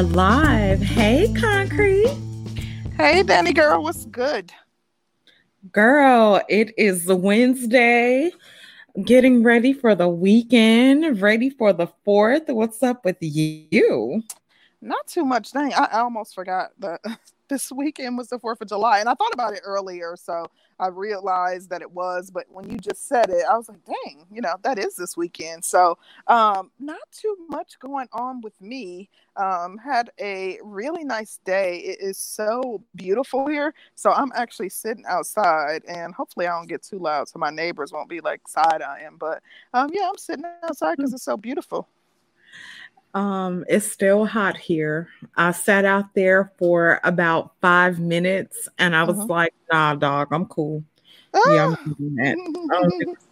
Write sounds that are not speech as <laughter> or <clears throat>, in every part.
are live. Hey, Concrete. Hey, Danny girl, what's good? Girl, it is Wednesday. Getting ready for the weekend, ready for the fourth. What's up with you? Not too much. Dang, I, I almost forgot that <laughs> this weekend was the 4th of July. And I thought about it earlier. So I realized that it was. But when you just said it, I was like, dang, you know, that is this weekend. So um, not too much going on with me. Um, had a really nice day. It is so beautiful here. So I'm actually sitting outside and hopefully I don't get too loud so my neighbors won't be like side eyeing. But um, yeah, I'm sitting outside because it's so beautiful. Um, it's still hot here. I sat out there for about five minutes and I was uh-huh. like, nah, dog, I'm cool. Ah. Yeah, I'm doing that. <laughs>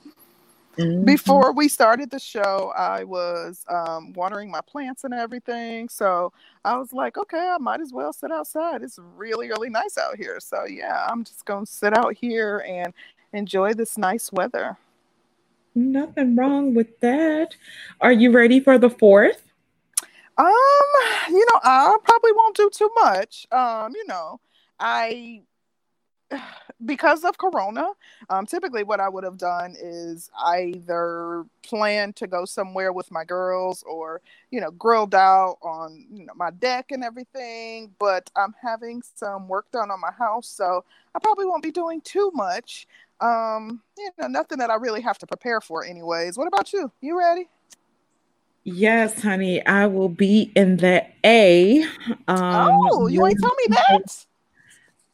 Mm-hmm. Before we started the show, I was um, watering my plants and everything. So I was like, okay, I might as well sit outside. It's really, really nice out here. So yeah, I'm just going to sit out here and enjoy this nice weather. Nothing wrong with that. Are you ready for the fourth? Um, you know, I probably won't do too much. Um, you know, I <sighs> because of corona um typically what i would have done is either plan to go somewhere with my girls or you know grilled out on you know my deck and everything but i'm having some work done on my house so i probably won't be doing too much. Um you know nothing that i really have to prepare for anyways. What about you? You ready Yes, honey, I will be in the A. Um, oh, you ain't tell me that.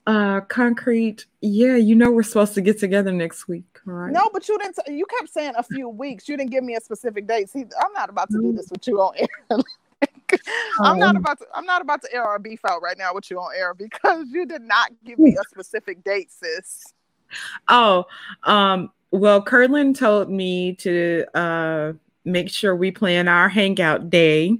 Uh, concrete. Yeah, you know we're supposed to get together next week, right? No, but you didn't. T- you kept saying a few weeks. You didn't give me a specific date. See, I'm not about to do this with you on air. <laughs> I'm not um, about to. I'm not about to air our beef out right now with you on air because you did not give me a specific date, sis. Oh, um. Well, Curlin told me to uh make sure we plan our hangout day.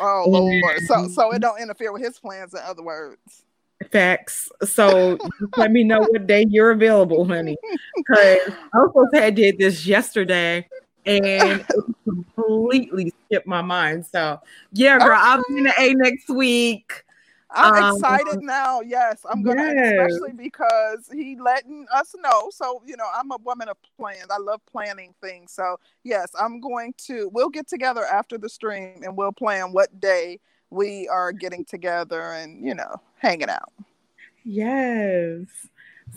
Oh Lord. So so it don't interfere with his plans, in other words. Facts. So let me know what day you're available, honey. Because I also had did this yesterday and completely skipped my mind. So yeah, girl. I'll be in the A next week. I'm um, excited now. Yes, I'm gonna, yes. especially because he letting us know. So you know, I'm a woman of plans. I love planning things. So yes, I'm going to. We'll get together after the stream and we'll plan what day we are getting together and you know hanging out. Yes.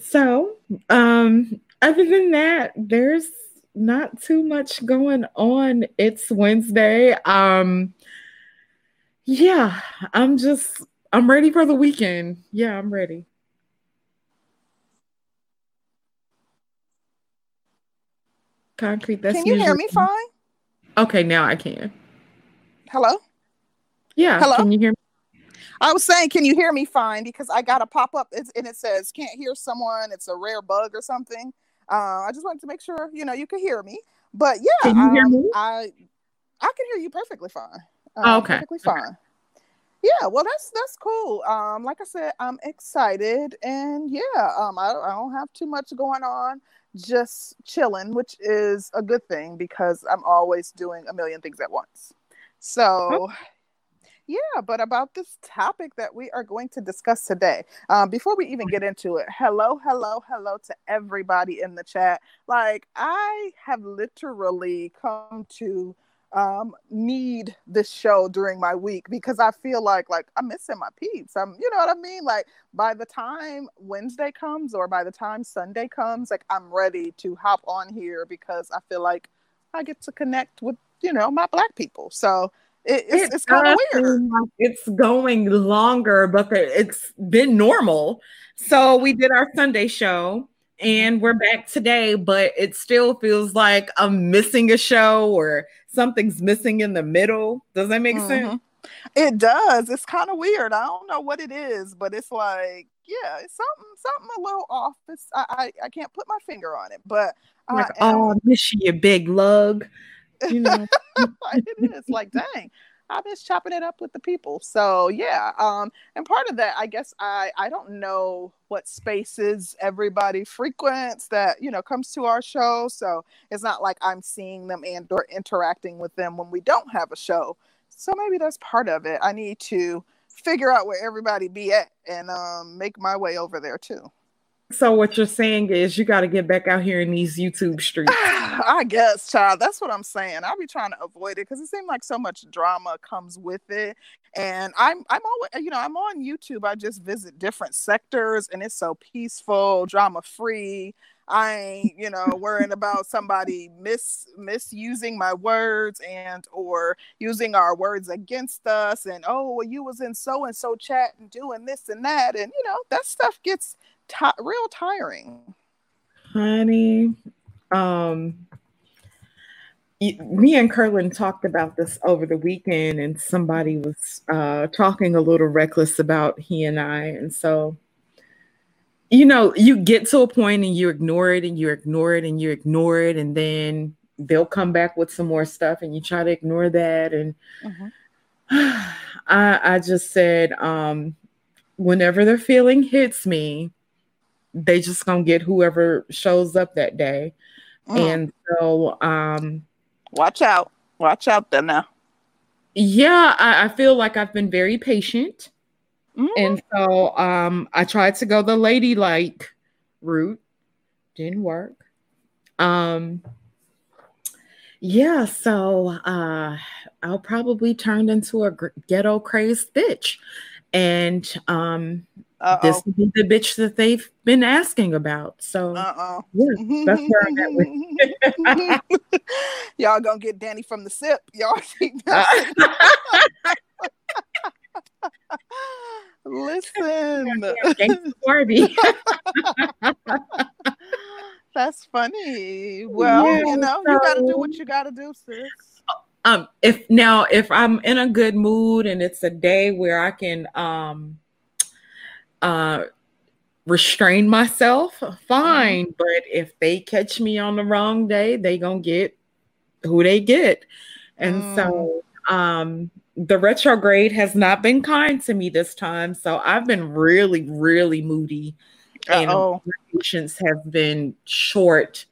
So, um, other than that, there's not too much going on. It's Wednesday. Um, yeah, I'm just I'm ready for the weekend. Yeah, I'm ready. Concrete. That's can you hear me fine? Okay, now I can. Hello. Yeah. Hello. Can you hear me? I was saying, can you hear me fine? Because I got a pop up and it says can't hear someone. It's a rare bug or something. Uh, I just wanted to make sure you know you could hear me. But yeah, can you hear um, me? I I can hear you perfectly fine. Um, oh, okay. Perfectly fine. Okay. Yeah, well, that's that's cool. Um, like I said, I'm excited, and yeah, um, I, I don't have too much going on, just chilling, which is a good thing because I'm always doing a million things at once. So, yeah, but about this topic that we are going to discuss today, um, before we even get into it, hello, hello, hello to everybody in the chat. Like, I have literally come to um need this show during my week because I feel like like I'm missing my peeps. I'm you know what I mean? Like by the time Wednesday comes or by the time Sunday comes, like I'm ready to hop on here because I feel like I get to connect with, you know, my black people. So it, it's, it it's kind of weird. Like it's going longer, but it's been normal. So we did our Sunday show and we're back today, but it still feels like I'm missing a show or something's missing in the middle. Does that make mm-hmm. sense? It does. It's kind of weird. I don't know what it is, but it's like, yeah, it's something, something a little off. It's I, I, I can't put my finger on it, but like, am... oh, miss you, big lug. You know, <laughs> it is like, dang. I miss chopping it up with the people. So yeah, um, and part of that, I guess I I don't know what spaces everybody frequents that you know comes to our show. So it's not like I'm seeing them and or interacting with them when we don't have a show So maybe that's part of it. I need to figure out where everybody be at and um, make my way over there too. So what you're saying is you got to get back out here in these YouTube <sighs> streets. I guess, child. That's what I'm saying. I'll be trying to avoid it because it seems like so much drama comes with it. And I'm I'm always uh, you know I'm on YouTube. I just visit different sectors and it's so peaceful, drama free. I ain't, you know, worrying about somebody mis misusing my words and or using our words against us and oh well you was in so and so chat and doing this and that and you know that stuff gets t- real tiring. Honey, um me and Curlin talked about this over the weekend and somebody was uh talking a little reckless about he and I and so you know, you get to a point and you ignore it and you ignore it and you ignore it, and then they'll come back with some more stuff and you try to ignore that. And mm-hmm. <sighs> I, I just said, um, whenever the feeling hits me, they just gonna get whoever shows up that day. Mm. And so um watch out. Watch out there now. Yeah, I, I feel like I've been very patient. Mm-hmm. And so um, I tried to go the ladylike route, didn't work. Um, yeah, so uh, I'll probably turn into a ghetto crazed bitch. And um, this will be the bitch that they've been asking about. So Uh-oh. yeah, that's where I'm at with <laughs> Y'all gonna get Danny from the sip. Y'all <laughs> keep <laughs> Listen. Barbie. That's funny. Well, yeah, you know, so, you gotta do what you gotta do, sis. Um, if now if I'm in a good mood and it's a day where I can um uh restrain myself, fine. Mm-hmm. But if they catch me on the wrong day, they gonna get who they get. And mm. so um the retrograde has not been kind to me this time. So I've been really, really moody. Uh-oh. And patience have been short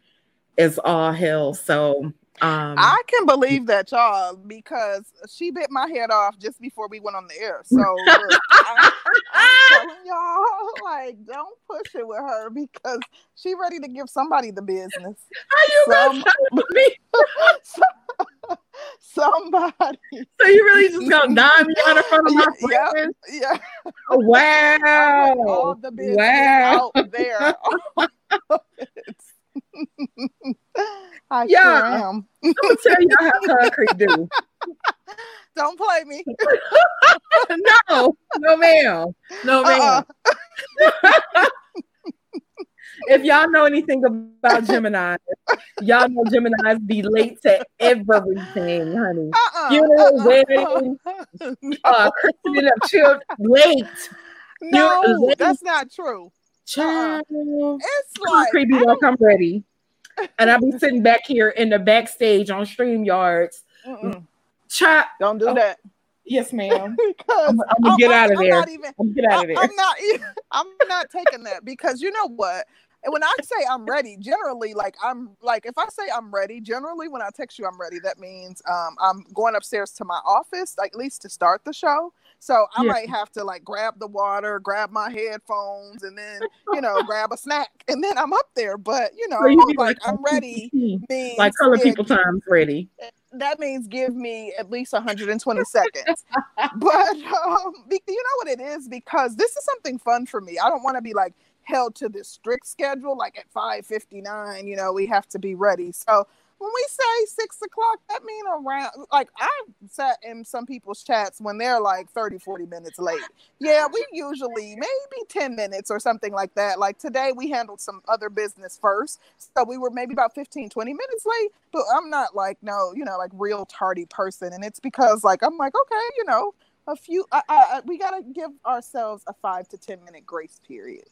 as all hell. So um, I can believe that, y'all, because she bit my head off just before we went on the air. So <laughs> look, I, am telling y'all, <laughs> like, don't push it with her because she ready to give somebody the business. Are you Some, <laughs> somebody. So you really just gonna dime me out in front of my yeah, friends? Yeah. yeah. Oh, wow. All the business wow. out there. I yeah. sure am. I'm gonna tell you how concrete do. <laughs> Don't play me. <laughs> no, no, ma'am. No, ma'am. Uh-uh. <laughs> if y'all know anything about Gemini, y'all know Gemini's be late to everything, honey. Uh-uh, Funeral, uh-uh, wedding, uh, christening of children, late. No, that's not true. Child, uh-uh. it's like creepy like I'm ready, and I'll be sitting back here in the backstage on StreamYards. Chop. don't do oh. that. Yes, ma'am. <laughs> because I'm, I'm, gonna get I'm, out of I'm there. Even, I'm get out of there. I'm not. <laughs> I'm not taking that because you know what? And when I say I'm ready, generally, like I'm like if I say I'm ready, generally when I text you I'm ready, that means um, I'm going upstairs to my office, like at least to start the show. So I yeah. might have to like grab the water, grab my headphones, and then you know grab a snack, and then I'm up there. But you know, so you like, like I'm ready. Means like color people times ready. That means give me at least 120 seconds. But um, you know what it is because this is something fun for me. I don't want to be like held to this strict schedule. Like at 5:59, you know, we have to be ready. So when we say six o'clock, that mean around like I sat in some people's chats when they're like 30, 40 minutes late. Yeah, we usually maybe 10 minutes or something like that. Like today we handled some other business first. So we were maybe about 15, 20 minutes late. But I'm not like no, you know, like real tardy person. And it's because like I'm like, okay, you know, a few I, I, we gotta give ourselves a five to ten minute grace period.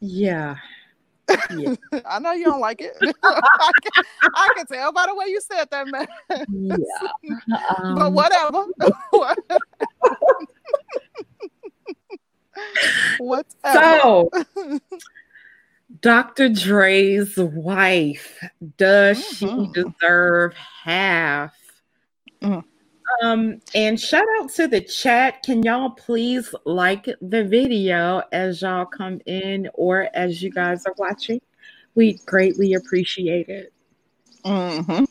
Yeah. Yeah. <laughs> I know you don't like it. <laughs> I, can, I, can, tell by the way you said that, man. <laughs> Yeah. Um, but whatever. whatever. So, Dr. Dre's wife, does mm-hmm. she deserve half mm. Um, and shout out to the chat. Can y'all please like the video as y'all come in or as you guys are watching? We greatly appreciate it. Mm-hmm.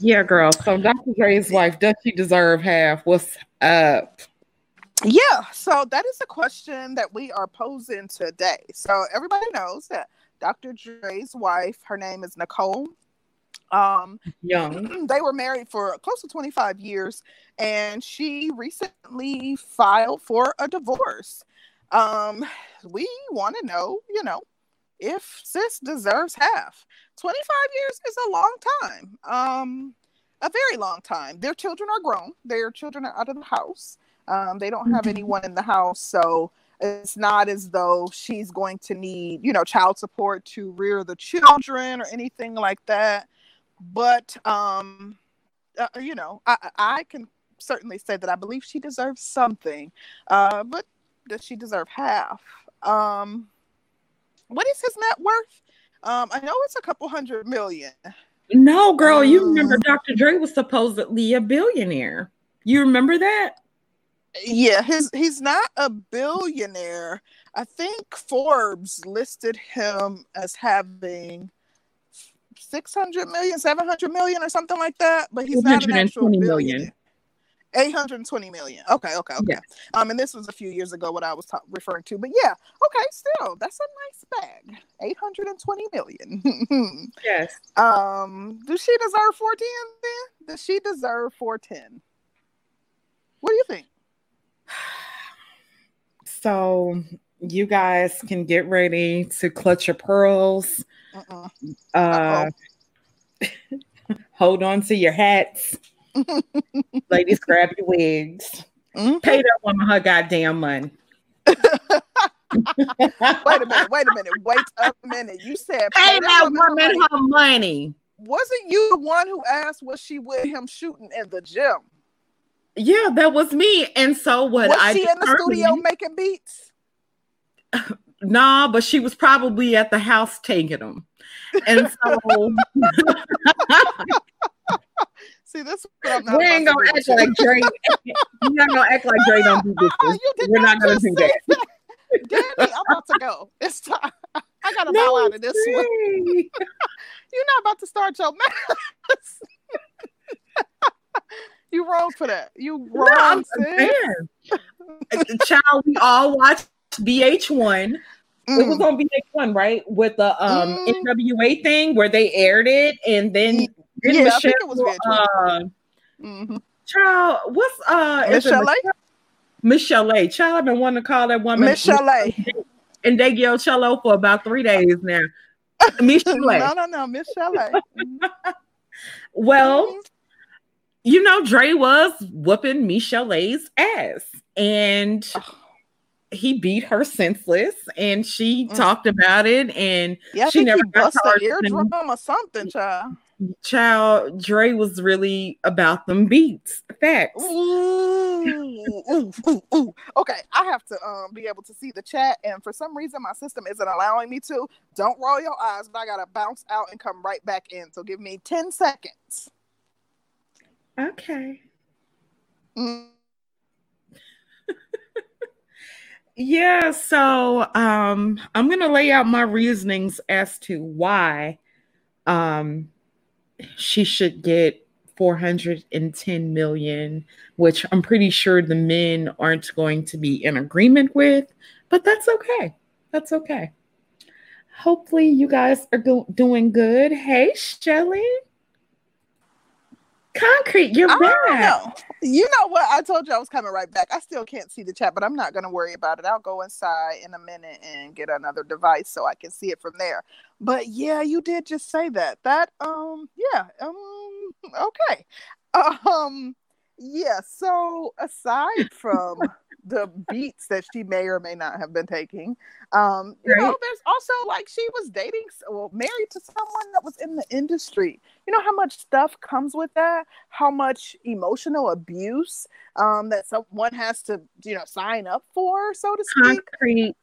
Yeah, girl. So Dr. Dre's wife, does she deserve half? What's up? Yeah, so that is a question that we are posing today. So everybody knows that Dr. Dre's wife, her name is Nicole. Um, Young. <clears throat> They were married for close to 25 years, and she recently filed for a divorce. Um, we want to know, you know, if sis deserves half. 25 years is a long time. Um, a very long time. Their children are grown. Their children are out of the house. Um, they don't have mm-hmm. anyone in the house, so it's not as though she's going to need, you know, child support to rear the children or anything like that. But, um, uh, you know, I, I can certainly say that I believe she deserves something. Uh, but does she deserve half? Um, what is his net worth? Um, I know it's a couple hundred million. No, girl, you remember um, Dr. Dre was supposedly a billionaire. You remember that? Yeah, his he's not a billionaire. I think Forbes listed him as having 600 million, 700 million or something like that, but he's not an actual billion. 820 million. Okay, okay, okay. Yeah. Um, and this was a few years ago what I was ta- referring to, but yeah, okay, still that's a nice bag. 820 million. <laughs> yes. Um, does she deserve 410 then? Does she deserve 410? What do you think? <sighs> So you guys can get ready to clutch your pearls. Uh-uh. Uh, <laughs> hold on to your hats. <laughs> Ladies, grab your wigs. Mm-hmm. Pay that woman her goddamn money. <laughs> wait a minute, wait a minute, wait a minute. You said pay, pay that, woman her money. Wasn't you the one who asked was she with him shooting in the gym? Yeah, that was me. And so what was I she in the studio making beats? Nah, but she was probably at the house taking them. And so <laughs> See, this we ain't gonna act like Dre. <laughs> We're not gonna act like Dre don't do this. We're not gonna do that. Danny, I'm about to go. It's time. I gotta no, bow out of this one. <laughs> You're not about to start your mess. you wrong for that. You wrong. No, uh, Child, we all watched VH1. Mm. It was mm. on VH1, right? With the um mm. NWA thing where they aired it, and then yeah, Michelle, I think it was VH1. Uh, mm-hmm. Child, what's uh Michelle? Michelle A. Child, I've been wanting to call that woman Michelle <laughs> And they get cello for about three days now. <laughs> Michelle. no, no, no, Michelle. <laughs> well, mm-hmm. you know, Dre was whooping Michelle A's ass, and he beat her senseless, and she mm. talked about it, and yeah, she never got busted eardrum or something, child child Dre was really about them beats. Facts. Ooh, ooh, ooh, ooh. Okay, I have to um be able to see the chat, and for some reason my system isn't allowing me to. Don't roll your eyes, but I gotta bounce out and come right back in. So give me ten seconds. Okay. Mm. Yeah, so um I'm gonna lay out my reasonings as to why um she should get 410 million, which I'm pretty sure the men aren't going to be in agreement with, but that's okay. That's okay. Hopefully, you guys are go- doing good. Hey, Shelly. Concrete, you're right. back. You know what? I told you I was coming right back. I still can't see the chat, but I'm not going to worry about it. I'll go inside in a minute and get another device so I can see it from there. But yeah, you did just say that. That um yeah, um okay. <laughs> Um yeah, so aside from the beats that she may or may not have been taking. Um, you right. know, there's also like she was dating, well, married to someone that was in the industry. You know how much stuff comes with that? How much emotional abuse um, that someone has to, you know, sign up for, so to speak. Concrete.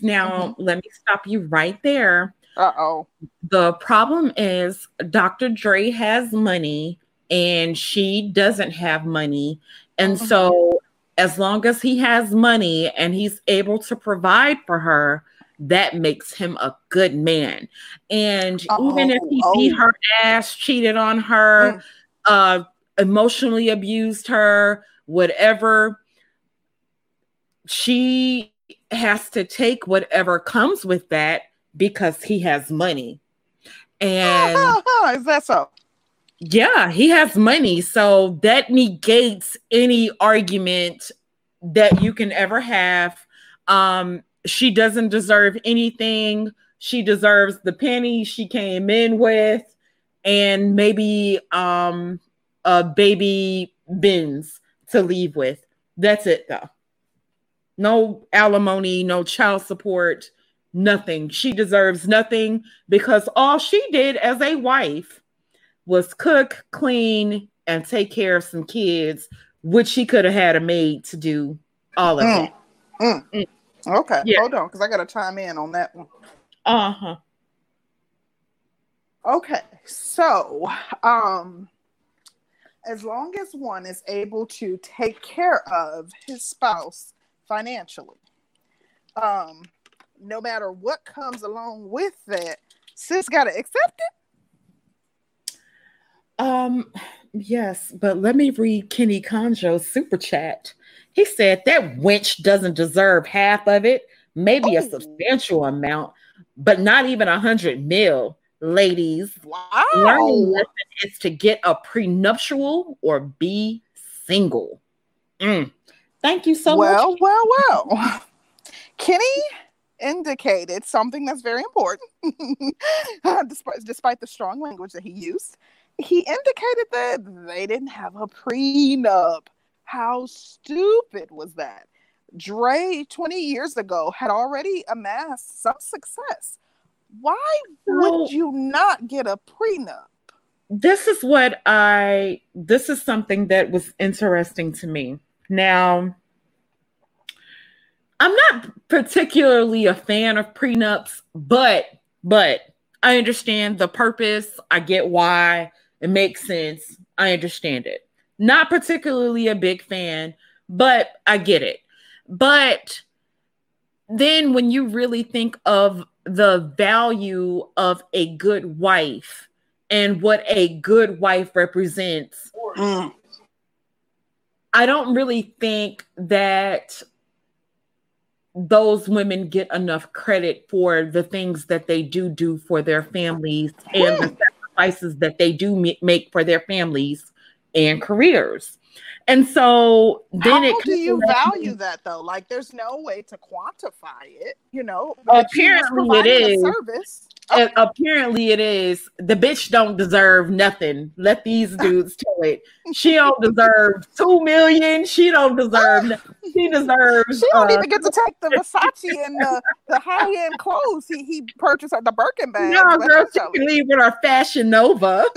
Now, mm-hmm. let me stop you right there. Uh oh. The problem is Dr. Dre has money and she doesn't have money. And mm-hmm. so, as long as he has money and he's able to provide for her, that makes him a good man. And oh, even if he oh. beat her ass, cheated on her, mm. uh, emotionally abused her, whatever, she has to take whatever comes with that because he has money. And <laughs> is that so? Yeah, he has money. So that negates any argument that you can ever have. Um, she doesn't deserve anything. She deserves the penny she came in with and maybe um a baby bins to leave with. That's it though. No alimony, no child support, nothing. She deserves nothing because all she did as a wife was cook, clean, and take care of some kids, which she could have had a maid to do all of mm. it. Mm. Mm. Okay, yeah. hold on, because I got to chime in on that one. Uh huh. Okay, so um, as long as one is able to take care of his spouse financially, um, no matter what comes along with that, sis got to accept it. Um, yes, but let me read Kenny Conjo's super chat. He said that wench doesn't deserve half of it, maybe oh. a substantial amount, but not even a hundred mil. Ladies, wow. learning lesson is to get a prenuptial or be single. Mm. Thank you so well, much. Well, well, well. Kenny indicated something that's very important, <laughs> despite, despite the strong language that he used. He indicated that they didn't have a prenup. How stupid was that? Dre, 20 years ago, had already amassed some success. Why would you not get a prenup? This is what I, this is something that was interesting to me. Now, I'm not particularly a fan of prenups, but, but I understand the purpose. I get why it makes sense. I understand it. Not particularly a big fan, but I get it. But then when you really think of the value of a good wife and what a good wife represents, mm. I don't really think that those women get enough credit for the things that they do do for their families and the sacrifices that they do make for their families and careers. And so then it. How do you value that though? Like there's no way to quantify it, you know. Apparently it is. Service. Oh. Apparently it is. The bitch don't deserve nothing. Let these dudes tell it. She don't deserve two million. She don't deserve. <gasps> She deserves. She don't uh, even get to take the Versace and the, the high end clothes he he purchased at the Birkin bag. No, girl, she can leave with her Fashion Nova. <laughs>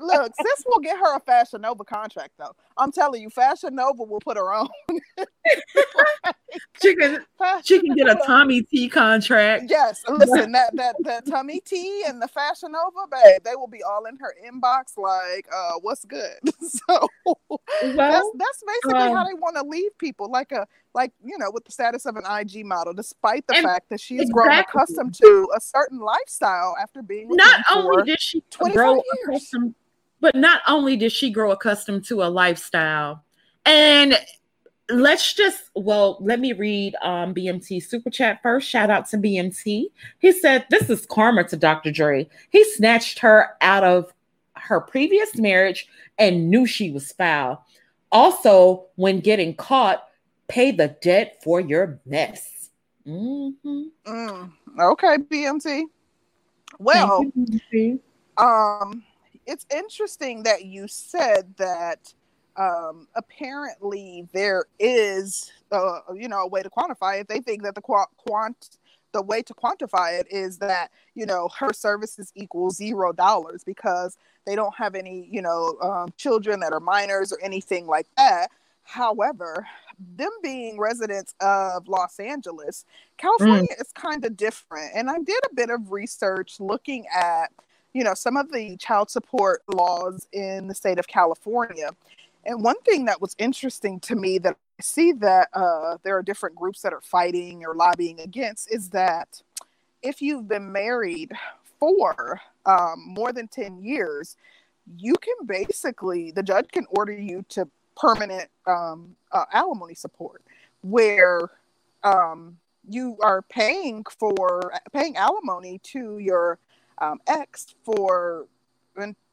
Look, sis will get her a Fashion Nova contract though. I'm telling you, Fashion Nova will put her on. <laughs> <laughs> she can she can get a <laughs> Tommy T contract. Yes, listen, that that that Tommy T and the Fashion Nova, babe, they will be all in her inbox like, uh, what's good? <laughs> so well, that's that's basically um, how they want to leave people, like a like you know, with the status of an IG model, despite the fact that she's exactly. grown accustomed to a certain lifestyle after being not only did she grow years. accustomed, but not only did she grow accustomed to a lifestyle, and let's just well let me read um bmt super chat first. Shout out to bmt he said this is karma to dr dre. He snatched her out of her previous marriage and knew she was foul. Also when getting caught pay the debt for your mess. Mm-hmm. mm, okay bmt well you, um it's interesting that you said that um, apparently there is, uh, you know, a way to quantify it. They think that the quant, quant the way to quantify it is that you know her services equal zero dollars because they don't have any you know um, children that are minors or anything like that however them being residents of los angeles california mm. is kind of different and i did a bit of research looking at you know, some of the child support laws in the state of California. And one thing that was interesting to me that I see that uh, there are different groups that are fighting or lobbying against is that if you've been married for um, more than 10 years, you can basically, the judge can order you to permanent um, uh, alimony support where um, you are paying for paying alimony to your um, ex for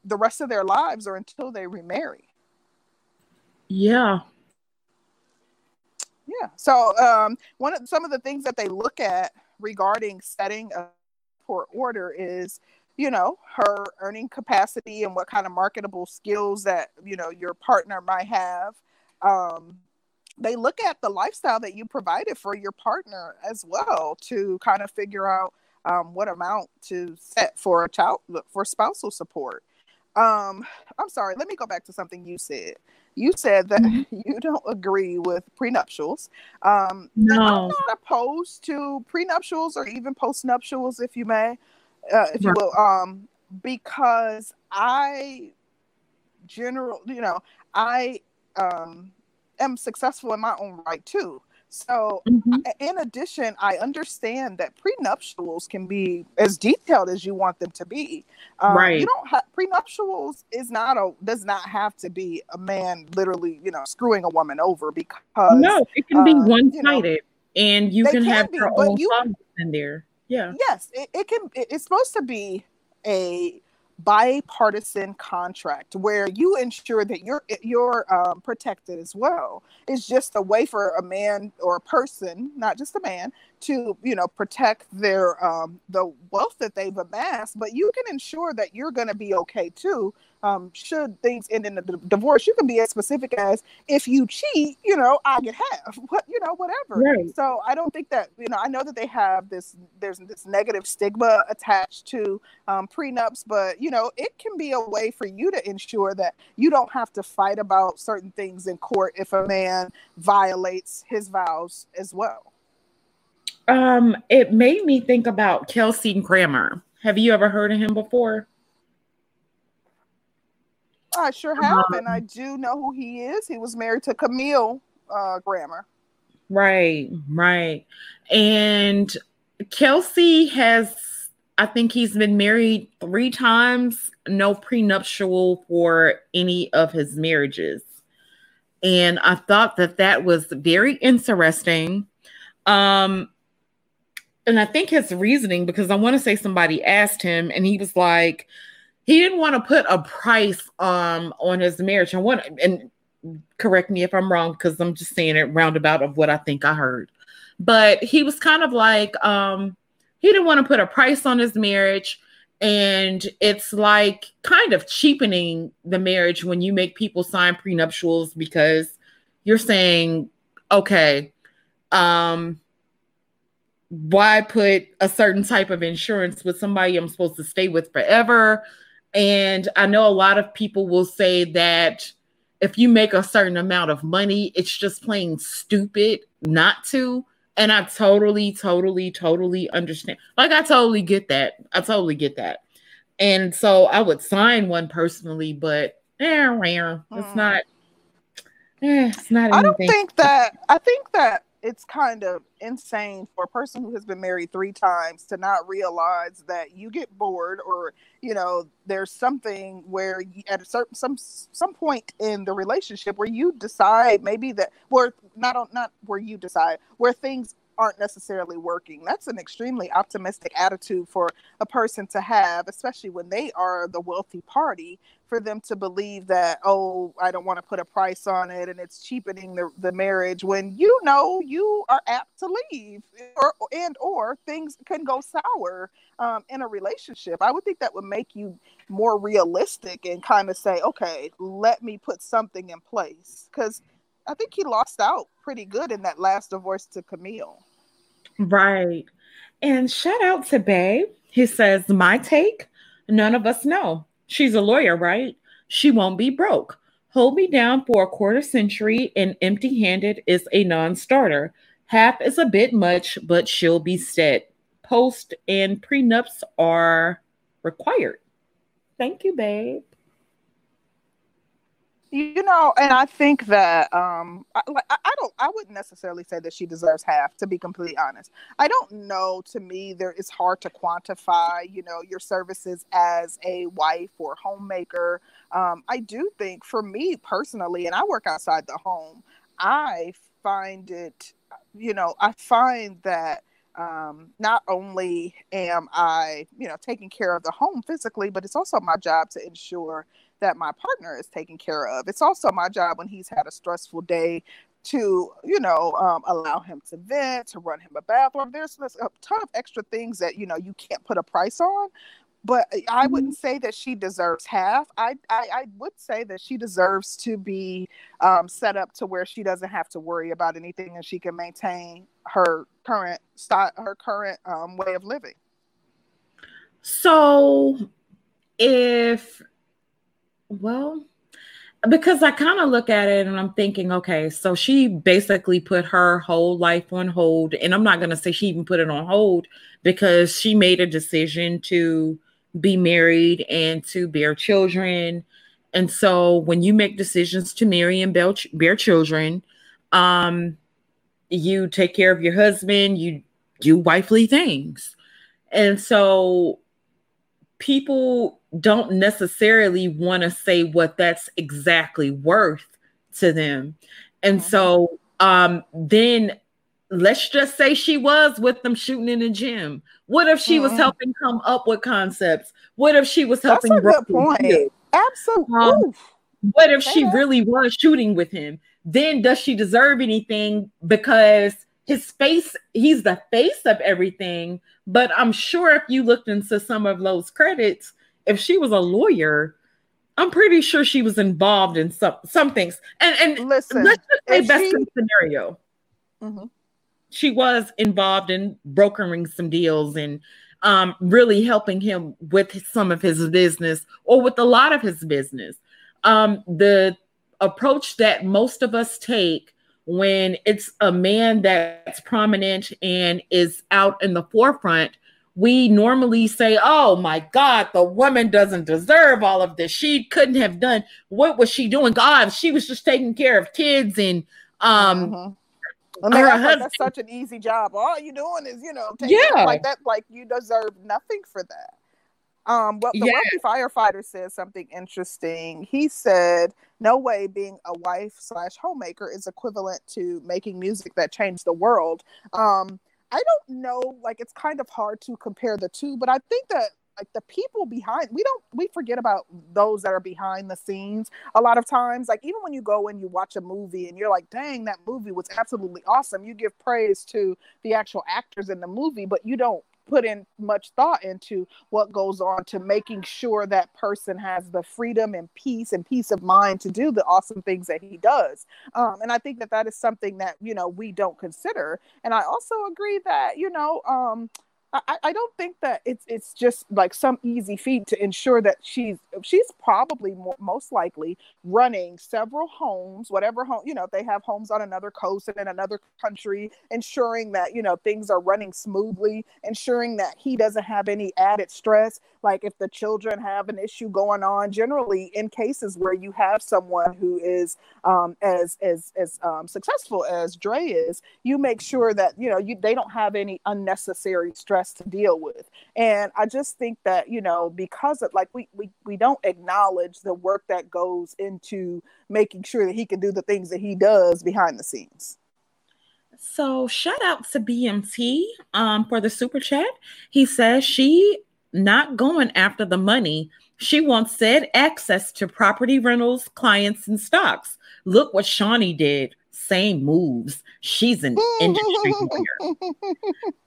the rest of their lives or until they remarry. Yeah. Yeah. So um, one of some of the things that they look at regarding setting a court order is, you know, her earning capacity and what kind of marketable skills that you know your partner might have. Um, they look at the lifestyle that you provided for your partner as well to kind of figure out um, what amount to set for a child for spousal support. Um, I'm sorry, let me go back to something you said. You said that mm-hmm. <laughs> you don't agree with prenuptials. Um, no. I'm not opposed to prenuptials or even postnuptials, if you may, uh, if you will, um, because I general, you know, I um, am successful in my own right too. So, mm-hmm. in addition, I understand that prenuptials can be as detailed as you want them to be. Um, right. You don't have prenuptials is not a does not have to be a man literally, you know, screwing a woman over because no, it can be uh, one sided, you know, and you can, can have be, your own you, in there. Yeah. Yes, it, it can. It, it's supposed to be a bipartisan contract where you ensure that you're you're um, protected as well. It's just a way for a man or a person, not just a man, to you know protect their um, the wealth that they've amassed. But you can ensure that you're going to be okay too um, should things end in a d- divorce, you can be as specific as if you cheat, you know, I get half, <laughs> what you know, whatever. Right. So I don't think that you know. I know that they have this. There's this negative stigma attached to um, prenups, but you know, it can be a way for you to ensure that you don't have to fight about certain things in court if a man violates his vows as well. Um, it made me think about Kelsey Grammer. Have you ever heard of him before? I sure have, um, and I do know who he is. He was married to Camille uh, Grammer. Right, right. And Kelsey has, I think he's been married three times, no prenuptial for any of his marriages. And I thought that that was very interesting. Um, and I think his reasoning, because I want to say somebody asked him, and he was like, he didn't want to put a price um on his marriage. And what and correct me if I'm wrong because I'm just saying it roundabout of what I think I heard. But he was kind of like um he didn't want to put a price on his marriage and it's like kind of cheapening the marriage when you make people sign prenuptials because you're saying okay um why put a certain type of insurance with somebody I'm supposed to stay with forever and I know a lot of people will say that if you make a certain amount of money, it's just plain stupid not to. And I totally, totally, totally understand. Like, I totally get that. I totally get that. And so I would sign one personally, but eh. It's hmm. not. Eh, it's not. Anything. I don't think that. I think that it's kind of insane for a person who has been married three times to not realize that you get bored or you know there's something where you, at a certain some some point in the relationship where you decide maybe that where not on not where you decide where things aren't necessarily working. That's an extremely optimistic attitude for a person to have, especially when they are the wealthy party, for them to believe that, oh, I don't want to put a price on it and it's cheapening the, the marriage when you know you are apt to leave or and or things can go sour um, in a relationship. I would think that would make you more realistic and kind of say, okay, let me put something in place. Because I think he lost out pretty good in that last divorce to Camille. Right. And shout out to Bay. He says, My take, none of us know. She's a lawyer, right? She won't be broke. Hold me down for a quarter century and empty handed is a non starter. Half is a bit much, but she'll be set. Post and prenups are required. Thank you, babe. You know, and I think that um, I, I don't, I wouldn't necessarily say that she deserves half. To be completely honest, I don't know. To me, there it's hard to quantify. You know, your services as a wife or homemaker. Um, I do think, for me personally, and I work outside the home, I find it. You know, I find that um, not only am I, you know, taking care of the home physically, but it's also my job to ensure that my partner is taken care of. It's also my job when he's had a stressful day to, you know, um, allow him to vent, to run him a bathroom. There's, there's a ton of extra things that, you know, you can't put a price on. But I mm-hmm. wouldn't say that she deserves half. I, I, I would say that she deserves to be um, set up to where she doesn't have to worry about anything and she can maintain her current style, her current um, way of living. So, if well, because I kind of look at it and I'm thinking, okay, so she basically put her whole life on hold. And I'm not going to say she even put it on hold because she made a decision to be married and to bear children. And so when you make decisions to marry and bear, children, um, you take care of your husband, you do wifely things. And so people don't necessarily want to say what that's exactly worth to them. And mm-hmm. so um then let's just say she was with them shooting in the gym. What if she mm-hmm. was helping come up with concepts? What if she was helping? That's a good point. Absolutely. Um, what if she really was shooting with him? Then does she deserve anything because his face, he's the face of everything. But I'm sure if you looked into some of those credits, if she was a lawyer, I'm pretty sure she was involved in some some things. And and listen, let's just say best she... scenario. Mm-hmm. She was involved in brokering some deals and um, really helping him with some of his business or with a lot of his business. Um, the approach that most of us take when it's a man that's prominent and is out in the forefront, we normally say, Oh my God, the woman doesn't deserve all of this. She couldn't have done what was she doing? God, she was just taking care of kids and um mm-hmm. her husband. that's such an easy job. All you're doing is, you know, yeah, like that, like you deserve nothing for that. Um, well, the yeah. wealthy firefighter said something interesting. He said, "No way being a wife slash homemaker is equivalent to making music that changed the world." Um, I don't know, like it's kind of hard to compare the two, but I think that like the people behind we don't we forget about those that are behind the scenes a lot of times. Like even when you go and you watch a movie and you're like dang that movie was absolutely awesome you give praise to the actual actors in the movie but you don't put in much thought into what goes on to making sure that person has the freedom and peace and peace of mind to do the awesome things that he does. Um, and i think that that is something that you know we don't consider. And i also agree that you know um, I, I don't think that it's it's just like some easy feat to ensure that she's she's probably more, most likely running several homes, whatever home you know if they have homes on another coast and in another country, ensuring that you know things are running smoothly, ensuring that he doesn't have any added stress. Like if the children have an issue going on, generally in cases where you have someone who is um, as as as um, successful as Dre is, you make sure that you know you they don't have any unnecessary stress stress to deal with. And i just think that you know because of like we we, we don't acknowledge the work that goes into making sure that he can do the things that he does behind the scenes. So shout out to bmt um, for the super chat. He says she not going after the money. She wants said access to property rentals clients and stocks. Look what Shaunie did same moves. She's an industry lawyer. <laughs>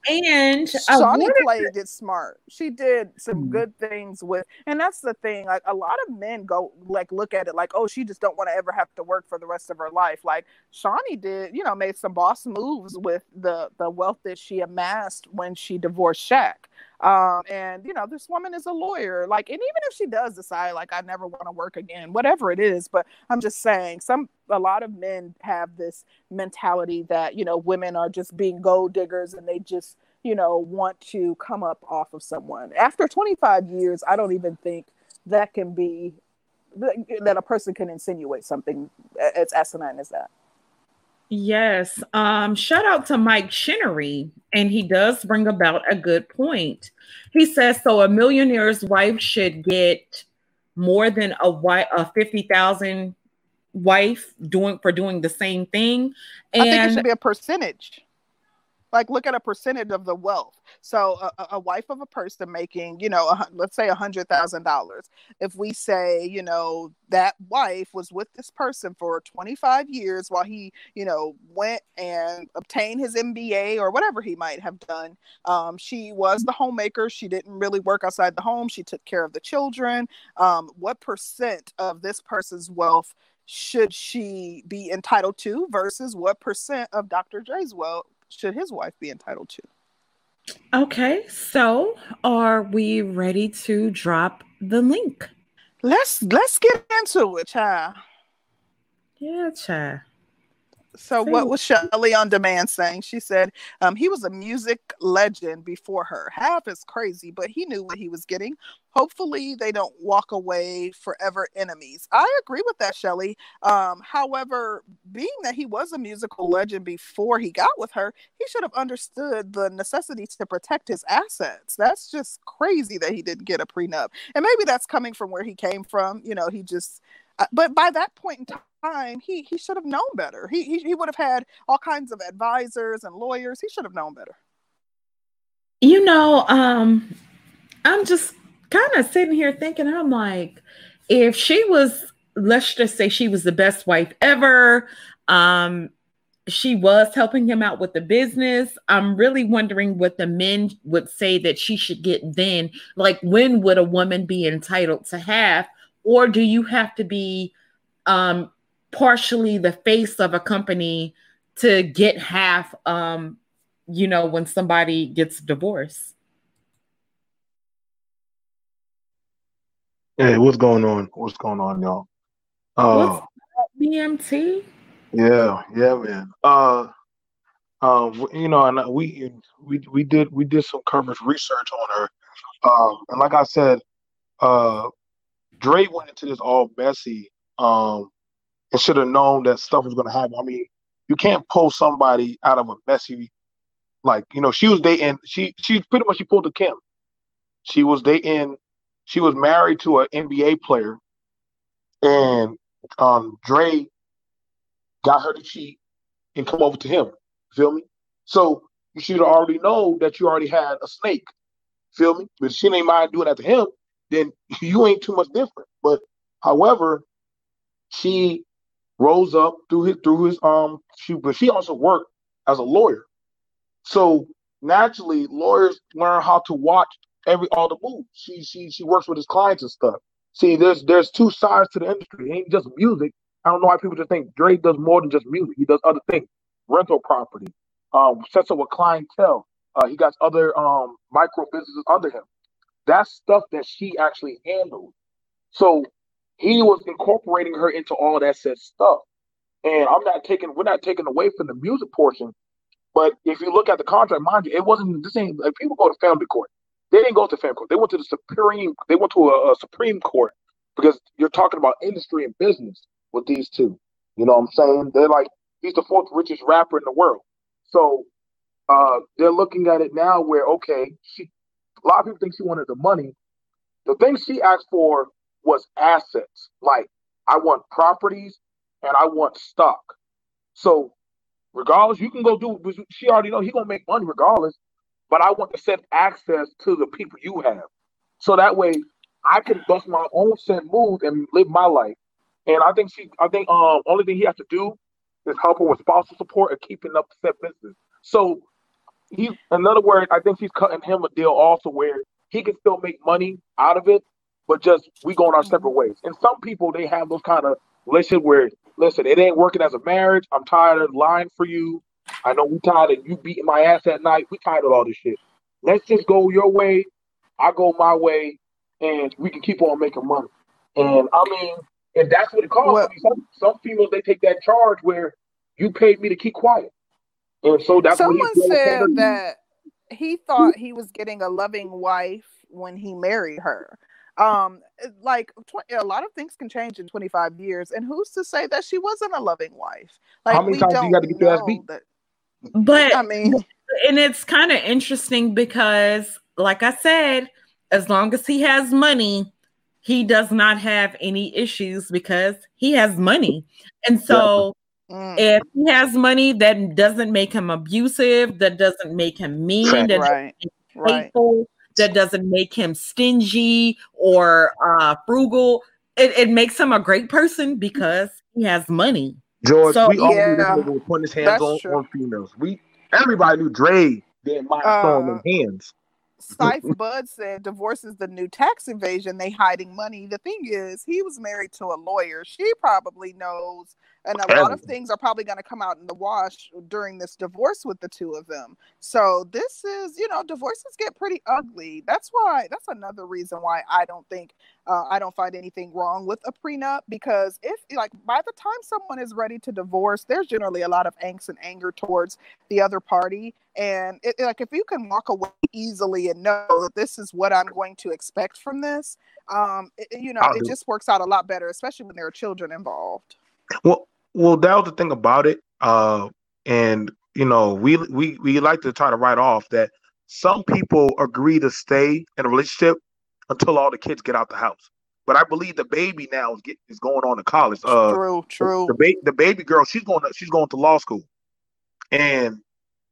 And Shaunie played it smart. She did some mm-hmm. good things with, and that's the thing. Like a lot of men go like look at it like, oh, she just don't want to ever have to work for the rest of her life. Like Shaunie did, you know, made some boss moves with the the wealth that she amassed when she divorced Shaq. Um, and you know, this woman is a lawyer. Like, and even if she does decide, like, I never want to work again, whatever it is, but I'm just saying, some a lot of men have this mentality that you know women are just being gold diggers and they just you know want to come up off of someone. After 25 years, I don't even think that can be that a person can insinuate something as asinine as that. Yes. Um, shout out to Mike Chinnery, and he does bring about a good point. He says so a millionaire's wife should get more than a wife a fifty thousand wife doing for doing the same thing. And I think it should be a percentage like look at a percentage of the wealth. So a, a wife of a person making you know a, let's say a hundred thousand dollars. If we say you know that wife was with this person for 25 years while he you know went and obtained his mba or whatever he might have done um, she was the homemaker. She didn't really work outside the home. She took care of the children. Um, what percent of this person's wealth should she be entitled to versus what percent of Dr. Dre's wealth should his wife be entitled to? Okay, so are we ready to drop the link? Let's let's get into it, child. Yeah, child. So, what was Shelly on demand saying? She said um, he was a music legend before her. Half is crazy, but he knew what he was getting. Hopefully, they don't walk away forever enemies. I agree with that, Shelly. Um, however, being that he was a musical legend before he got with her, he should have understood the necessity to protect his assets. That's just crazy that he didn't get a prenup. And maybe that's coming from where he came from. You know, he just but by that point in time, he he should have known better. He, he he would have had all kinds of advisors and lawyers. He should have known better. You know, um, I'm just kind of sitting here thinking, I'm like, if she was, let's just say she was the best wife ever, um, she was helping him out with the business. I'm really wondering what the men would say that she should get then. Like, when would a woman be entitled to have or do you have to be um, partially the face of a company to get half um, you know when somebody gets divorced? Hey what's going on? What's going on y'all? Uh bmt yeah yeah man. Uh um you know and we we we did we did some coverage research on her. Um and like i said uh Dre went into this all messy um, and should have known that stuff was going to happen. I mean, you can't pull somebody out of a messy, like you know, she was dating. She she pretty much she pulled a Kim. She was dating. She was married to an NBA player, and um, Dre got her to cheat and come over to him. Feel me? So you should already know that you already had a snake. Feel me? But she ain't mind doing that to him then you ain't too much different. But however, she rose up through his through his um she but she also worked as a lawyer. So naturally lawyers learn how to watch every all the moves. She she she works with his clients and stuff. See, there's there's two sides to the industry. It ain't just music. I don't know why people just think Drake does more than just music. He does other things, rental property, um, sets up a clientele. Uh, he got other um micro businesses under him. That's stuff that she actually handled. So he was incorporating her into all that said stuff. And I'm not taking, we're not taking away from the music portion. But if you look at the contract, mind you, it wasn't the same. Like people go to family court. They didn't go to family court. They went to the supreme. They went to a, a Supreme Court because you're talking about industry and business with these two. You know what I'm saying? They're like he's the fourth richest rapper in the world. So uh, they're looking at it now where okay, she a lot of people think she wanted the money. The thing she asked for was assets. Like, I want properties and I want stock. So, regardless, you can go do. She already know he gonna make money regardless. But I want to set access to the people you have, so that way I can bust my own set move and live my life. And I think she, I think, um, only thing he has to do is help her with spousal support and keeping up the set business. So he, in other words, I think she's cutting him a deal also where he can still make money out of it, but just we going our separate ways. And some people they have those kind of relationships where, listen, it ain't working as a marriage. I'm tired of lying for you. I know we tired of you beating my ass at night. We tired of all this shit. Let's just go your way. I go my way, and we can keep on making money. And I mean, and that's what it calls. Well, some, some females they take that charge where you paid me to keep quiet. And so that's someone said that he thought he was getting a loving wife when he married her. Um, like tw- a lot of things can change in 25 years, and who's to say that she wasn't a loving wife? Like How many we times don't you got to get your ass beat? that. But I mean, <laughs> and it's kind of interesting because, like I said, as long as he has money, he does not have any issues because he has money. And so, mm, if he has money that doesn't make him abusive, that doesn't make him mean, Fact. that right, doesn't right. hateful, that doesn't make him stingy or uh, frugal, it, it makes him a great person because he has money. George, So- we all Yeah, knew this nigga was putting his hands on, true. on females. We everybody knew Dre didn't mind throwing Uh, them hands. Scythe <laughs> Bud said divorce is the new tax invasion. They hiding money. The thing is, he was married to a lawyer. She probably knows, and a lot of things are probably going to come out in the wash during this divorce with the two of them. So this is, you know, divorces get pretty ugly. That's why. That's another reason why I don't think uh, I don't find anything wrong with a prenup because if, like, by the time someone is ready to divorce, there's generally a lot of angst and anger towards the other party and it, like if you can walk away easily and know that this is what i'm going to expect from this um it, you know I'll it do. just works out a lot better especially when there are children involved Well, well, that was the thing about it. Uh, and you know, we we we like to try to write off that some people agree to stay in a relationship until all the kids get out the house. But I believe the baby now is get, is going on to college. Uh, true true the ba- the baby girl, she's going to she's going to law school, and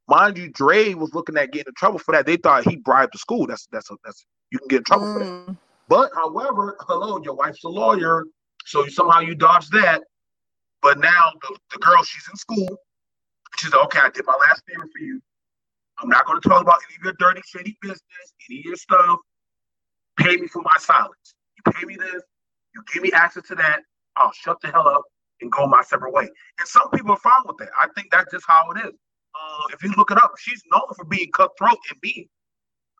mind you, Dre was looking at getting in trouble for that. They thought he bribed the school. That's that's a, that's you can get in trouble for that. Mm, But however, hello, your wife's a lawyer, so somehow you dodge that. But now the, the girl, she's in school. She's said, "Okay, I did my last favor for you. I'm not going to talk about any of your dirty, shady business, any of your stuff. Pay me for my silence. You pay me this, you give me access to that. I'll shut the hell up and go my separate way." And some people are fine with that. I think that's just how it is. Uh, if you look it up, she's known for being cutthroat and mean.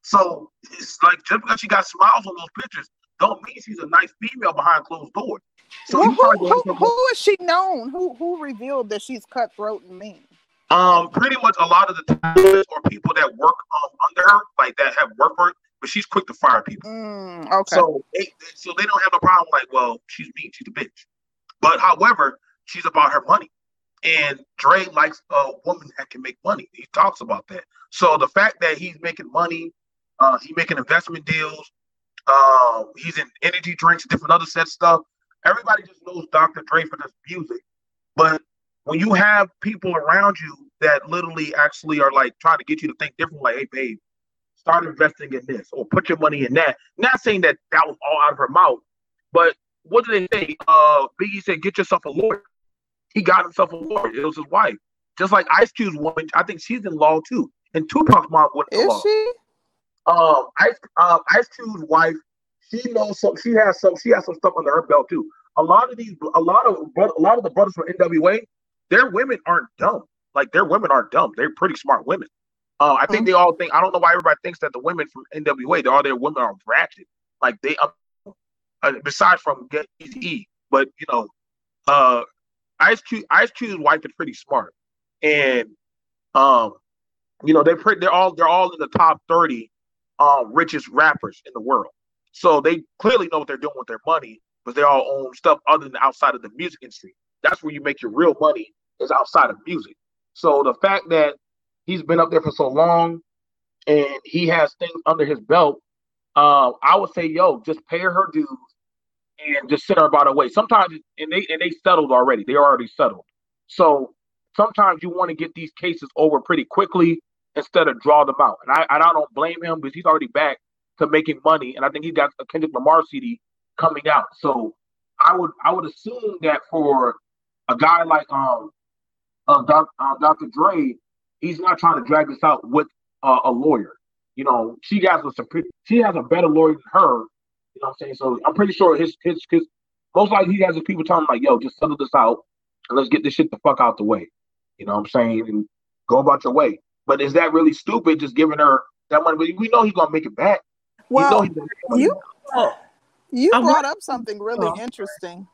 So it's like just because she got smiles on those pictures, don't mean she's a nice female behind closed doors. So well, who, who, end up with- who is she known who who revealed that she's cutthroat and mean um, pretty much a lot of the times or people that work um under her, like that have worked for her, but she's quick to fire people. Mm, okay So they, so they don't have a problem like, well, she's mean, she's a bitch. But however, she's about her money. And Dre likes a woman that can make money. He talks about that. So the fact that he's making money, uh, he's making investment deals, um, he's in energy drinks, different other set stuff. Everybody just knows Dr. Dre for this music. But when you have people around you that literally actually are like trying to get you to think different, like, hey, babe, start investing in this or put your money in that. Not saying that that was all out of her mouth, but what did they say? Uh, Biggie said, get yourself a lawyer. He got himself a lawyer. It was his wife. Just like Ice Cube's woman, I think she's in law too. And Tupac's mom went to is law. she Um, Ice, um, Ice Cube's wife, she knows some. She has some. She has some stuff under her belt too. A lot of these, a lot of, a lot of the brothers from NWA, their women aren't dumb. Like their women aren't dumb. They're pretty smart women. Uh, I think Mhm. they all think. I don't know why everybody thinks that the women from NWA, they all their women are ratchet. Like they, uh, besides from Get E, but you know, uh, Ice Cube, Ice Cube's wife is pretty smart, and um, you know, they're pretty. They're all they're all in the top thirty um, richest rappers in the world. So they clearly know what they're doing with their money, but they all own stuff other than outside of the music industry. That's where you make your real money is outside of music. So the fact that he's been up there for so long and he has things under his belt, um, I would say, yo, just pay her her dues and just send her about her way. Sometimes and they and they settled already. They already settled. So sometimes you want to get these cases over pretty quickly instead of draw them out. And I, and I don't blame him because he's already back to making money, and I think he's got a Kendrick Lamar CD coming out. So I would I would assume that for a guy like um uh, doc, uh, Dr. Dre, he's not trying to drag this out with uh, a lawyer. You know, she has a she has a better lawyer than her. You know what I'm saying? So I'm pretty sure his his his most likely he has his people telling him like, yo, just settle this out and let's get this shit the fuck out the way. You know what I'm saying? And go about your way. But is that really stupid just giving her that money? But we know he's gonna make it back. We know well he's gonna make money you Oh, You I brought up something really Oh. interesting.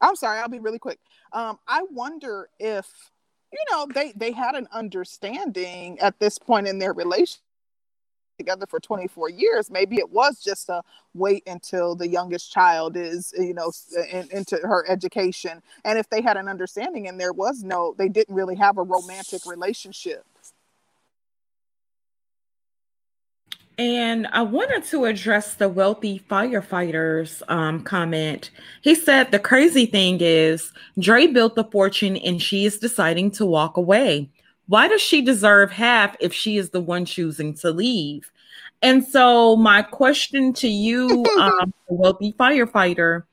I'm sorry, I'll be really quick. Um, I wonder if you know they they had an understanding at this point in their relationship together for 24 years maybe it was just a wait until the youngest child is you know in, into her education and if they had an understanding and there was no they didn't really have a romantic relationship And I wanted to address the wealthy firefighters um, comment. He said the crazy thing is Dre built the fortune and she is deciding to walk away. Why does she deserve half if she is the one choosing to leave? And so, my question to you, <laughs> um, wealthy firefighter,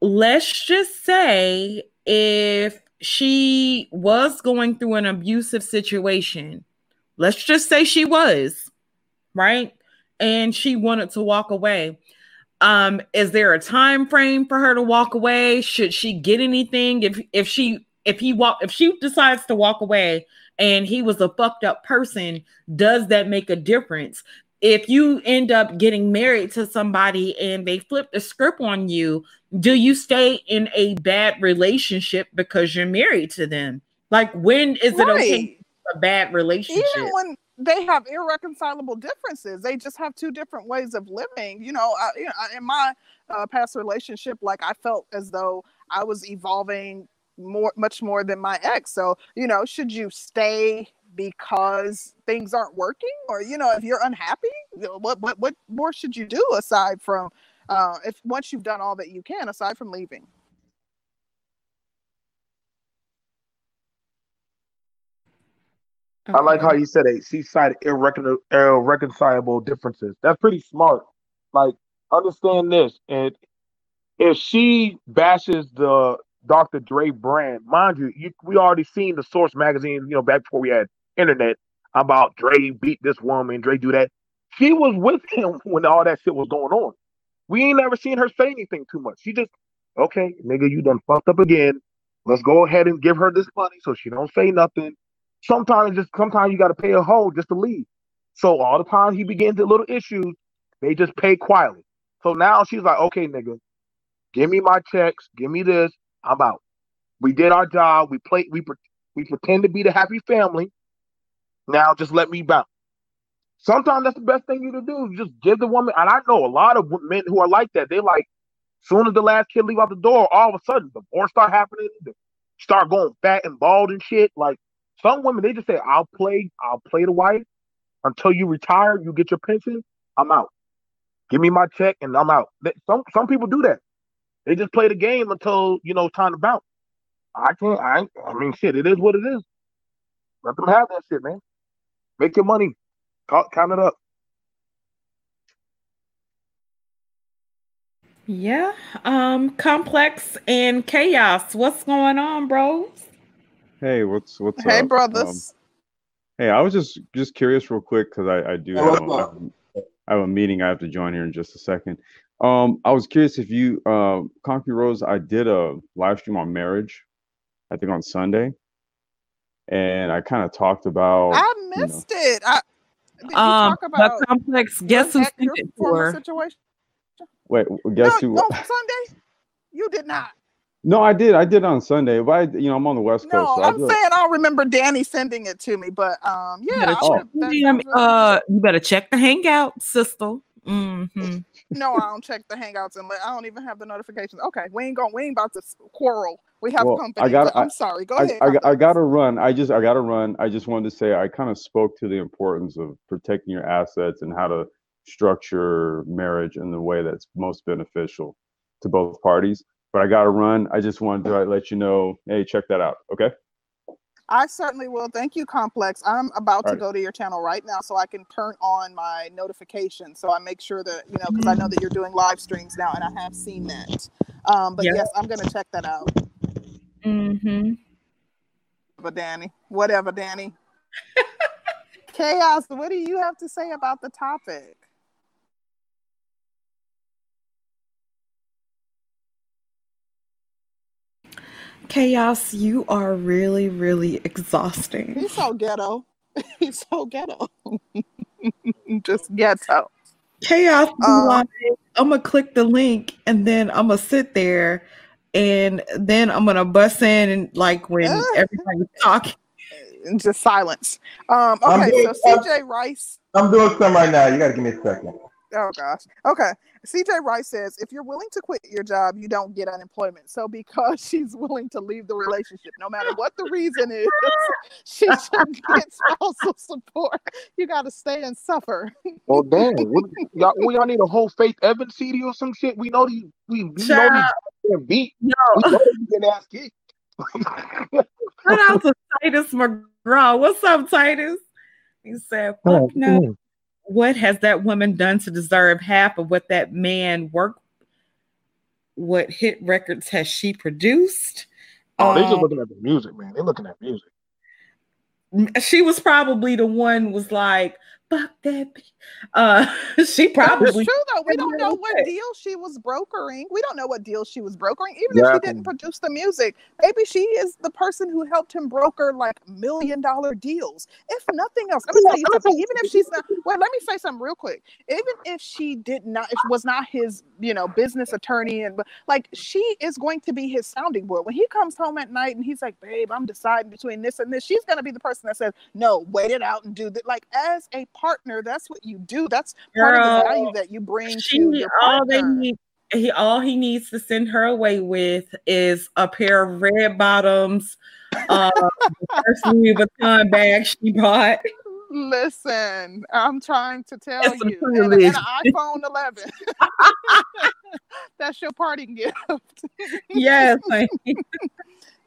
let's just say if she was going through an abusive situation, let's just say she was right? And she wanted to walk away. Um, is there a time frame for her to walk away? Should she get anything if if she if he walk if she decides to walk away and he was a fucked up person, does that make a difference? If you end up getting married to somebody and they flip the script on you, do you stay in a bad relationship because you're married to them? Like when is right. it okay a bad relationship? Even when they have irreconcilable differences. They just have two different ways of living. You know, I, you know in my uh, past relationship, like I felt as though I was evolving more, much more than my ex. So, you know, should you stay because things aren't working, or you know, if you're unhappy, what what what more should you do aside from uh, if once you've done all that you can, aside from leaving? Okay. I like how you said it. She cited irrecon- irreconcilable differences. That's pretty smart. Like, understand this. And if she bashes the Dr. Dre brand, mind you, you we already seen the Source magazine, you know, back before we had internet about Dre beat this woman, Dre do that. She was with him when all that shit was going on. We ain't never seen her say anything too much. She just, okay, nigga, you done fucked up again. Let's go ahead and give her this money so she don't say nothing sometimes just sometimes you got to pay a hoe just to leave. So all the time he begins to little issues, they just pay quietly. So now she's like, okay, nigga, give me my checks, give me this, I'm out. We did our job. We play. We we pretend to be the happy family. Now just let me bounce. Sometimes that's the best thing you to do. Just give the woman. And I know a lot of men who are like that. They like, soon as the last kid leave out the door, all of a sudden the divorce start happening. Start going fat and bald and shit. Like some women they just say, "I'll play, I'll play the wife until you retire, you get your pension, I'm out. Give me my check and I'm out." Some some people do that. They just play the game until you know time to bounce. I can't. I I mean, shit. It is what it is. Let them have that shit, man. Make your money. Count, count it up. Yeah. Um, complex and chaos. What's going on, bros? Hey, what's what's hey, up? Um, brothers. Um, hey, I was just just curious, real quick, because I I do have, a, I have a meeting I have to join here in just a second. Um, I was curious if you, uh, Concrete Rose, I did a live stream on marriage, I think on Sunday, and I kind of talked about. I missed you know, it. I, did um, talk about the complex. Guess who sent it for? Situation? Wait, guess no, who? No, Sunday. You did not. No, I did. I did on Sunday. But I, you know, I'm on the West Coast. No, so I'm saying I don't remember Danny sending it to me, but um, yeah. You better, check, uh, you better check the Hangout, sister. Mm-hmm. no, I don't check the Hangouts and I don't even have the notifications. Okay, we ain't going. We ain't about to quarrel. We have well, company. I got. I'm sorry. Go I, ahead. I, I got to run. I just. I got to run. I just wanted to say I kind of spoke to the importance of protecting your assets and how to structure marriage in the way that's most beneficial to both parties but I got to run. I just wanted to let you know, hey, check that out. Okay. I certainly will. Thank you, Complex. I'm about All to right. go to your channel right now so I can turn on my notifications. So I make sure that, you know, because I know that you're doing live streams now and I have seen that. Um, but yes, I'm going to check that out. Mm-hmm. But Danny, whatever, Danny. <laughs> Chaos, what do you have to say about the topic? Chaos, you are really, really exhausting. He's so ghetto. <laughs> He's so ghetto. <laughs> Just ghetto. Chaos, um, I'm gonna click the link and then I'm gonna sit there and then I'm gonna bust in and like when everybody's talking. <laughs> And just silence. Um, okay, so CJ Rice. I'm doing some right now. You gotta give me a second. Oh gosh. Okay. CJ Rice says if you're willing to quit your job, you don't get unemployment. So because <laughs> she's willing to leave the relationship, no matter what the reason is, <laughs> she <laughs> should get spousal support. You got to stay and suffer. Oh damn! What, y'all, we y'all need a whole Faith Evans CD or some shit. We know these. We, we know these beat. No. We know these get ass kicked. Shout out to Titus McGraw. What's up, Titus? He said, "Fuck oh, no." Hmm. What has that woman done to deserve half of what that man worked? What hit records has she produced? Oh, they just um, looking at the music, man. They're looking at music. She was probably the one was like, fuck that. Uh, <laughs> she probably. It's true though. We don't know what deal she was brokering. We don't know what deal she was brokering, even if she didn't produce the music. Maybe she is the person who helped him broker like million dollar deals. If nothing else, let me tell you something. Even if she's not, well, let me say something real quick. Even if she did not, if was not his, you know, business attorney, and like she is going to be his sounding board when he comes home at night and he's like, "Babe, I'm deciding between this and this." She's going to be the person that says, "No, wait it out and do that." Like as a partner, that's what you do. That's part Girl, of the value that you bring she, to your partner. All they need, he all he needs to send her away with is a pair of red bottoms, uh, <laughs> first Louis Vuitton bag she bought. Listen, I'm trying to tell you, and, and, an iPhone 11. <laughs> <laughs> That's your parting gift. yes.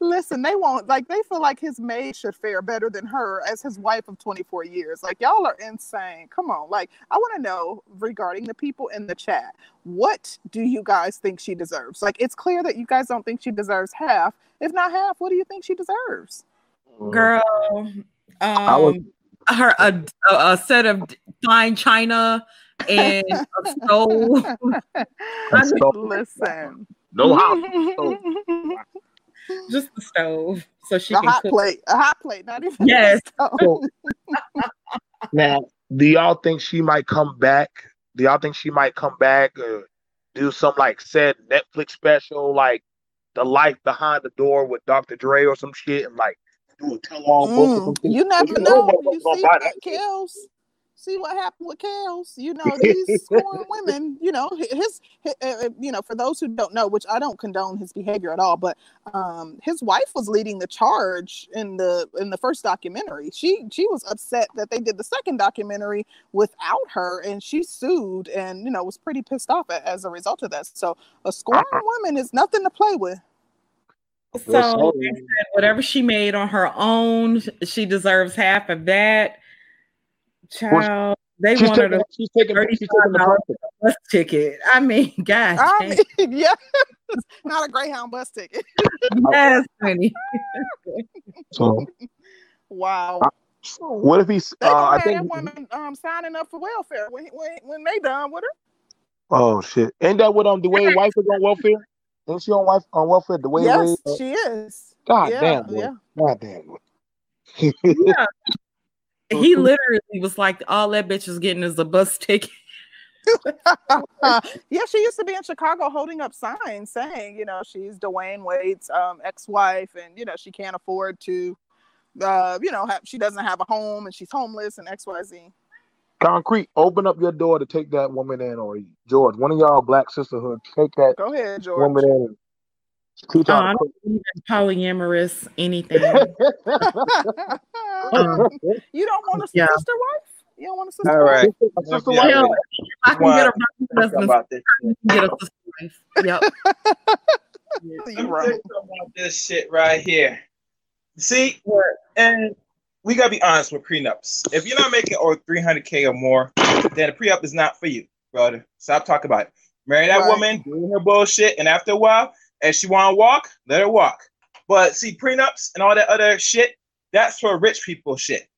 Listen, they won't like they feel like his maid should fare better than her as his wife of 24 years. Like y'all are insane. Come on. Like I want to know regarding the people in the chat, what do you guys think she deserves? Like it's clear that you guys don't think she deserves half. If not half, what do you think she deserves? Girl, um her a, a set of fine china and a stove. I mean, listen. No house <laughs> <gasps> just the stove, so she a can hot cook. plate, a hot plate, not even yes. <laughs> now, do y'all think she might come back? Do y'all think she might come back or do some like said Netflix special, like the life behind the door with Dr. Dre or some shit, and like do a tell-all mm, book? You never know. You see that kills see what happened with Kels. You know, these <laughs> scoring women, you know, his, his uh, uh, you know, for those who don't know, which I don't condone his behavior at all, but um, his wife was leading the charge in the in the first documentary. She she was upset that they did the second documentary without her, and she sued, and you know, was pretty pissed off at, as a result of that. So a scoring woman is nothing to play with. So whatever she made on her own, she deserves half of that. Child, they she's wanted taking, a she's taking, she's taking the bus ticket. I mean, <laughs> gosh. I mean, <laughs> yeah, not a Greyhound bus ticket. <laughs> yes, honey. so, wow. What if he's? They uh, I think that woman um, signing up for welfare when, when when they done with her. Oh shit! Ain't that what um Dwyane wife is on welfare? Ain't she on wife on welfare? Dwyane yes, Wade, uh, she is. God yeah, damn, boy. yeah. God damn. yeah, he literally was like, all that bitch is getting is a bus ticket. <laughs> yeah, she used to be in Chicago holding up signs saying, you know, she's Dwyane Wade's um, ex-wife, and you know she can't afford to, uh, you know, have, she doesn't have a home and she's homeless and X Y Z. Concrete, open up your door to take that woman in, or George, one of y'all black sisterhood, take that Go ahead, George. woman in. Teach oh, I don't polyamorous anything. <laughs> um, <laughs> you don't want a yeah. sister wife? You don't want a sister All right. wife? Sister wife. Yeah, I can get a husband. About this. Get a sister wife. <laughs> Yep. you right. about this shit right here. See, and we gotta be honest with prenups. If you're not making over 300k or more, then a prenup is not for you, brother. Stop talking about it. Marry that right. woman, doing her bullshit, and after a while, if she want to walk, let her walk. But see, prenups and all that other shit, that's for rich people shit. You know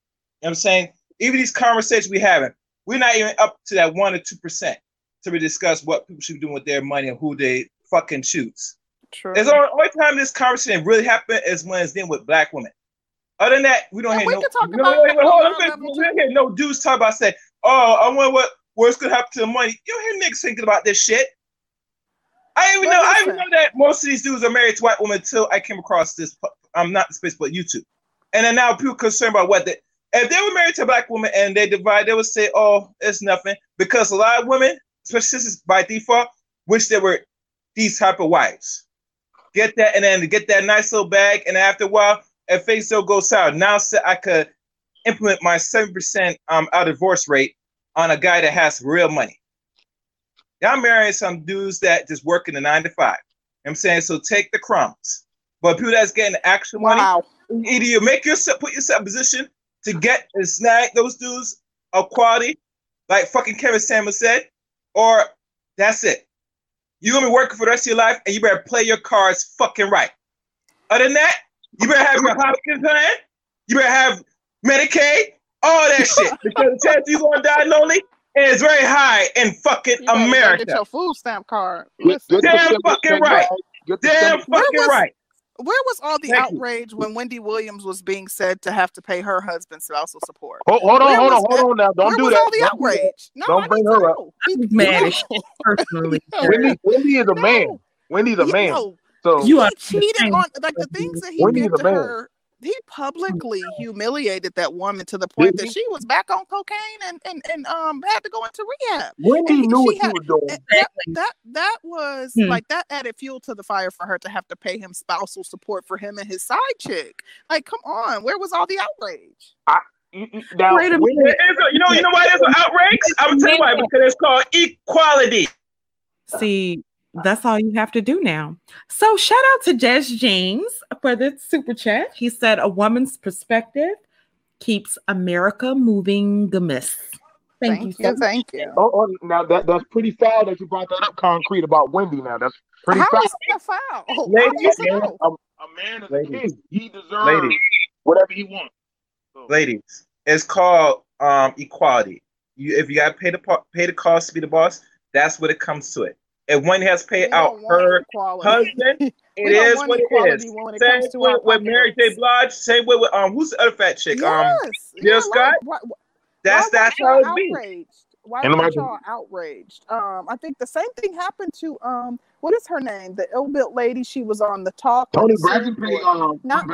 what I'm saying? Even these conversations we having, we're not even up to that one or two percent to discuss what people should be doing with their money and who they fucking choose. True. It's the only time this conversation really happened is when it's dealing with black women. Other than that, we don't hear no. no, wait, wait, hold on, we don't hear no dudes talk about say, "Oh, I wonder what what's gonna happen to the money." You don't hear niggas thinking about this shit. I even know. I even know that most of these dudes are married to white women until I came across this. I'm not the space, but YouTube. And then now people concerned about what the if they were married to a black woman and they divide, they would say, "Oh, it's nothing," because a lot of women, especially sisters by default, wish they were these type of wives. Get that, and then get that nice little bag, and after a while, if things don't go south, now so I could implement my seven percent um out divorce rate on a guy that has real money. Y'all marrying some dudes that just work in the nine to five. You know I'm saying so. Take the crumbs, but people that's getting actual wow. money, either you make yourself put yourself in position to get and snag those dudes of quality, like fucking Kevin Samuels said, or that's it. You're gonna be working for the rest of your life, and you better play your cards fucking right. Other than that, you better have your Hopkins plan. You better have Medicaid, all that shit. Because the chance you gonna die lonely is very high in fucking you America. Get your food stamp card. Listen. Damn fucking right. Damn fucking right. Where was all the Thank outrage you. when Wendy Williams was being said to have to pay her husband spousal support? Hold, hold on, hold on, hold on now. Don't do that. all the don't outrage? No, don't bring her up. He's <laughs> mad personally. <laughs> Wendy, Wendy is a no. man. Wendy's a man. No. So you he cheated on like the things that he Wendy's did to her he publicly humiliated that woman to the point that she was back on cocaine and, and, and um had to go into rehab. When he knew what had, she was doing. That, that that was hmm. like that added fuel to the fire for her to have to pay him spousal support for him and his side chick. Like, come on, where was all the outrage? I, now, Wait a minute. You know, you know why there's an outrage? I'm tell you why because it's called equality. See, that's all you have to do now. So shout out to Jess James for the super chat. He said a woman's perspective keeps America moving the miss. Thank, thank you, so thank you. Oh, oh, now that that's pretty foul that you brought that up concrete about Wendy. Now that's pretty How foul. <laughs> Is that foul? Ladies, a, a, man is Ladies. a king. He deserves Ladies. whatever he wants. So. Ladies, it's called um, equality. You if you got to pay the pay the cost to be the boss, that's what it comes to it. If one has paid out her husband, <laughs> it is what it is. Same with, with Mary J. Blige. Same way with um, who's the other fat chick? Yes. Um, Jill yeah, Scott. Why, why, that's why that's how it be. Why are y'all outraged? Um, I think the same thing happened to um, what is her name? The ill-built lady. She was on the talk. Toni Braxton paid. Um, not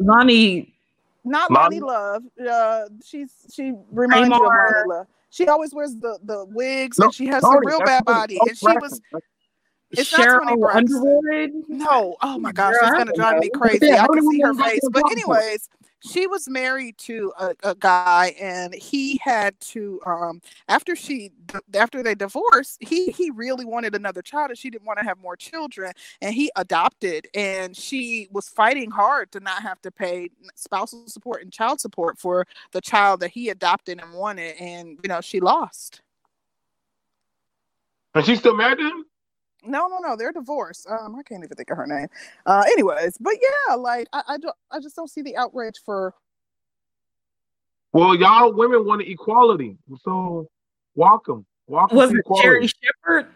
Loni. Not Loni, Love. Uh, she's she reminds me of Loni Love. She always wears the the wigs no, and she has a real bad body. And she was it's Sheryl not Underwood. No, oh my gosh, Girl, it's gonna drive me crazy. I can see her face. But anyways, she was married to a, a, guy and he had to um after she after they divorced he he really wanted another child and she didn't want to have more children and he adopted and she was fighting hard to not have to pay spousal support and child support for the child that he adopted and wanted and you know she lost. And she's still married him no, no, no. They're divorced. Um, I can't even think of her name. Uh, anyways, but yeah, like I, I don't, I just don't see the outrage for. Well, y'all women want equality, so welcome, welcome. Was it equality. Sherri Shepherd?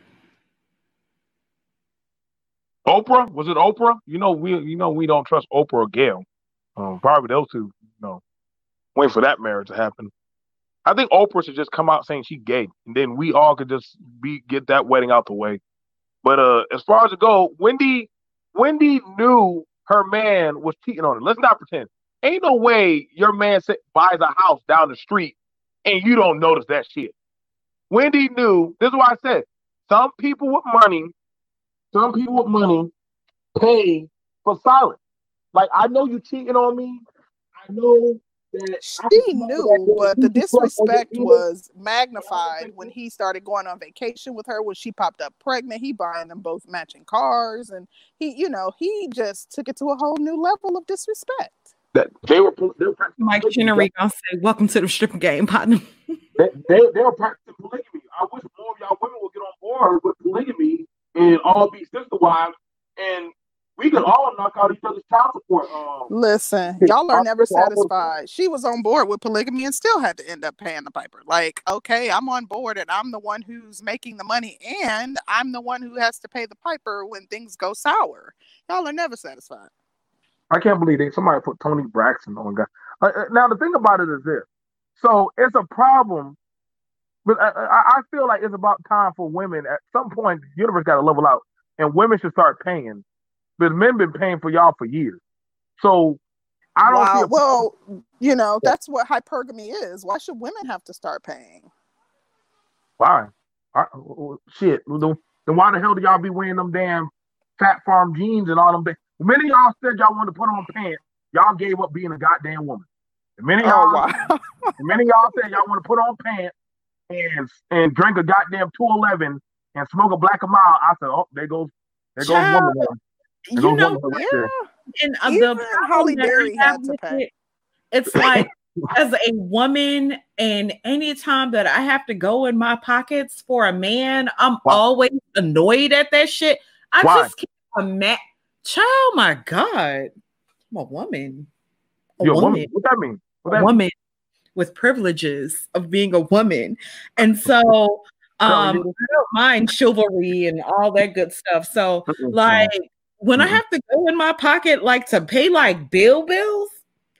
Oprah? Was it Oprah? You know we, you know we don't trust Oprah or Gail. Um, probably those two. You know, wait for that marriage to happen. I think Oprah should just come out saying she's gay, and then we all could just be get that wedding out the way. But uh, as far as it go, Wendy, Wendy knew her man was cheating on her. Let's not pretend. Ain't no way your man sit, buys a house down the street and you don't notice that shit. Wendy knew. This is why I said some people with money, some people with money pay for silence. Like I know you cheating on me. I know she knew, but the disrespect was magnified when he started going on vacation with her. When she popped up pregnant, he buying them both matching cars, and he, you know, he just took it to a whole new level of disrespect. That they were, they were Mike Chenery gonna say, "Welcome to the stripping game, partner." they, they, they were practicing polygamy. I wish more of y'all women would get on board with polygamy and all be sister wives and we could all knock out each other's child support. Um, Listen, y'all are never satisfied. She was on board with polygamy and still had to end up paying the piper. Like, okay, I'm on board and I'm the one who's making the money and I'm the one who has to pay the piper when things go sour. Y'all are never satisfied. I can't believe they somebody put Toni Braxton on. Guy. Uh, uh, now the thing about it is this: so it's a problem, but I, I feel like it's about time for women. At some point, the universe got to level out, and women should start paying but men been paying for y'all for years. So I don't wow. well, you know, that's what hypergamy is. Why should women have to start paying? Why? I, shit. Then why the hell do y'all be wearing them damn Phat Farm jeans and all them? Many y'all said y'all wanted to put on pants. Y'all gave up being a goddamn woman. And many oh, y'all, wow. many y'all said y'all want to put on pants and and drink a goddamn 211 and smoke a Black & Mild. I said, oh, there goes, there goes Child, woman. There you know, yeah. And uh, the Halle Berry had to pay. It, it's like as a woman, and anytime that I have to go in my pockets for a man, I'm wow. always annoyed at that shit. I Why? just can't imagine. Child, my God, I'm a woman. A You're woman. woman. What that mean? What that a woman with privileges of being a woman, and so um, I don't mind chivalry and all that good stuff. So, like, when I have to go in my pocket, like to pay like bill bills,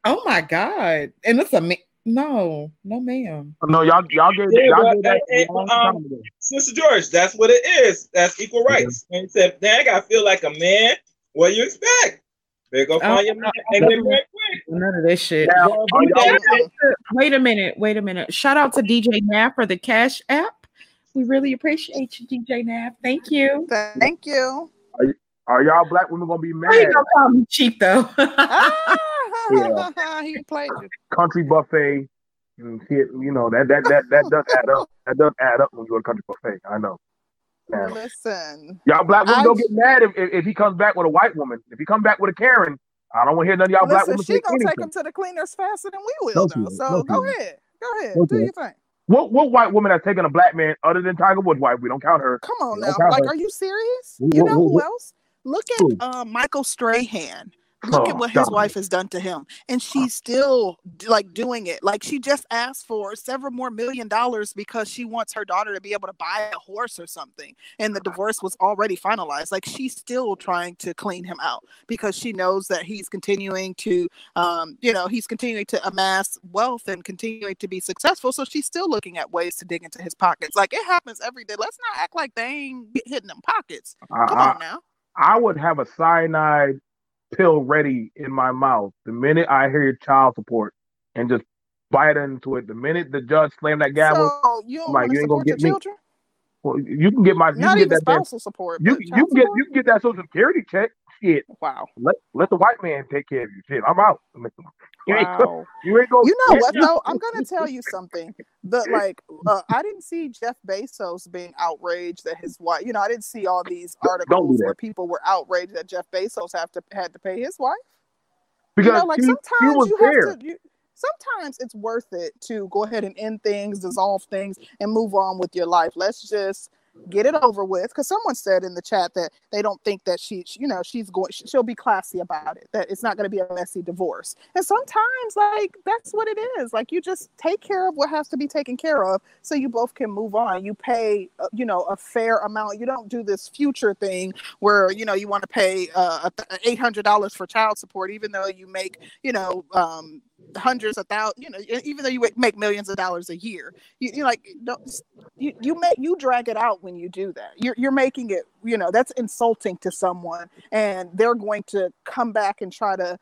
oh my god! And it's a no, no, ma'am. No, y'all, y'all get yeah, y'all but, that. Hey, um, Sister George, that's what it is. That's equal rights. And he said, "Dang, I feel like a man." What do you expect? Better go find your man. None of this shit. wait a minute. Wait a minute. Shout out to DJ Nav for the Cash App. We really appreciate you, DJ Nav. Thank you. Thank you. Are, are y'all black women gonna be mad? He gonna call me cheap though. yeah. <laughs> he played you. Country buffet. You know that that that that does add up. That does add up when you go to country buffet. I know. Listen, y'all black women I, don't get mad if, if, if he comes back with a white woman. If he come back with a Karen, I don't want to hear none of y'all listen, black women. She gonna anything. take him to the cleaners faster than we will, though. So go ahead, go ahead, okay. do your thing. What what white woman has taken a black man other than Tiger Woods' wife? We don't count her. Come on now, like, her. are you serious? You know who else? Look at uh, Michael Strahan. Look oh, at what his wife has done to him. And she's still like doing it. Like she just asked for several more million dollars because she wants her daughter to be able to buy a horse or something. And the divorce was already finalized. Like she's still trying to clean him out because she knows that he's continuing to, um, you know, he's continuing to amass wealth and continuing to be successful. So she's still looking at ways to dig into his pockets. Like it happens every day. Let's not act like they ain't hitting them pockets. Come on now. I would have a cyanide pill ready in my mouth the minute I hear child support and just bite into it. The minute the judge slammed that gavel, so you, like, you ain't gonna get children? me. Well, you can get my you Not can get that spousal support. You, you can support? get you can get that social security check. Shit. Wow. Let let the white man take care of you. Shit. I'm out. You wow. <laughs> you ain't gonna, you know what though? I'm gonna tell you something. The like uh, I didn't see Jeff Bezos being outraged that his wife. You know, I didn't see all these articles do where people were outraged that Jeff Bezos have to had to pay his wife. Because you know, like he, sometimes he you there. have to. You, sometimes it's worth it to go ahead and end things, dissolve things, and move on with your life. Let's just get it over with because someone said in the chat that they don't think that she, you know she's going she'll be classy about it that it's not going to be a messy divorce. And sometimes like that's what it is like you just take care of what has to be taken care of so you both can move on. You pay uh, you know a fair amount. You don't do this future thing where you know you want to pay uh, $800 for child support even though you make you know um, hundreds of thousands, you know, even though you make millions of dollars a year, you, you like you you make you drag it out when you do that. You're you're making it, you know, that's insulting to someone, and they're going to come back and try to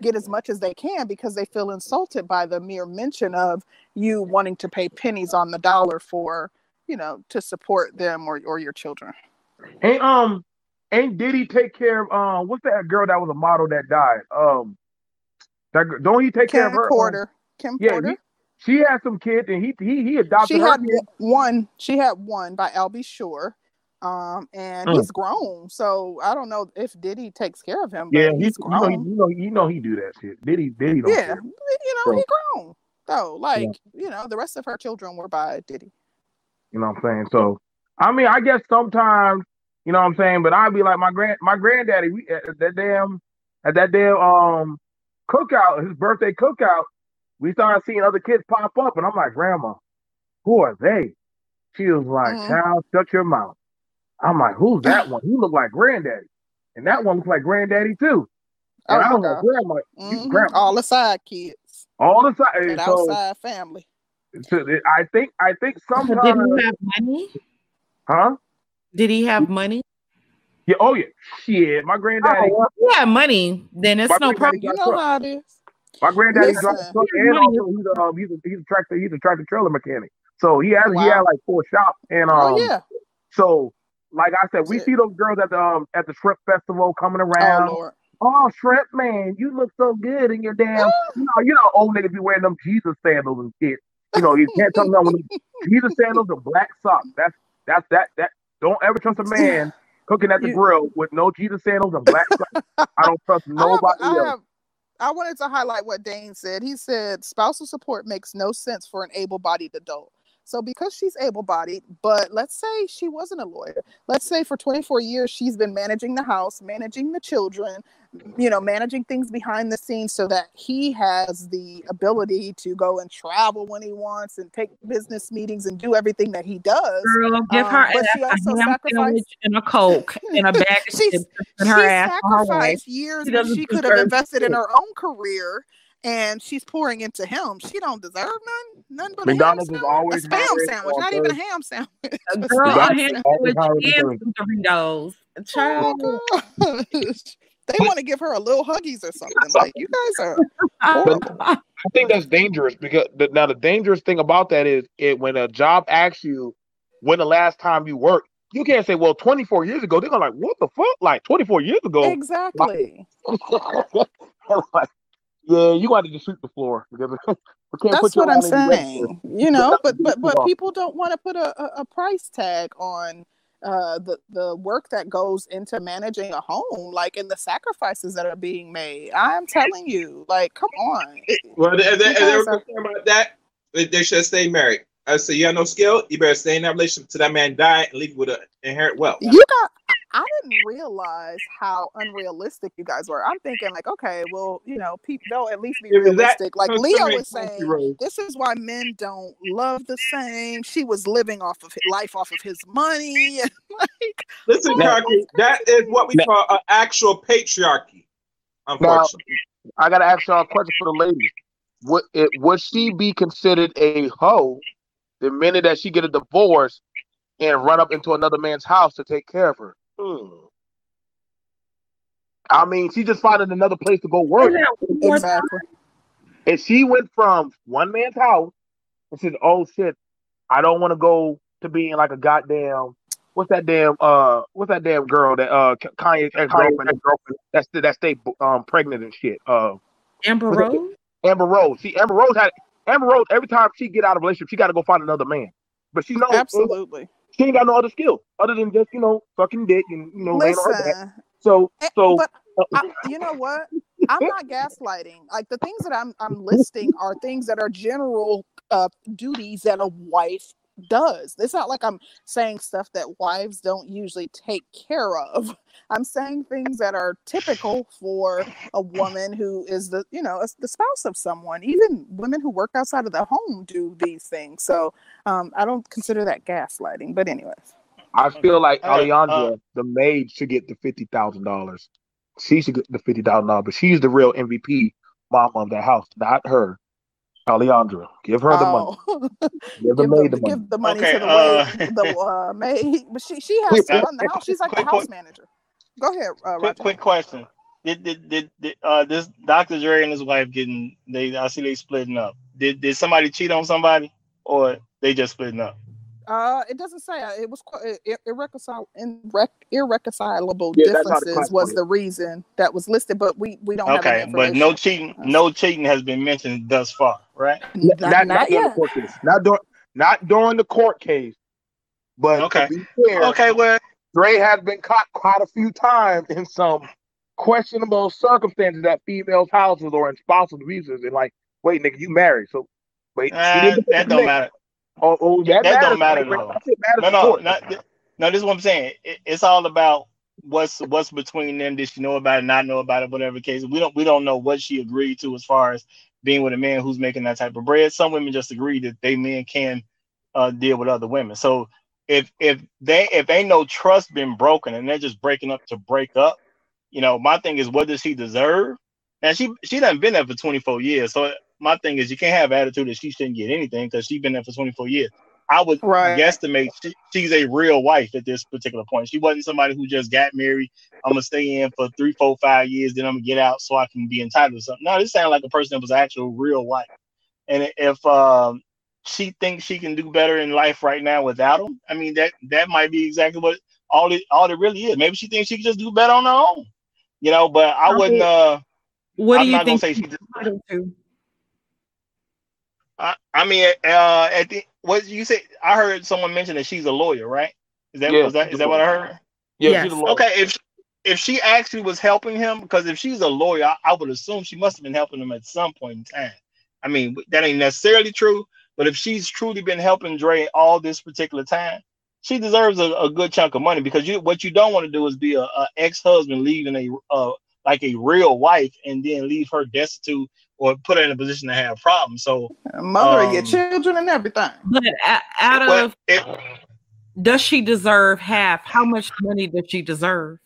get as much as they can because they feel insulted by the mere mention of you wanting to pay pennies on the dollar for, you know, to support them or or your children. Hey, um, ain't Diddy take care of um what's that girl that was a model that died? Um that don't he take Kim care of her? Porter. Kim yeah, Porter. He, she had some kids, and he he he adopted. She her had kid. one. She had one by Albie B. Sure, um, and mm. he's grown. So I don't know if Diddy takes care of him. yeah, he's grown. You know, you know, he do that shit. Diddy, Diddy don't. Yeah, care. you know, so, he grown though. Like yeah. you know, the rest of her children were by Diddy. You know what I'm saying? So I mean, I guess sometimes you know what I'm saying, but I'd be like my grand my granddaddy. We at that damn at that damn um cookout, his birthday cookout, we started seeing other kids pop up, and I'm like, Grandma, who are they? She was like, mm-hmm. Child, shut your mouth. I'm like, who's that <laughs> one? He looked like granddaddy. And that one looks like granddaddy too. And oh, I was like, Grandma, mm-hmm. grandma. All the side kids. All the side and so, outside family. So I think I think sometimes <laughs> Did he have money? Huh? Did he have money? Yeah. Oh yeah. Shit. My granddaddy. Oh, well, yeah, money. Then it's no problem. You know how it is. My granddaddy drives truck and also he's a um, he's a he's a tractor he's a tractor trailer mechanic. So he has wow. he had like four shops and oh, um oh, yeah. so like I said, we see those girls at the um at the shrimp festival coming around. Oh, oh shrimp man, you look so good in your damn you know you know old niggas be wearing them Jesus sandals and shit. You know, you can't tell me when <laughs> Jesus sandals and black socks. That's that's that that don't ever trust a man cooking at the you, grill with no Jesus sandals and black. I don't trust <laughs> nobody I have, else. I have, I wanted to highlight what Dane said. He said spousal support makes no sense for an able-bodied adult. So because she's able-bodied, but let's say she wasn't a lawyer. Let's say for 24 years she's been managing the house, managing the children, you know, managing things behind the scenes so that he has the ability to go and travel when he wants and take business meetings and do everything that he does. Girl, give um, her but she also sacrificed and a coke and a bag of <laughs> chips and her she ass sacrificed years she, she could have invested in her own career and she's pouring into him. She don't deserve none, none but McDonald's a is always a spam sandwich, not even a ham sandwich. A girl, a ham sandwich and Doritos. Child. Oh <laughs> they want to give her a little huggies or something. Like you guys are. <laughs> I think that's dangerous because the, now the dangerous thing about that is it when a job asks you when the last time you worked, you can't say, "Well, 24 years ago." They're gonna like, "What the fuck?" Like 24 years ago. Exactly. <laughs> like, yeah, you got to just sweep the floor because <laughs> That's what I'm saying. You know, but but but people don't want to put a, a, a price tag on uh the the work that goes into managing a home like in the sacrifices that are being made. I'm telling you like come on. Well they, they, they were concerned about that. They, they should stay married. I say you have no skill, you better stay in that relationship till that man die and leave you with an inherent wealth. You got I didn't realize how unrealistic you guys were. I'm thinking like, okay, well, you know, people they'll at least be realistic. Like <laughs> Leo was saying, this is why men don't love the same. She was living off of life off of his money. <laughs> like, listen, oh, that is what we now, call an actual patriarchy. Unfortunately, now, I gotta ask y'all a question for the ladies. Would it would she be considered a hoe the minute that she get a divorce and run up into another man's house to take care of her? Hmm. I mean, she just finding another place to go work. Exactly. And she went from one man's house and said, "Oh shit, I don't want to go to being like a goddamn what's that damn uh what's that damn girl that uh Kanye's ex girlfriend that's that stayed um pregnant and shit uh Amber Rose Amber Rose see Amber Rose had Amber Rose every time she get out of a relationship she got to go find another man but she knows absolutely she ain't got no other skill other than just you know fucking dick and you know Listen, so eh, so but I, you know what? I'm not gaslighting. Like the things that I'm I'm listing are things that are general uh duties that a wife does. It's not like I'm saying stuff that wives don't usually take care of. <laughs> I'm saying things that are typical for a woman who is the, you know, the spouse of someone. Even women who work outside of the home do these things. So um, I don't consider that gaslighting. But anyways. I feel like Alejandra, uh, the maid, should get the fifty thousand dollars. She should get the fifty thousand dollars, but she's the real MVP mama of that house, not her. Alejandra, give her the oh. <laughs> money. Give the maid the, the money. Give the money okay, to the, uh, <laughs> maid, the uh, maid. But she she has to run the house. She's like quick, the house quick, manager. Go ahead, uh, quick, quick question. Did, did did, did uh, this Dr. Dre and his wife getting they I see they splitting up. Did did somebody cheat on somebody or they just splitting up? Uh, it doesn't say. Uh, it was irreconcilable, irreconcilable yeah, differences was the reason that was listed, but we we don't. Have Okay, but no cheating, no cheating has been mentioned thus far, right? Not, not, not, not during the court case. Not during not during the court case. But okay, fair, okay, well, Dre has been caught quite a few times in some questionable circumstances at females' houses or in spousal visas, and like, wait, nigga, you married, so wait, uh, that don't matter. Oh, oh that, that don't matter though. No, no, not, no. This is what I'm saying. It, it's all about what's what's between them. Did she know about it? Not know about it? Whatever case. We don't we don't know what she agreed to as far as being with a man who's making that type of bread. Some women just agree that they men can uh, deal with other women. So if if they if ain't no trust been broken and they're just breaking up to break up, you know, my thing is what does he deserve? And she she done been there for 24 years. So my thing is you can't have attitude that she shouldn't get anything because she's been there for 24 years. I would right. guesstimate she, she's a real wife at this particular point. She wasn't somebody who just got married. I'm gonna stay in for three, four, five years, then I'm gonna get out so I can be entitled to something. No, this sounds like a person that was actual real wife. And if um, she thinks she can do better in life right now without him, I mean that that might be exactly what all it all it really is. Maybe she thinks she can just do better on her own, you know. But I wouldn't. uh What I'm do you think? Say she just, I, I mean, uh, at the what you say? I heard someone mention that she's a lawyer, right? Is that yeah, was that is that what I heard? Yeah. Yes. Okay. If if she actually was helping him, because if she's a lawyer, I, I, would assume she must have been helping him at some point in time. I mean, that ain't necessarily true, but if she's truly been helping Dre all this particular time, she deserves a, a good chunk of money because you what you don't want to do is be a, a ex-husband leaving a uh, like a real wife and then leave her destitute or put her in a position to have problems. So mother um, your children and everything. But out of it, does she deserve half? How much money does she deserve?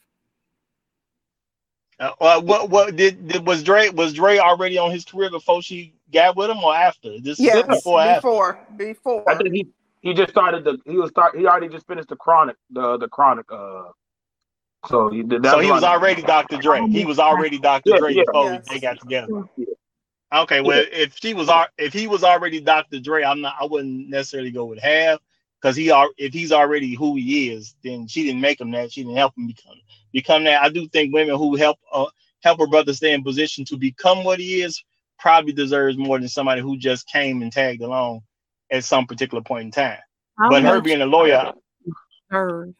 Uh, what what did, did was Dre was Dre already on his career before she got with him or after? This yes, before before, before. I think he he just started the he was start he already just finished the chronic the the chronic uh so he did that. So he was already Dr. Dre. He was already Dr. Yeah, Dre yeah, before yes. they got together. Okay, well if she was if he was already Dr. Dre, I'm not I wouldn't necessarily go with half because he are if he's already who he is, then she didn't make him that. She didn't help him become become that. I do think women who help uh, help her brother stay in position to become what he is probably deserves more than somebody who just came and tagged along at some particular point in time. How but her being a lawyer, her.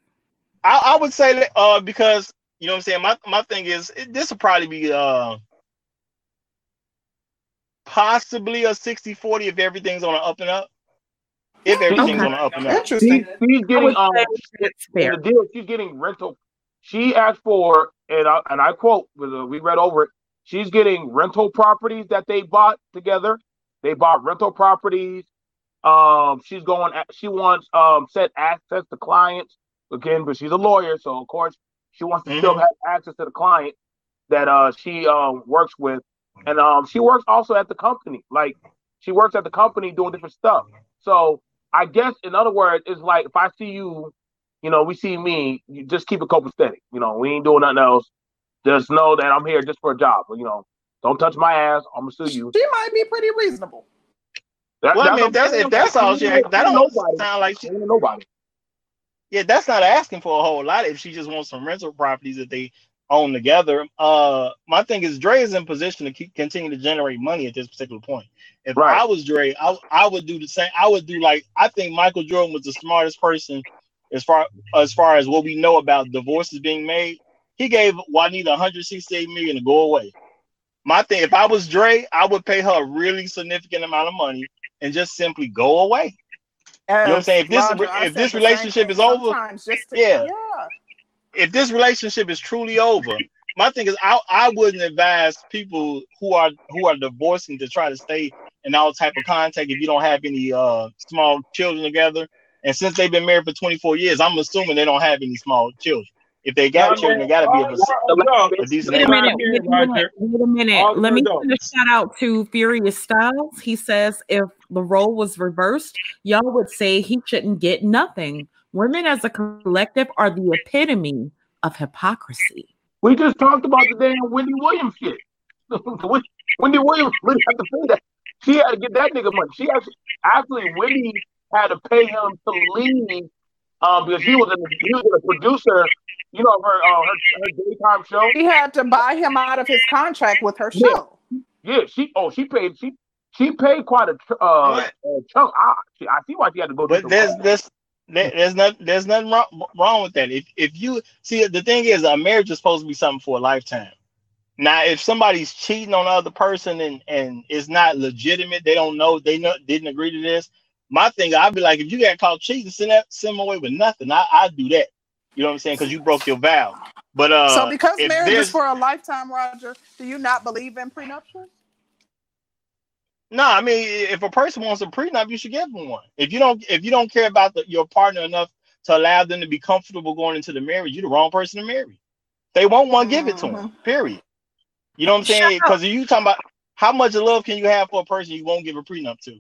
I, I would say that uh, because you know what I'm saying. My my thing is this will probably be uh possibly a 60-40 if everything's on an up and up. If everything's okay. on an up and up. Interesting. she's getting um the deal. She's getting rental. She asked for and I, and I quote we read over it. She's getting rental properties that they bought together. They bought rental properties. Um, she's going. She wants um set access to clients again, but she's a lawyer, so of course she wants to mm-hmm. still have access to the client that uh she um works with, and um she works also at the company. Like she works at the company doing different stuff. So I guess in other words, it's like if I see you, you know, we see me, you just keep it copacetic. You know, we ain't doing nothing else. Just know that I'm here just for a job. You know, don't touch my ass. I'm gonna sue you. She might be pretty reasonable. That, well, I mean, that's, if that's all she, that don't nobody. sound like she, nobody. Yeah, that's not asking for a whole lot. If she just wants some rental properties that they own together, uh, my thing is Dre is in position to keep continue to generate money at this particular point. If right. I was Dre, I, I would do the same. I would do like I think Michael Jordan was the smartest person as far as far as what we know about divorces being made. He gave Juanita 168 million to go away. My thing, if I was Dre, I would pay her a really significant amount of money and just simply go away. you know what I'm saying? If this Roger, if this relationship is over, to, yeah. yeah. If this relationship is truly over, my thing is I, I wouldn't advise people who are who are divorcing to try to stay in all type of contact if you don't have any uh small children together. And since they've been married for 24 years, I'm assuming they don't have any small children. If they got children, they got to be able to. Wait a minute. Wait a minute. Wait a minute. Let me send a shout out to Furious Styles. He says if the role was reversed, y'all would say he shouldn't get nothing. Women as a collective are the epitome of hypocrisy. We just talked about the damn Wendy Williams shit. <laughs> Wendy Williams really had to pay that. She had to get that nigga money. She actually, actually, Wendy had to pay him to leave um, because he was a he was a producer you know her uh, her, her daytime show. She had to buy him out of his contract with her show. Yeah, yeah she oh she paid she she paid quite a, uh, a chunk. Ah, she, I see why she had to go. But there's this. There's not there's nothing wrong, wrong with that. If if you see the thing is a marriage is supposed to be something for a lifetime. Now, if somebody's cheating on the other person and and it's not legitimate, they don't know they know didn't agree to this. My thing, I'd be like, if you got caught cheating, send that send them away with nothing. I I do that. You know what I'm saying? Because you broke your vow. But uh, so because marriage is for a lifetime, Roger, do you not believe in prenuptials? No, I mean, if a person wants a prenup, you should give them one. If you don't, if you don't care about the, your partner enough to allow them to be comfortable going into the marriage, you're the wrong person to marry. They won't want to give it to them. Mm-hmm. Period. You know what I'm saying? Because you talking about how much love can you have for a person you won't give a prenup to?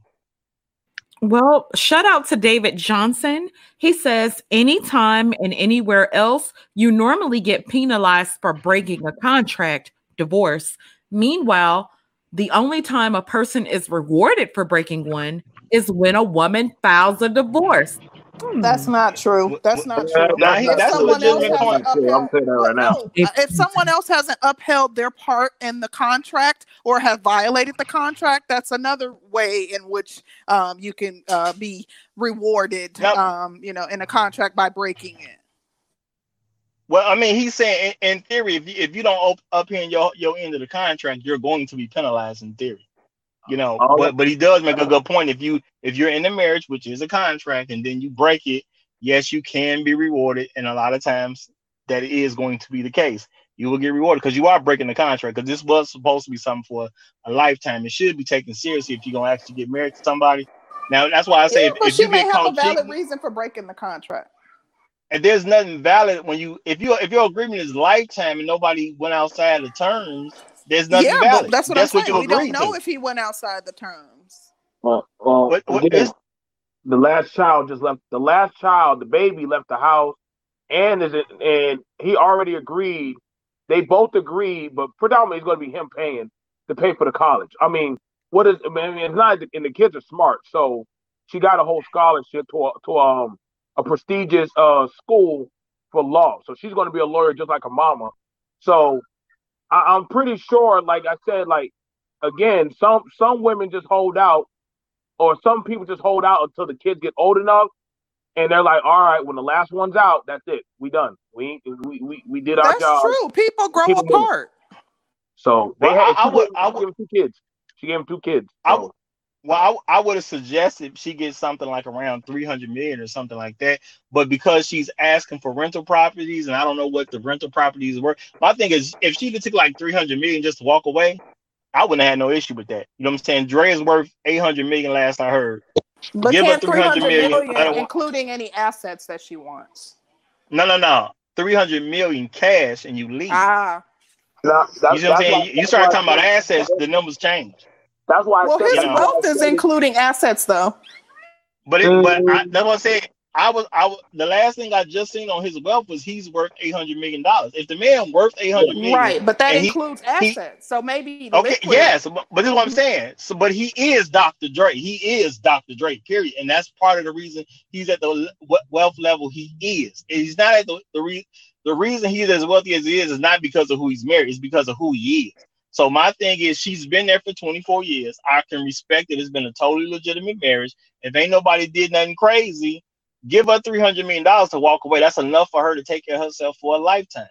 Well, shout out to David Johnson. He says, anytime and anywhere else, you normally get penalized for breaking a contract, divorce. Meanwhile, the only time a person is rewarded for breaking one is when a woman files a divorce. That's hmm. not true. That's not true. if that's someone else hasn't upheld, I'm saying that right now. No, if, if someone else hasn't upheld their part in the contract or have violated the contract, that's another way in which um, you can uh, be rewarded, yep. um, you know, in a contract by breaking it. Well, I mean, he's saying in, in theory, if you, if you don't up, in your, your end of the contract, you're going to be penalized in theory you know oh, but but he does make a good point. If you if you're in a marriage which is a contract and then you break it yes you can be rewarded and a lot of times that is going to be the case. You will get rewarded because you are breaking the contract because this was supposed to be something for a lifetime. It should be taken seriously if you're going to actually get married to somebody. Now that's why i say yeah, if, if you may have a valid cheating, reason for breaking the contract and there's nothing valid when you if you if your agreement is lifetime and nobody went outside the terms there's nothing yeah, valid. that's what that's I'm saying. we don't know to. if he went outside the terms. Well, well what, what again, is... the last child just left. The last child, the baby, left the house, and is it? And he already agreed. They both agreed, but predominantly it's going to be him paying to pay for the college. I mean, what is? I mean, it's not. And the kids are smart, so she got a whole scholarship to a, to um a prestigious uh school for law. So she's going to be a lawyer just like her mama. So I, am pretty sure, like I said, like again, some some women just hold out, or some people just hold out until the kids get old enough, and they're like, all right, when the last one's out, that's it, we done, we we we, we did our that's job. That's true. People grow people apart. So they well, had, I, I would, I would give him two kids. She gave him two kids. So. I, well, I, I would have suggested she gets something like around 300 million or something like that. But because she's asking for rental properties and I don't know what the rental properties were, my thing is if she could take like 300 million just to walk away, I wouldn't have had no issue with that. You know what I'm saying? Dre is worth 800 million last I heard. But Give her 300 million, million including any assets that she wants. No, no, no. 300 million cash and you leave. Ah. No, you know what I'm saying? You start talking about assets, the numbers change. That's why. Well, his wealth is including assets, though. But it, but I, mm-hmm. that's what I said. I was I was the last thing I just seen on his wealth was he's worth eight hundred million dollars. If the man worth eight hundred million, right? But that includes he, assets, he, so maybe okay, liquid. yes. But, but this is what I'm saying. So, but he is Dr. Dre. He is Dr. Dre. Period. And that's part of the reason he's at the wealth level he is. he's not at the the, re, the reason he's as wealthy as he is is not because of who he's married. It's because of who he is. So my thing is, she's been there for 24 years. I can respect it. It's been a totally legitimate marriage. If ain't nobody did nothing crazy, give her 300 million dollars to walk away. That's enough for her to take care of herself for a lifetime.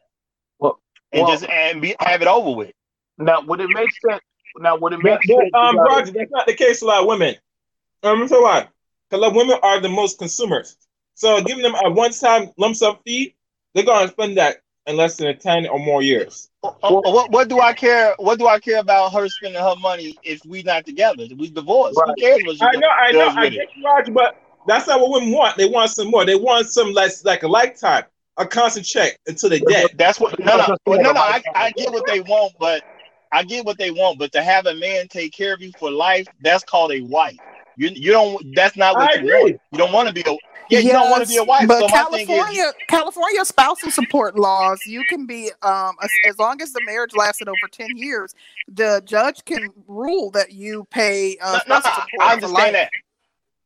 Well, and well, just and be have it over with. Now, would it make sense? Now, would it make but, sense? Um, Roger, that's not the case. A lot of women. Um, so why? Because women are the most consumers. So giving them a one-time lump sum fee, they're gonna spend that in less than 10 or more years. What, what do I care? What do I care about her spending her money if we not together? We divorced. Right. Who cares? What I know, I know, I get you, Roger, but that's not what women want. They want some more. They want some less like a lifetime, a constant check until they dead. That's what. No, no, no, no. I, I get what they want, but I get what they want. But to have a man take care of you for life, that's called a wife. You you don't. That's not what I you agree. want. You don't want to be a yeah, you don't want to be a wife. But so California, is, California spousal support laws, you can be um as, as, long as the marriage lasted over ten years, the judge can rule that you pay. Uh, no, no, I understand that.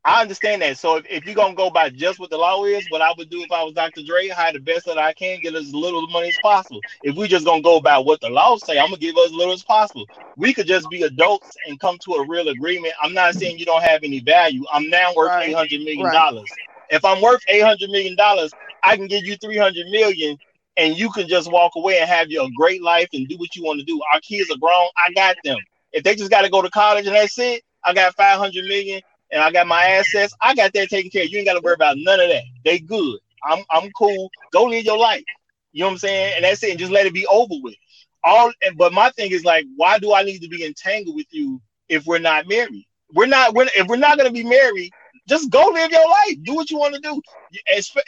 I understand that. So if, if you're gonna go by just what the law is, what I would do if I was Dr. Dre, hire the best that I can, get as little money as possible. If we're just gonna go by what the law say, I'm gonna give us as little as possible. We could just be adults and come to a real agreement. I'm not saying you don't have any value. I'm now worth eight hundred million dollars. Right. If I'm worth eight hundred million dollars, I can give you three hundred million, and you can just walk away and have your great life and do what you want to do. Our kids are grown. I got them. If they just got to go to college and that's it, I got five hundred million and I got my assets. I got that taken care of. You ain't got to worry about none of that. They good. I'm I'm cool. Go live your life. You know what I'm saying? And that's it. And just let it be over with. All. But my thing is like, why do I need to be entangled with you if we're not married? We're not. We're, if we're not gonna be married, just go live your life. Do what you want to do,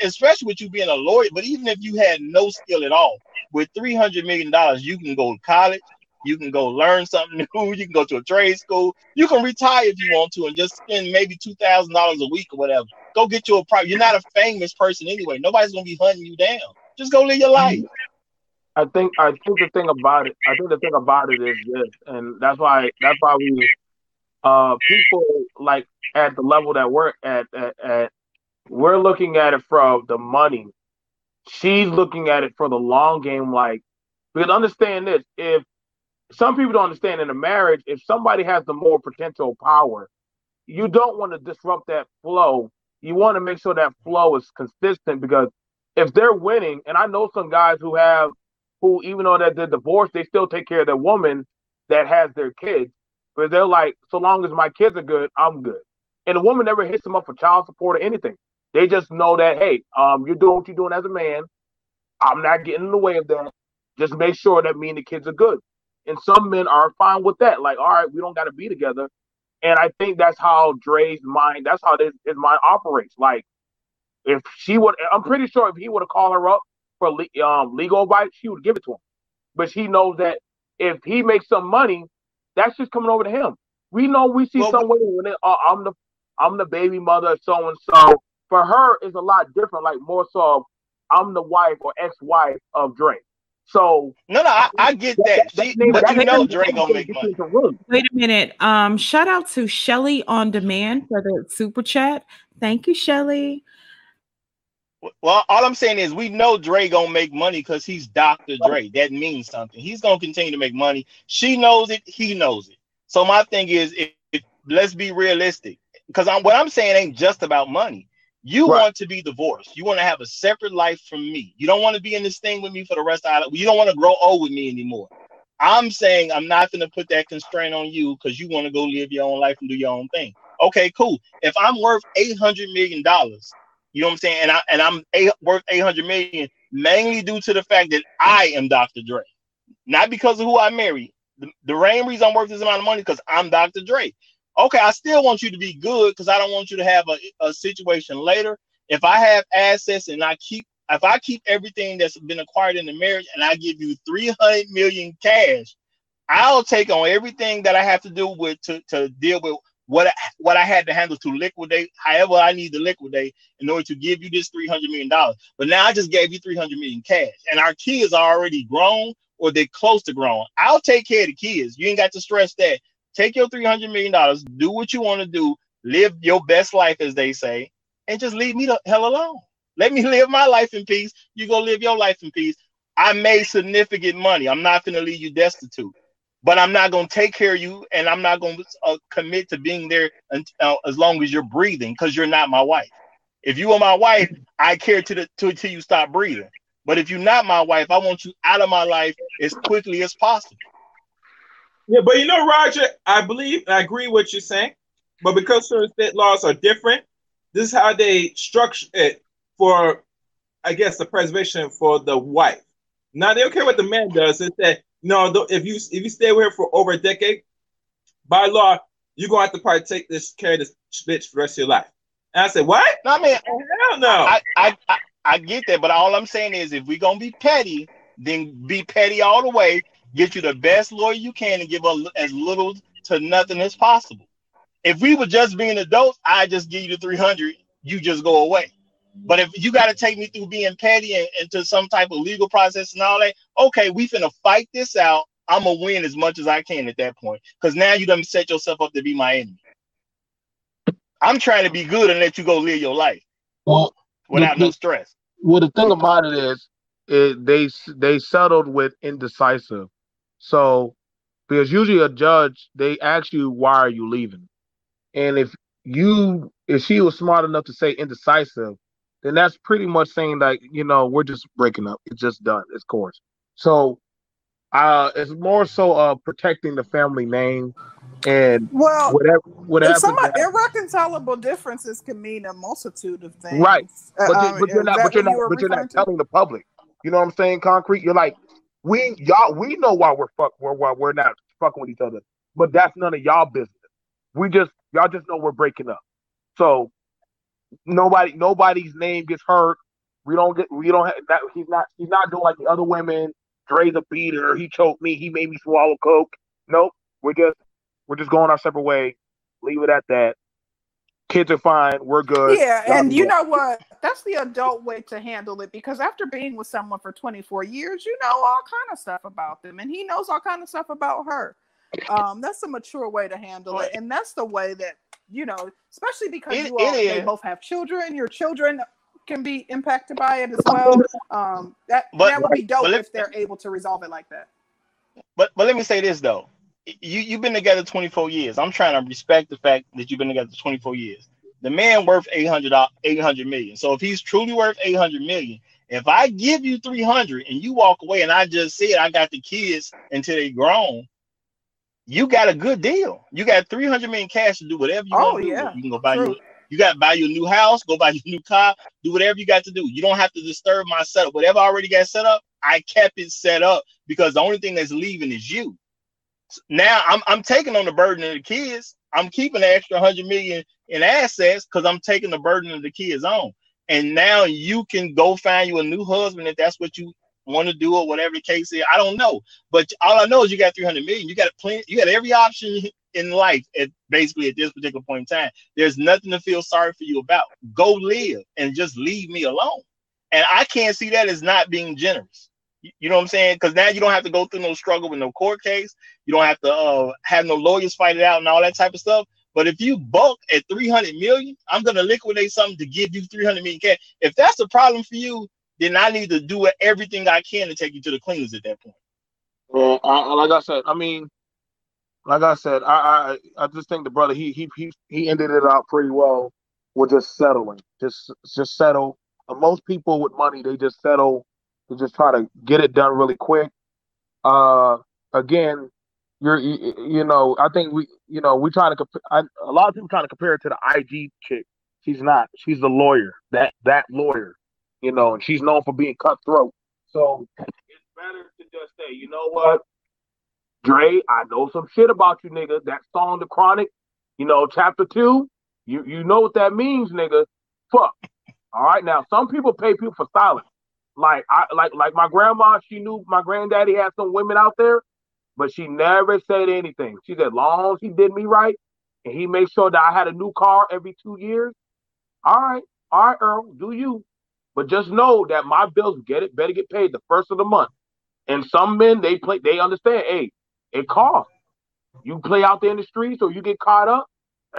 especially with you being a lawyer. But even if you had no skill at all, with three hundred million dollars, you can go to college. You can go learn something <laughs> new. You can go to a trade school. You can retire if you want to and just spend maybe two thousand dollars a week or whatever. Go get you a private. You're not a famous person anyway. Nobody's gonna be hunting you down. Just go live your life. I think I think the thing about it, I think the thing about it is this, and that's why that's why we uh people like at the level that we're at, at, at we're looking at it from the money. She's looking at it for the long game, like because understand this, if some people don't understand in a marriage, if somebody has the more potential power, you don't want to disrupt that flow. You want to make sure that flow is consistent because if they're winning, and I know some guys who have who even though that they're divorced, they still take care of their woman that has their kids. But they're like, so long as my kids are good, I'm good. And the woman never hits them up for child support or anything. They just know that, hey, um, you're doing what you're doing as a man. I'm not getting in the way of that. Just make sure that me and the kids are good. And some men are fine with that. Like, all right, we don't got to be together. And I think that's how Dre's mind, that's how his, his mind operates. Like, if she would, I'm pretty sure if he would have called her up for um, legal advice, she would give it to him. But she knows that if he makes some money, that's just coming over to him. We know we see well, some women when uh, I'm the I'm the baby mother, so and so. For her, is a lot different. Like more so, I'm the wife or ex-wife of Drake. So no, no, I, I get that. that, that but you know Drake gonna make money. Wait a minute. Um, shout out to Shelly on demand for the super chat. Thank you, Shelly. Well, all I'm saying is we know Dre gonna make money because he's Dr. Dre. That means something. He's gonna continue to make money. She knows it. He knows it. So my thing is, if, let's be realistic. Because I'm what I'm saying ain't just about money. You right. want to be divorced. You want to have a separate life from me. You don't want to be in this thing with me for the rest of You don't want to grow old with me anymore. I'm saying I'm not going to put that constraint on you because you want to go live your own life and do your own thing. Okay, cool. If I'm worth eight hundred million dollars you know what I'm saying? And I and I'm eight, worth 800 million mainly due to the fact that I am Dr. Dre, not because of who I marry. The, the main reason I'm worth this amount of money because I'm Dr. Dre. Okay, I still want you to be good because I don't want you to have a, a situation later. If I have assets and I keep if I keep everything that's been acquired in the marriage and I give you 300 million cash, I'll take on everything that I have to do with to, to deal with what I, what I had to handle to liquidate, however I need to liquidate in order to give you this three hundred million dollars. But now I just gave you three hundred million cash, and our kids are already grown or they're close to grown. I'll take care of the kids. You ain't got to stress that. Take your three hundred million dollars, do what you want to do, live your best life, as they say, and just leave me the hell alone. Let me <laughs> live my life in peace. You go live your life in peace. I made significant money. I'm not gonna leave you destitute but I'm not going to take care of you and I'm not going to uh, commit to being there until, uh, as long as you're breathing because you're not my wife. If you are my wife, I care to the to, till you stop breathing. But if you're not my wife, I want you out of my life as quickly as possible. Yeah, but you know, Roger, I believe I agree with you saying, but because certain state laws are different, this is how they structure it for, I guess, the preservation for the wife. Now they don't care what the man does. It's that no, if you if you stay with her for over a decade, by law, you're gonna have to probably take this care of this bitch for the rest of your life. And I said, What? No, I mean, hell no. I, I, I, I get that, but all I'm saying is if we're gonna be petty, then be petty all the way, get you the best lawyer you can and give her as little to nothing as possible. If we were just being adults, I just give you the 300, you just go away. But if you got to take me through being petty and into some type of legal process and all that, okay, we finna fight this out. I'm gonna win as much as I can at that point because now you done set yourself up to be my enemy. I'm trying to be good and let you go live your life well, without the, no stress. Well, the thing about it is, it, they they settled with indecisive. So, because usually a judge they ask you why are you leaving, and if you if she was smart enough to say indecisive, then that's pretty much saying that you know we're just breaking up. It's just done. It's course. So uh it's more so uh protecting the family name and well whatever whatever some irreconcilable differences can mean a multitude of things. Right. But, uh, you, but you're not but you're not you but you're not telling the public. You know what i'm saying concrete? You're like we y'all we know why we're fuck we're why we're not fucking with each other but that's none of y'all business. We just y'all just know we're breaking up. So nobody nobody's name gets hurt. We don't get we don't have that he's not he's not doing like the other women Dre's a beater. He choked me. He made me swallow coke. Nope. We're just we're just going our separate way. Leave it at that. Kids are fine. We're good. Yeah, and you know what? That's the adult way to handle it because after being with someone for 24 years, you know all kind of stuff about them, and he knows all kind of stuff about her. Um, that's a mature way to handle it, and that's the way that you know, especially because it, you all they both have children. Your children can be impacted by it as well. Um, that but, that would be dope if they're able to resolve it like that. But but let me say this though, you you've been together 24 years. I'm trying to respect the fact that you've been together 24 years. The man worth 800 800 million. So if he's truly worth 800 million, if I give you 300 and you walk away and I just said I got the kids until they grown, you got a good deal. You got 300 million cash to do whatever you oh, want to yeah. do. You can go buy True. you you got to buy your new house, go buy your new car, do whatever you got to do. You don't have to disturb my setup. Whatever I already got set up, I kept it set up because the only thing that's leaving is you. Now I'm I'm taking on the burden of the kids. I'm keeping the extra hundred million in assets because I'm taking the burden of the kids on. And now you can go find you a new husband if that's what you want to do or whatever the case is. I don't know, but all I know is you got 300 million. You got a plenty. You got every option in life at basically at this particular point in time. There's nothing to feel sorry for you about. Go live and just leave me alone. And I can't see that as not being generous. You know what I'm saying? Because now you don't have to go through no struggle with no court case. You don't have to uh, have no lawyers fight it out and all that type of stuff. But if you bulk at 300 million, I'm gonna liquidate something to give you 300 million cash. If that's the problem for you, then I need to do everything I can to take you to the cleaners at that point. Well, I, like I said, I mean, like I said, I, I I just think the brother he he he he ended it out pretty well with just settling, just just settle. most people with money, they just settle to just try to get it done really quick. Uh, again, you're you, you know I think we you know we trying to comp- I, a lot of people trying to compare it to the IG chick. She's not. She's the lawyer. That that lawyer you know, and she's known for being cutthroat. So it's better to just say, you know what, Dre, I know some shit about you, nigga. That song, The Chronic, you know, chapter two, you you know what that means, nigga. Fuck. All right, now some people pay people for silence. Like I like like my grandma, she knew my granddaddy had some women out there, but she never said anything. She said, long as he did me right, and he made sure that I had a new car every two years. All right, all right, Earl, do you? But just know that my bills get it better get paid the first of the month. And some men they play they understand, hey, it costs. You play out there in the streets or you get caught up.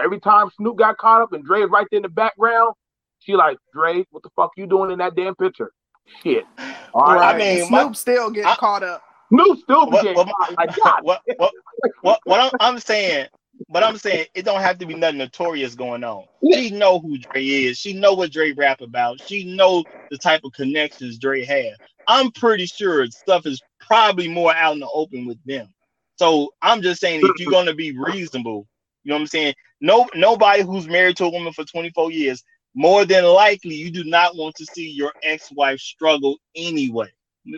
Every time Snoop got caught up and Dre is right there in the background, she like, Dre, what the fuck you doing in that damn picture? Shit. All right. I mean, Snoop my, still getting I, caught up. Snoop still what, what, like, what, what, what, what I'm, I'm saying, but I'm saying it don't have to be nothing notorious going on. She know who Dre is. She know what Dre rap about. She know the type of connections Dre have. I'm pretty sure stuff is probably more out in the open with them. So I'm just saying if you're gonna be reasonable, you know what I'm saying? No, nobody who's married to a woman for 24 years, more than likely, you do not want to see your ex-wife struggle anyway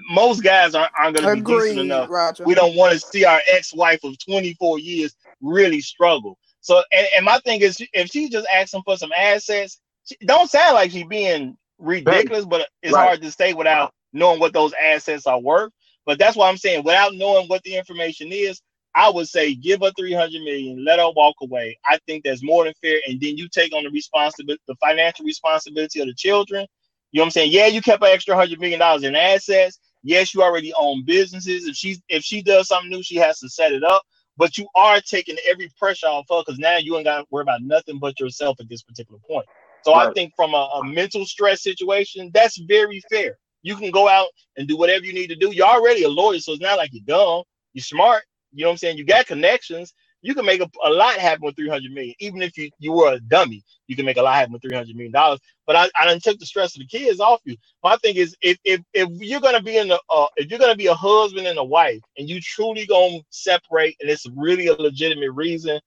most guys aren't, aren't going to be decent enough. Roger. We don't want to see our ex-wife of 24 years really struggle. So, and, and my thing is, if she's just asking for some assets, she, don't sound like she's being ridiculous, but it's right. hard to say without knowing what those assets are worth. But that's why I'm saying, without knowing what the information is, I would say give her 300 million, let her walk away. I think that's more than fair. And then you take on the responsibility, the financial responsibility of the children you know what I'm saying? Yeah, you kept an extra hundred million dollars in assets. Yes, you already own businesses. If she if she does something new, she has to set it up. But you are taking every pressure off her because now you ain't got to worry about nothing but yourself at this particular point. So right. I think from a, a mental stress situation, that's very fair. You can go out and do whatever you need to do. You're already a lawyer, so it's not like you're dumb. You're smart. You know what I'm saying? You got connections you can make a, a, lot happen with 300 million. Even if you, you were a dummy, you can make a lot happen with 300 million dollars. But I, I didn't take the stress of the kids off you. My thing is if if, if you're gonna be in the uh, if you're gonna be a husband and a wife and you truly gonna separate and it's really a legitimate reason,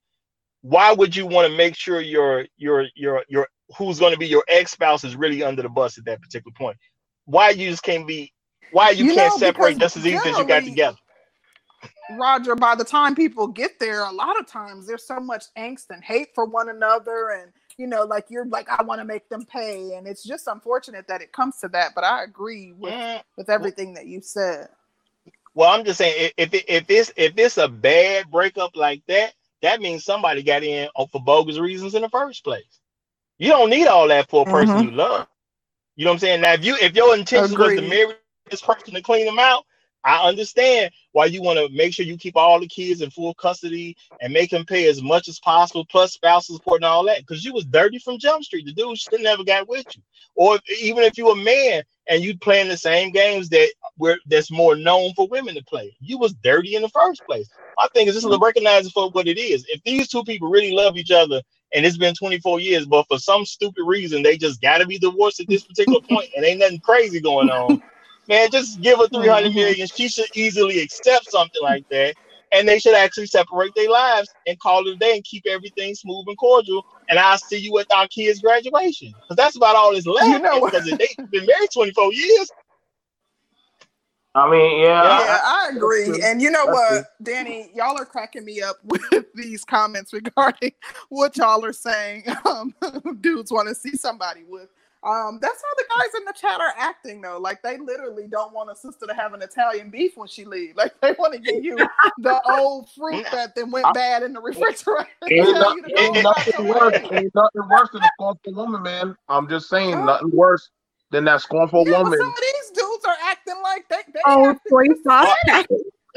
why would you want to make sure your your your your who's gonna be your ex-spouse is really under the bus at that particular point? Why you just can't be why you, you can't know, separate just as easy as you got together? Roger, by the time people get there, a lot of times there's so much angst and hate for one another. And, you know, like you're like, I want to make them pay. And it's just unfortunate that it comes to that. But I agree with, with everything that you said. Well, I'm just saying if if, if it's if it's a bad breakup like that, that means somebody got in for bogus reasons in the first place. You don't need all that for a person mm-hmm. you love. You know what I'm saying? Now, if you if your intention Agreed. was to marry this person to clean them out, I understand why you want to make sure you keep all the kids in full custody and make them pay as much as possible, plus spousal support and all that. Because you was dirty from Jump Street. The dude still never got with you. Or if, even if you a man and you playing the same games that where that's more known for women to play, you was dirty in the first place. I think just to recognize it for what it is. If these two people really love each other and it's been 24 years, but for some stupid reason they just got to be divorced at this particular point and ain't nothing crazy going on man, just give her 300 mm-hmm. She should easily accept something like that. And they should actually separate their lives and call it a day and keep everything smooth and cordial. And I'll see you at our kids' graduation. Because that's about all that's left. You know, because they've been married 24 years. I mean, yeah. Yeah, I, I agree. And you know what, Danny, y'all are cracking me up <laughs> with these comments regarding <laughs> what y'all are saying. <laughs> Um, dudes want to see somebody with um, that's how the guys in the chat are acting though. Like they literally don't want a sister to have an Italian beef when she leaves. <laughs> Like they want to give you the old fruit mm. that then went uh, bad in the mm. refrigerator. <laughs> Ain't, not, ain't nothing worse. Ain't nothing worse than a scornful woman, man. I'm just saying, oh. nothing worse than that scornful yeah, woman. some of these dudes are acting like they. they oh, free sauce.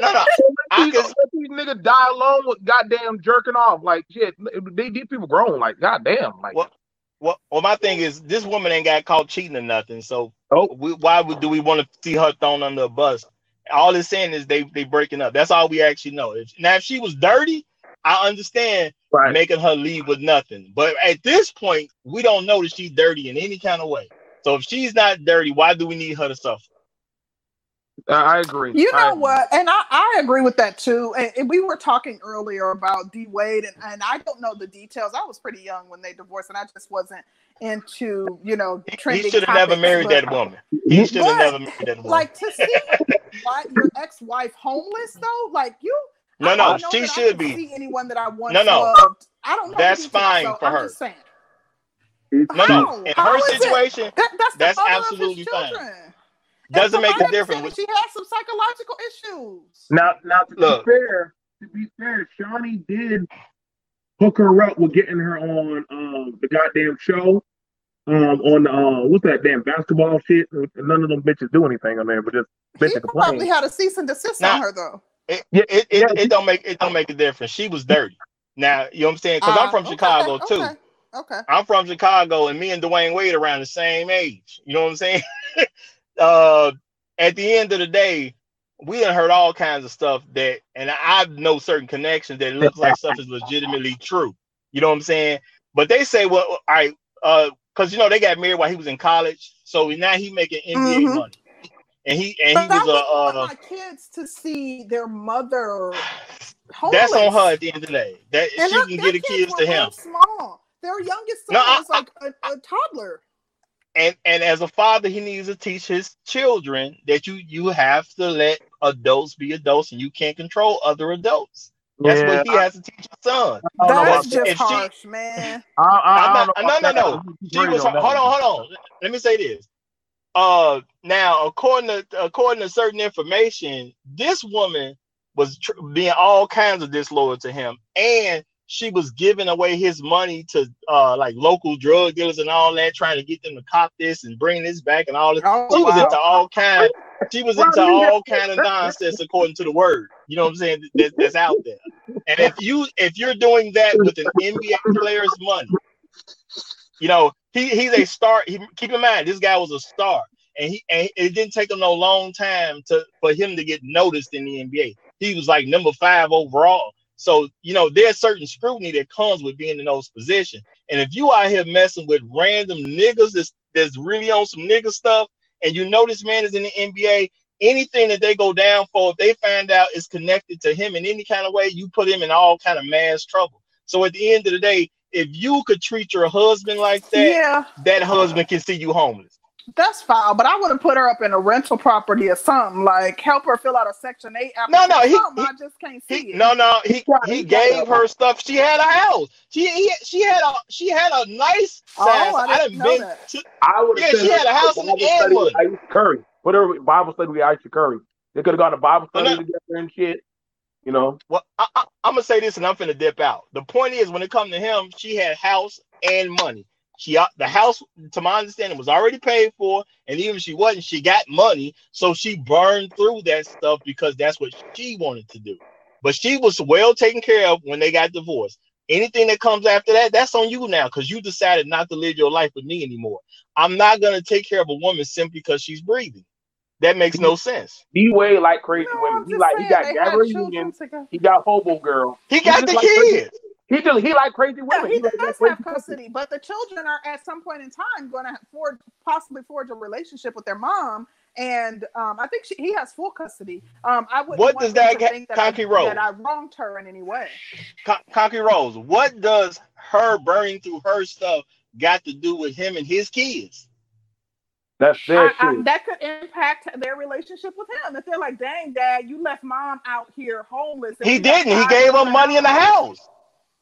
No, no. <laughs> I can these niggas die alone with goddamn jerking off. Like shit, they, these people grown. Like goddamn. Like what? Well, well, my thing is this woman ain't got caught cheating or nothing. So oh. we, why would do we want to see her thrown under a bus? All it's saying is they they breaking up. That's all we actually know. If, now, if she was dirty, I understand right. making her leave with nothing. But at this point, we don't know that she's dirty in any kind of way. So if she's not dirty, why do we need her to suffer? I agree. You know agree. what? And I, I agree with that too. And, and, we were talking earlier about D Wade, and, and I don't know the details. I was pretty young when they divorced, and I just wasn't into, you know, trending. He should have never married but, that woman. He should have never married that woman. Like to see your ex wife homeless, though, like you. No, no, she should be. See anyone that I once no, no. loved. I don't know. That's fine so for I'm her. No, no. In How her situation, that, that's, that's absolutely fine doesn't make a difference. She has some psychological issues. Now, now to Look. be fair, to be fair, Shaunie did hook her up with getting her on um, the goddamn show. Um, on uh, what's that damn basketball shit? None of them bitches do anything on there, but just bitching. He probably had a cease and desist now, on her though. It, yeah, it, it, yeah. it, don't make it don't make a difference. She was dirty. Now you know what I'm saying? Because uh, I'm from okay, Chicago okay, too. Okay. I'm from Chicago, and me and Dwyane Wade around the same age. You know what I'm saying? <laughs> uh, at the end of the day, we have heard all kinds of stuff that, and I know certain connections that looks like stuff is legitimately true. You know what I'm saying? But they say, well, right, uh, because you know they got married while he was in college, so now he making NBA mm-hmm. money, and he and but he was a. Uh, my kids to see their mother. Homeless. <sighs> That's on her at the end of the day. That and she her, can get the kids, kids to him. Small. Their youngest son no, I, was like a, a toddler and and as a father he needs to teach his children that you you have to let adults be adults and you can't control other adults that's yeah, what he I, has to teach his son. That's just harsh, she, man. I, I, not, no, no, no. She was. Hold on, hold on. Let me say this. Uh, now according to according to certain information, this woman was tr- being all kinds of disloyal to him, and she was giving away his money to uh like local drug dealers and all that, trying to get them to cop this and bring this back and all this. Oh, she was wow. into all kind. She was into all <laughs> kind of nonsense according to the word. You know what I'm saying? That, that's out there. And if you if you're doing that with an NBA player's money, you know he he's a star. He, keep in mind this guy was a star, and he and it didn't take him no long time to for him to get noticed in the NBA. He was like number five overall. So, you know, there's certain scrutiny that comes with being in those positions. And if you out here messing with random niggas that's, that's really on some nigga stuff, and you know this man is in the NBA, anything that they go down for, if they find out is connected to him in any kind of way, you put him in all kind of mass trouble. So at the end of the day, if you could treat your husband like that, yeah. that husband can see you homeless that's fine, but I would have put her up in a rental property or something, like help her fill out a section eight application. No, no, he, he I just can't see he, it. No, no, he he gave her stuff. She had a house. She he, she had a she had a nice size. Oh, I didn't, I didn't know that. To, I would yeah, she had a house in the Curry. Whatever Bible study with Ayesha Curry. They could have gone to Bible study together and shit. You know. Well, I, I, I'm gonna say this, and I'm finna dip out. The point is, when it come to him, she had house and money. She uh, the house, to my understanding, was already paid for, and even if she wasn't, she got money, so she burned through that stuff because that's what she wanted to do. But she was well taken care of when they got divorced. Anything that comes after that, that's on you now because you decided not to live your life with me anymore. I'm not gonna take care of a woman simply because she's breathing. That makes no sense. D Wade like crazy no, women. He like he got Gabrielle Union. He got Hobo Girl. He, he got the like kids. Crazy. He just he like crazy women. Yeah, he, he does have custody, but the children are at some point in time going to forge possibly forge a relationship with their mom, and um, I think she, he has full custody. Um, I would. What does that get? Conky Rose that I wronged her in any way. Con- Conky Rose, what does her burning through her stuff got to do with him and his kids? That's their I, I, that could impact their relationship with him. If they're like, "Dang, Dad, you left Mom out here homeless." He didn't. He gave her money in the house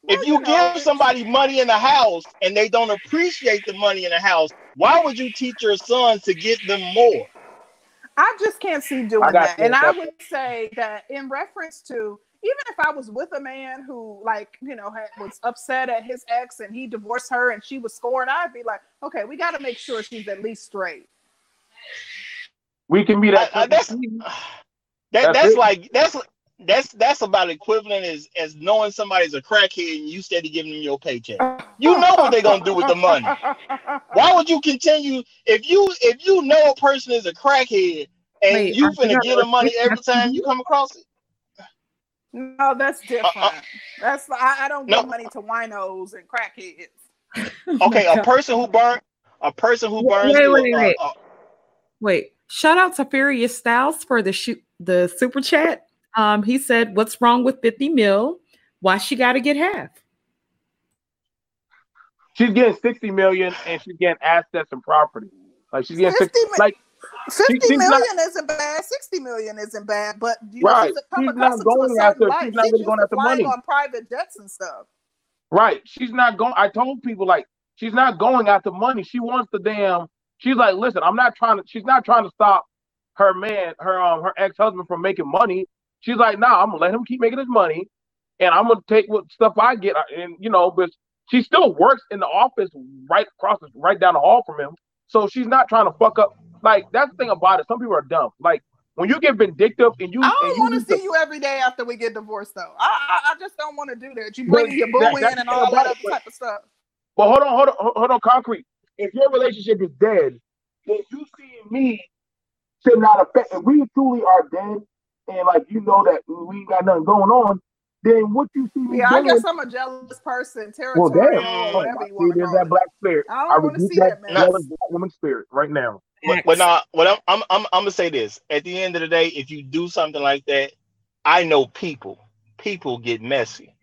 if you give somebody money in the house and they don't appreciate the money in the house, why would you teach your son to get them more? I just can't see doing that. And I would say that in reference to even if I was with a man who like, you know, had, was upset at his ex and he divorced her and she was scoring, I'd be like, okay, we got to make sure she's at least straight. We can be that. I, I, that's, <sighs> that, that's, that's like that's that's that's about equivalent as as knowing somebody's a crackhead and you steady giving them your paycheck. You know what they're gonna do with the money. Why would you continue if you if you know a person is a crackhead and Wait, you finna get them money every time you come across it? No, that's different. Uh, uh, that's I, I don't give money to winos and crackheads. <laughs> Okay, a person who burn a person who burns. Wait, wait, wait. Uh, wait. Shout out to Furious Styles for the shoot the super chat. Um, he said, "What's wrong with 50 mil? Why she got to get half?" She's getting 60 million and she's getting assets and property. Like she's getting 60, 60 like 50 she, million not, isn't bad. 60 million isn't bad, but you know, right. she's, she's not going after she's not really going after money on private jets and stuff. Right. She's not going. I told people like she's not going after money. She wants the damn. She's like, listen, I'm not trying to. She's not trying to stop her man, her um, her ex husband from making money. She's like, nah, I'm gonna let him keep making his money, and I'm gonna take what stuff I get, uh, and you know, but she still works in the office right across, the, right down the hall from him. So she's not trying to fuck up. Like that's the thing about it. Some people are dumb. Like when you get vindictive and you, I don't want to see you every day after we get divorced, though. I I, I just don't want to do that. You bring your boo that, in and all that other type of stuff. But hold on, hold on, hold on, concrete. If your relationship is dead, then you seeing me should not affect. If we truly are dead, and like you know that we ain't got nothing going on, then what you see me Yeah, doing, I guess I'm a jealous person, territorial, well, damn. whatever you want to call that black spirit. I don't want to see that, man. Jealous black woman spirit right now. But, but now, what I'm, I'm, I'm, I'm gonna say this: at the end of the day, if you do something like that, I know people. People get messy.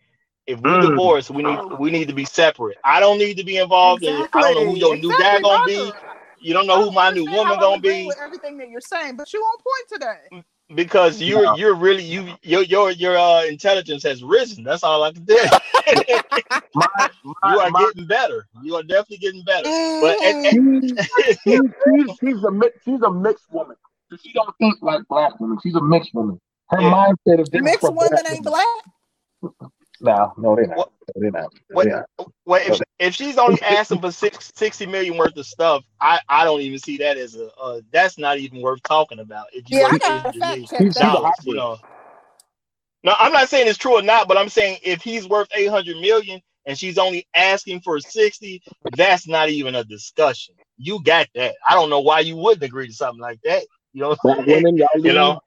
If we mm. divorce, we need we need to be separate. I don't need to be involved exactly. in. I don't know who your exactly. new guy gonna be. You don't know who my new woman gonna be. With everything that you're saying, but you on point today because you're no. you're really you your your your uh, intelligence has risen. That's all I can tell you. my, <laughs> my, you are my, getting better. You are definitely getting better. But she's, she's, she's, a she's a mixed woman. She don't think like black women. She's a mixed woman. Her yeah. mindset is different. Mixed women ain't black. No, no, they're not. Well, they're not. Well, yeah. well if, if she's only asking for six, 60 million worth of stuff, I, I don't even see that as a uh, that's not even worth talking about. If you yeah, I got fact check that. You know. No, I'm not saying it's true or not, but I'm saying if he's worth 800 million and she's only asking for 60, that's not even a discussion. You got that. I don't know why you wouldn't agree to something like that. You know, women, y'all leave, you know,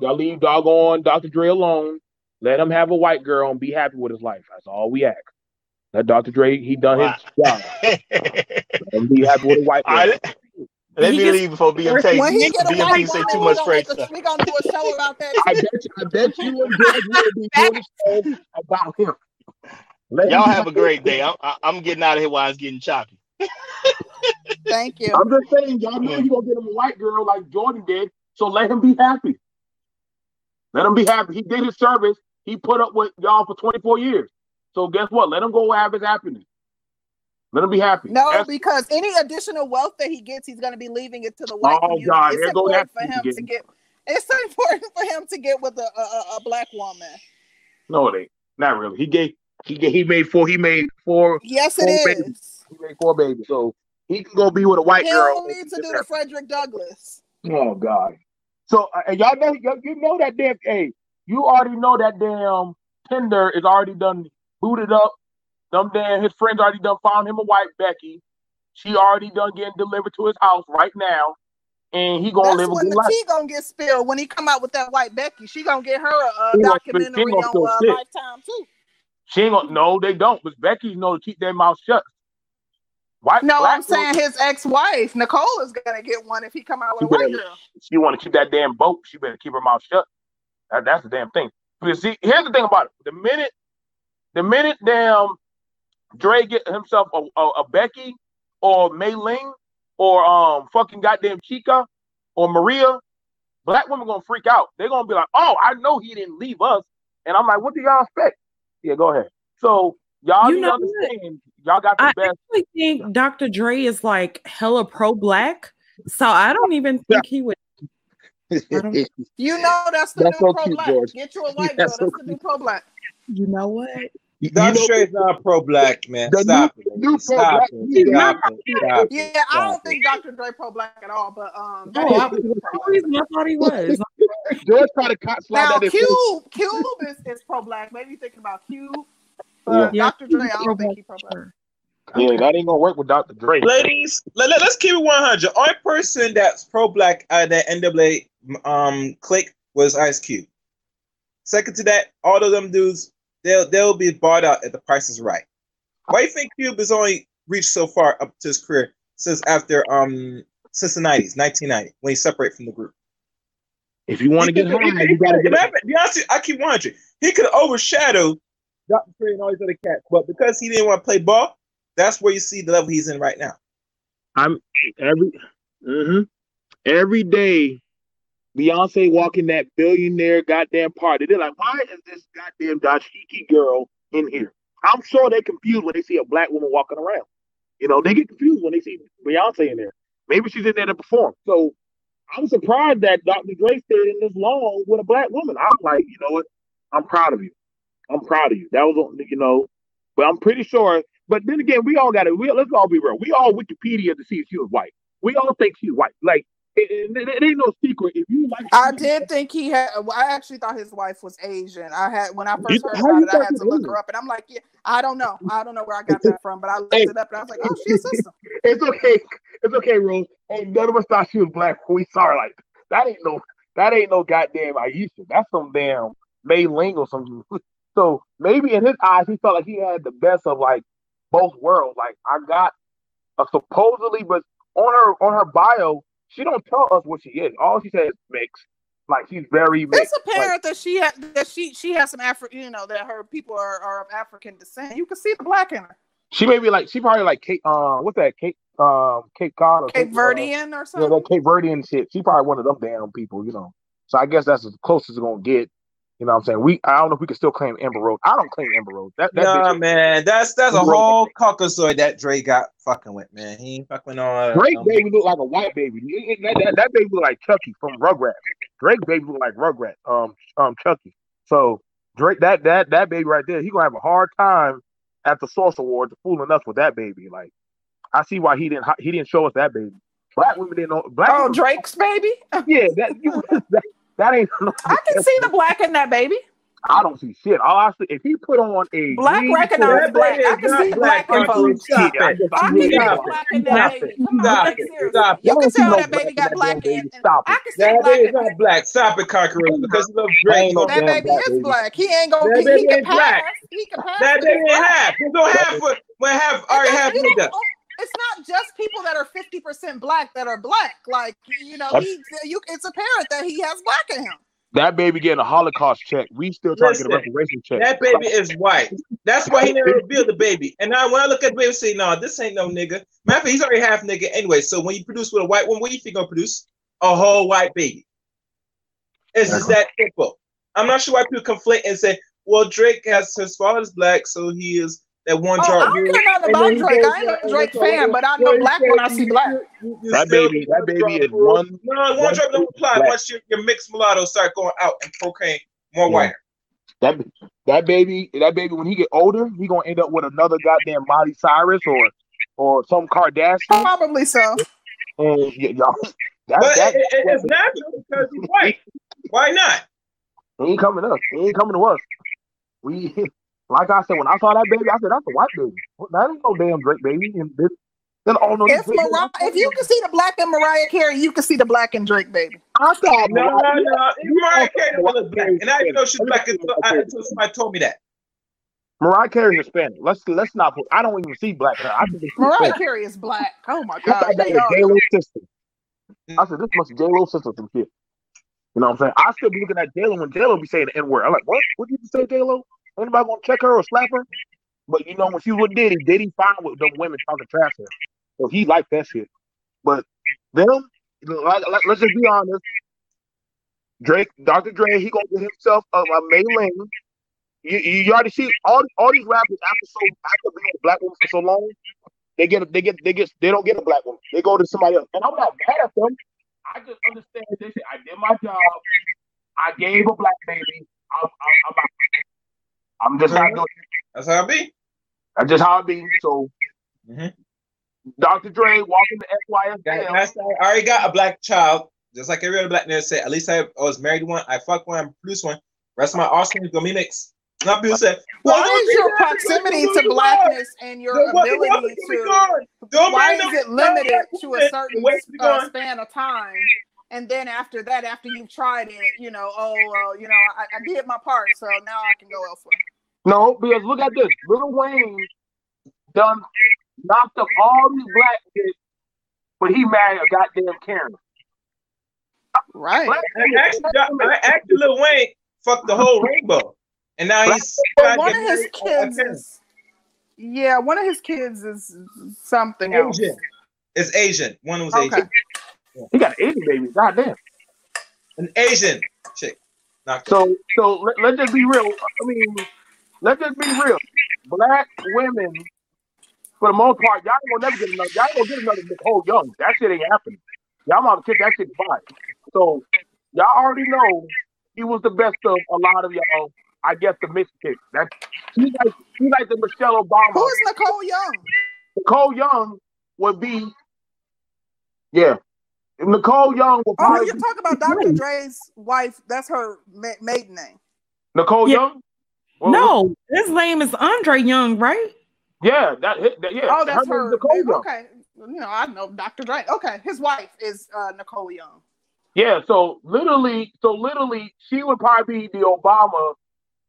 y'all leave doggone Dr. Dre alone. Let him have a white girl and be happy with his life. That's all we ask. Let Dr. Dre, he done wow. his job. and be happy with a white girl. Right. Let me leave before BMT. When he get a BMT say too much straight stuff. We gonna do a show about that. I bet you, I bet you and George will be doing a show about him. Let Y'all have a great day. I'm, I'm getting out of here while it's getting choppy. <laughs> Thank you. I'm just saying, y'all know you gonna get him a white girl like Jordan did, so let him be happy. Let him be happy. He did his service. He put up with y'all for 24 years. So guess what? Let him go have his happiness. Let him be happy. No, That's, because any additional wealth that he gets, he's going to be leaving it to the white oh, community. God, it's important for him to get. It's so important for him to get with a, a, a black woman. No, it ain't. Not really. He gave he gave, he made four. He made four. Yes, four it is. Babies. He made four babies, so he can go be with a white he girl. don't need to do the Frederick Douglass. Oh God. So uh, y'all know you, you know that damn. Hey, you already know that damn Tinder is already done booted up. Them damn his friends already done found him a white Becky. She already done getting delivered to his house right now, and he gonna That's live a when good the life. tea gonna get spilled when he come out with that white Becky. She gonna get her a, a gonna spill- she documentary on uh. Lifetime too. She ain't gonna. No, they don't. But Becky know to keep their mouth shut. White, No, I'm saying his ex-wife Nicole is gonna get one if he come out with a white girl. she want to keep that damn boat. She better keep her mouth shut. That, that's the damn thing. Because see, here's the thing about it: the minute, the minute damn Dre get himself a, a, a Becky or Mei Ling or um fucking goddamn Chica or Maria, black women gonna freak out. They're gonna be like, "Oh, I know he didn't leave us," and I'm like, "What do y'all expect?" Yeah, go ahead. So y'all You know understand. Y'all got the best. I best. actually think Dr. Dre is like hella pro black. So I don't even think he would. I don't, <laughs> You know that's the That's new so pro cute, black. George. Get you a white That's girl. so That's the new pro black. you know what? You Dr. know- Dre's not pro black, man. The Stop new- it. new. Stop pro-black- it. Stop it. Stop Yeah, it. I don't it. think Dr. Dre pro black at all, but um Oh, I, Becky is for pro reason I thought he was. <laughs> George tried to cut slide Now that in. Cube, Cube is, is pro black. Maybe thinking about Cube. But Yeah, Dr. Dre, I don't think pro-black, he pro black. sure. Yeah, that ain't gonna work with Dr. Dre. Ladies, let, let, us keep it 100. Only person that's pro black at the that NWA um clique was Ice Cube. Second to that, all of them dudes, they'll they'll be bought out at the price is right. Why do you think Cube has only reached so far up to his career since after um since the 90s, 1990, when he separated from the group? If you want to get high, you gotta get Matter be honest, I keep wondering. He could overshadow Dr. Dre and all these other cats, but because he didn't want to play ball, that's where you see the level he's in right now. I'm every mm-hmm. every day Beyonce walking that billionaire goddamn party. They're like, why is this goddamn dashiki girl in here? I'm sure they confused when they see a black woman walking around. You know, they get confused when they see Beyonce in there. Maybe she's in there to perform. So I'm surprised that Dr. Dre stayed in this long with a black woman. I'm like, you know what? I'm proud of you. I'm proud of you. That was, you know, but I'm pretty sure. But then again, we all got to. We, let's all be real. We all Wikipedia to see if she was white. We all think she's white. Like it, it, it ain't no secret. If you like, I did think he had. well, I actually thought his wife was Asian. I had when I You- first heard about it, I had to look her up, and I'm like, yeah, I don't know. I don't know where I got that from, but I looked Hey. it up, and I was like, oh, she's a sister. <laughs> It's okay. It's okay, Rose. Ain't none of us thought she was black when we saw her. Like that ain't no. That ain't no goddamn Aisha. That's some damn Mei Ling or something. <laughs> So maybe in his eyes, he felt like he had the best of like both worlds. Like I got a supposedly, but on her on her bio, she don't tell us what she is. All she says is mixed. Like she's very mixed. It's apparent that she had that she she has some Afri, you know, that her people are, are of African descent. You can see the black in her. She may be like she probably like Kate. Uh, what's that? Kate. Um, Cape Cod or Cape something, uh, or something? Yeah, that Cape Verdean shit. She probably one of them damn people, you know. So I guess that's as close as it's gonna get. You know what I'm saying? We I don't know if we can still claim Amber Rose. I don't claim Amber Rose. That that Nah, bitch, man, that's that's a whole caucasoid that Dre got fucking with, man. He ain't fucking on. Drake um, baby look like a white baby. It- it- That, that, that baby look like Chuckie from Rugrats. Drake baby look like Rugrats. Um um Chuckie. So Drake that that that baby right there, he gonna have a hard time at the Source Awards fooling us with that baby. Like I see why he didn't he didn't show us that baby. Black women didn't know black Oh, women- Drake's baby. Yeah, that, you, <laughs> that that ain't <laughs> no I can see the black in that baby. I don't see shit. All I see if he put on a Black green recognize black. I can see black, black in Uncle. folks. Stop I it. I can see got the it. black in Stop that it. baby. Come Stop like it. seriously. Stop You Y'all can tell that baby got black in. baby. Stop I it. can see That black baby is in that. not black. Stop it, Conqueror, because he loves That Drake. That baby is black. He ain't gonna. That baby ain't black. pass. He can pass. That baby he's ain't black. half. There's no half. When when half It already doesn't- half nigga. Don't- It's not just people that are fifty percent black that are black. Like you know, he. You. It's apparent that he has black in him. That baby getting a Holocaust check. We still trying to get a reparation check. That baby is white. That's why he never <laughs> revealed the baby. And now when I look at the baby, I say, no, this ain't no nigga. Matter of fact, he's already half nigga anyway. So when you produce with a white woman, what you think gonna produce? A whole white baby. It's just that simple. I'm not sure why people conflate and say, well, Drake has his father's black, so he is that one oh, jar. I don't care nothing about Drake. I ain't a Drake fan, but I know black when I see black. That baby, that baby is one. No, one drop don't apply. Once your, your mixed mulatto start going out and cocaine more yeah. whiter. That that baby, that baby, when he get older, he gonna end up with another goddamn Miley Cyrus or or some Kardashian. Probably so. And yeah, y'all, <laughs> that, but that, it, it, it's natural because he's white. Why not? He ain't coming to us. He ain't coming to us. We, <laughs> like I said, when I saw that baby, I said that's a white baby. That ain't no damn Drake baby. And this, then oh no, if Mariah, if you can see the black in Mariah Carey, you can see the black in Drake baby. I thought no, no, no. Mariah Carey don't black, and I didn't know she's black until, until somebody told me that. Mariah Carey is Hispanic. Let's let's not. Put, I don't even see black hair. I Mariah Hispanic. Carey is black. Oh my god! I thought that J Lo sister. I mm. said this must be J Lo sister some shit. You know what I'm saying? I still be looking at J Lo when J Lo be saying the N word. I'm like, what? What did you say, J Lo? Anybody gonna check her or slap her? But you know when she was with Diddy, Diddy fine with the women talking trash her, so he liked that shit. But them, like, like, let's just be honest. Drake, Dr. Dre, he gonna get himself a, a Mei Ling you, you already see all all these rappers after so after being a black woman for so long, they get they get they get they don't get a black woman. They go to somebody else, and I'm not mad at them. I just understand say I did my job. I gave a black baby. I'm, I'm, I'm, I'm just mm-hmm. not doing. That's how it be. That's just how it be. So, mm-hmm. Dr. Dre walking the SYS. I already got a black child, just like every other black man said. At least I, I was married to one. I fucked one. I produced one. Rest of my offspring is gonna be mixed. Not being said. Well, what is your proximity to blackness and your ability to? Why is it limited to a certain uh, span of time? And then after that, after you've tried it, you know, oh, well, you know, I, I did my part, so now I can go elsewhere. No, because look at this. Lil Wayne done knocked up all these black kids, but he married a goddamn Karen. Right. I actually, actually Lil Wayne fucked the whole rainbow. And now he's one of his kids is, yeah, one of his kids is something Asian. else. It's Asian. One was okay. Asian. He got an Asian baby. God damn. An Asian chick. Not so so let, let's just be real. I mean, let's just be real. Black women, for the most part, y'all ain't gonna never get another. Y'all ain't gonna get another Nicole Young. That shit ain't happening. Y'all gonna kick that shit goodbye. So y'all already know he was the best of a lot of y'all I guess the Michigan. That's she's like she's like the Michelle Obama. Who is Nicole Young? Nicole Young would be, yeah. Nicole Young will Oh, you're talking about Dr. Dre's wife. That's her ma- maiden name. Nicole yeah. Young. Well, no, his name is Andre Young, right? Yeah, that, that yeah. Oh, that's her. her. Nicole okay, Young. you know I know Dr. Dre. Okay, his wife is uh, Nicole Young. Yeah, so literally, so literally, she would probably be the Obama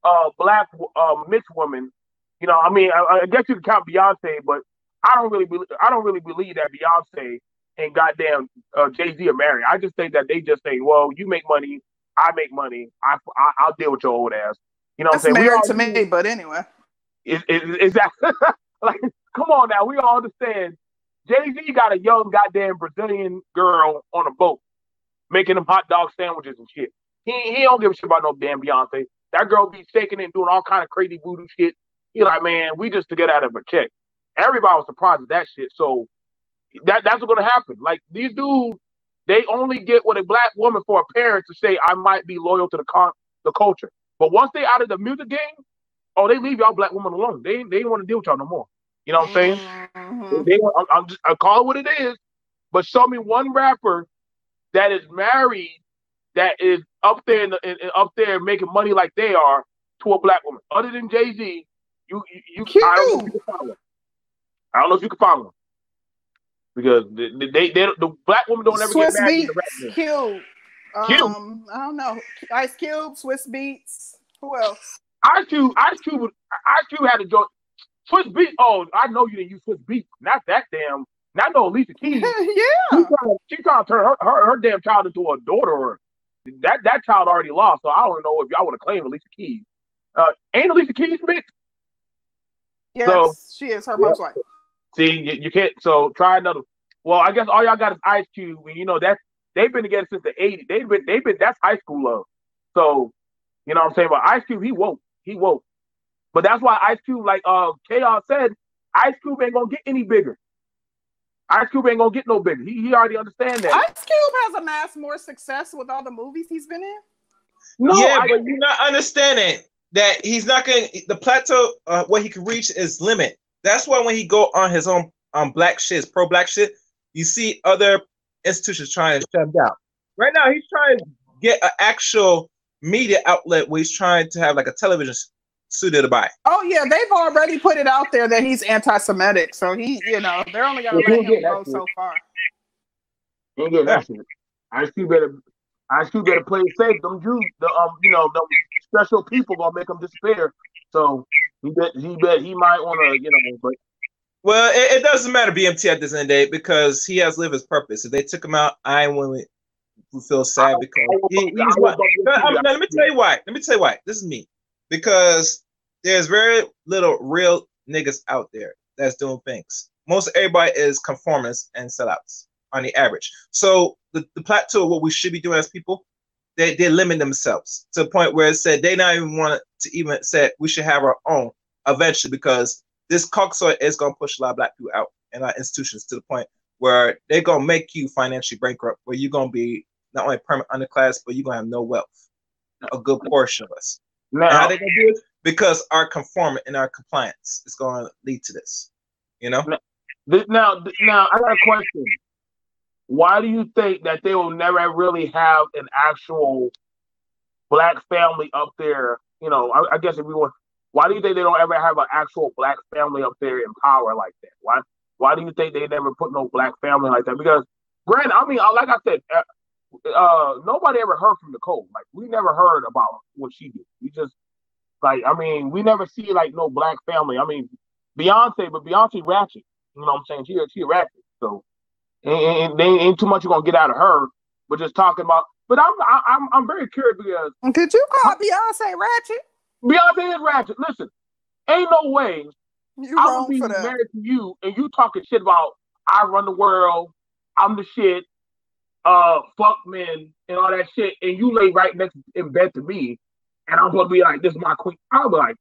uh, black uh, mixed woman. You know, I mean, I, I guess you can count Beyonce, but I don't really believe I don't really believe that Beyonce and goddamn uh, Jay Z are married. I just think that they just say, well, you make money, I make money, I, I will deal with your old ass. You know, That's what I'm saying? married to me, but anyway, is <laughs> that like? Come on now, we all understand. Jay Z got a young goddamn Brazilian girl on a boat making them hot dog sandwiches and shit. He he don't give a shit about no damn Beyonce. That girl be shaking and doing all kind of crazy voodoo shit. He like, man, we just to get out of a check. Everybody was surprised at that shit. So that that's what's gonna happen. Like these dudes, they only get with a black woman for a parent to say I might be loyal to the con the culture. But once they out of the music game, oh, they leave y'all black women alone. They they want to deal with y'all no more. You know what I'm saying? Mm-hmm. They, I'm, I'm just I call it what it is. But show me one rapper that is married that is up there in, the, in, in up there making money like they are to a black woman. Other than Jay Z, you you, you I, don't know if you can find one. I don't know if you can find one because they they, they the black women don't ever Swizz get married. Cube. Um, I don't know. Ice Cube, Swizz Beatz. Who else? Ice Cube, Ice Cube, Ice Cube had a joint. Swizz Beatz. Oh, I know you didn't use Swizz Beatz. Not that damn. Not no Alicia <laughs> Keys. yeah. She trying, she trying to turn her, her, her damn child into a daughter or that that child already lost, so I don't know if y'all want to claim Alicia Keys. Uh, ain't Alicia Keys mixed? Yes, so, she is her mom's wife. See, you, you, can't. So try another. Well, I guess all y'all got is Ice Cube, and you know that's they've been together since the '80s. They've been they've been that's high school love. So you know what I'm saying. But Ice Cube, he woke, he woke. But that's why Ice Cube, like uh Chaos said, Ice Cube ain't gonna get any bigger. Ice Cube ain't gonna get no bigger. He, he already understand that. Ice Cube has amassed more success with all the movies he's been in. No, yeah, I, but you're not understanding that he's not going. to The plateau, uh, what he can reach is limit. That's why when he go on his own on um, black shit, pro black shit, you see other institutions trying to shut him down. Right now, he's trying to get an actual media outlet where he's trying to have like a television suited by. Oh yeah, they've already put it out there that he's anti-Semitic, so he, you know, they're only gonna let him go so far. He'll get that shit. I see better. I see better play it safe. Them Jews, the um, you know, the special people gonna make them disappear. So he bet he bet he might want to, you know, but. Well, it, it, doesn't matter BMT at this end date because he has lived his purpose. If they took him out, I wouldn't feel sad because he, he's what, um, let me tell you why. Let me tell you why. This is me because there's very little real niggas out there that's doing things. Most everybody is conformists and sellouts on the average. So the, the plateau of what we should be doing as people, they, they limit themselves to the point where it said they not even want to even say we should have our own eventually because this cocksoy is gonna push a lot of black people out in our institutions to the point where they're gonna make you financially bankrupt, where you're gonna be not only permanent underclass, but you're gonna have no wealth. A good portion of us. Now, how they gonna do it? Because our conformity and our compliance is gonna lead to this. You know. Now, now, now I got a question. Why do you think that they will never really have an actual black family up there? You know, I, I guess if we want, why do you think they don't ever have an actual black family up there in power like that? Why? Why do you think they never put no black family like that? Because, granted, I mean, like I said, uh, uh, nobody ever heard from Nicole. Like we never heard about what she did. We just like I mean, we never see like no black family. I mean, Beyonce, but Beyonce ratchet. You know what I'm saying? She she ratchet. So and, and they ain't too much you're gonna get out of her. But just talking about. But I'm I'm I'm very curious because did you call Beyonce ratchet? Beyonce is ratchet. Listen, ain't no way you I would be married to you and you talking shit about I run the world, I'm the shit, uh, fuck men and all that shit, and you lay right next in bed to me, and I'm gonna be like, "This is my queen." I'll be like,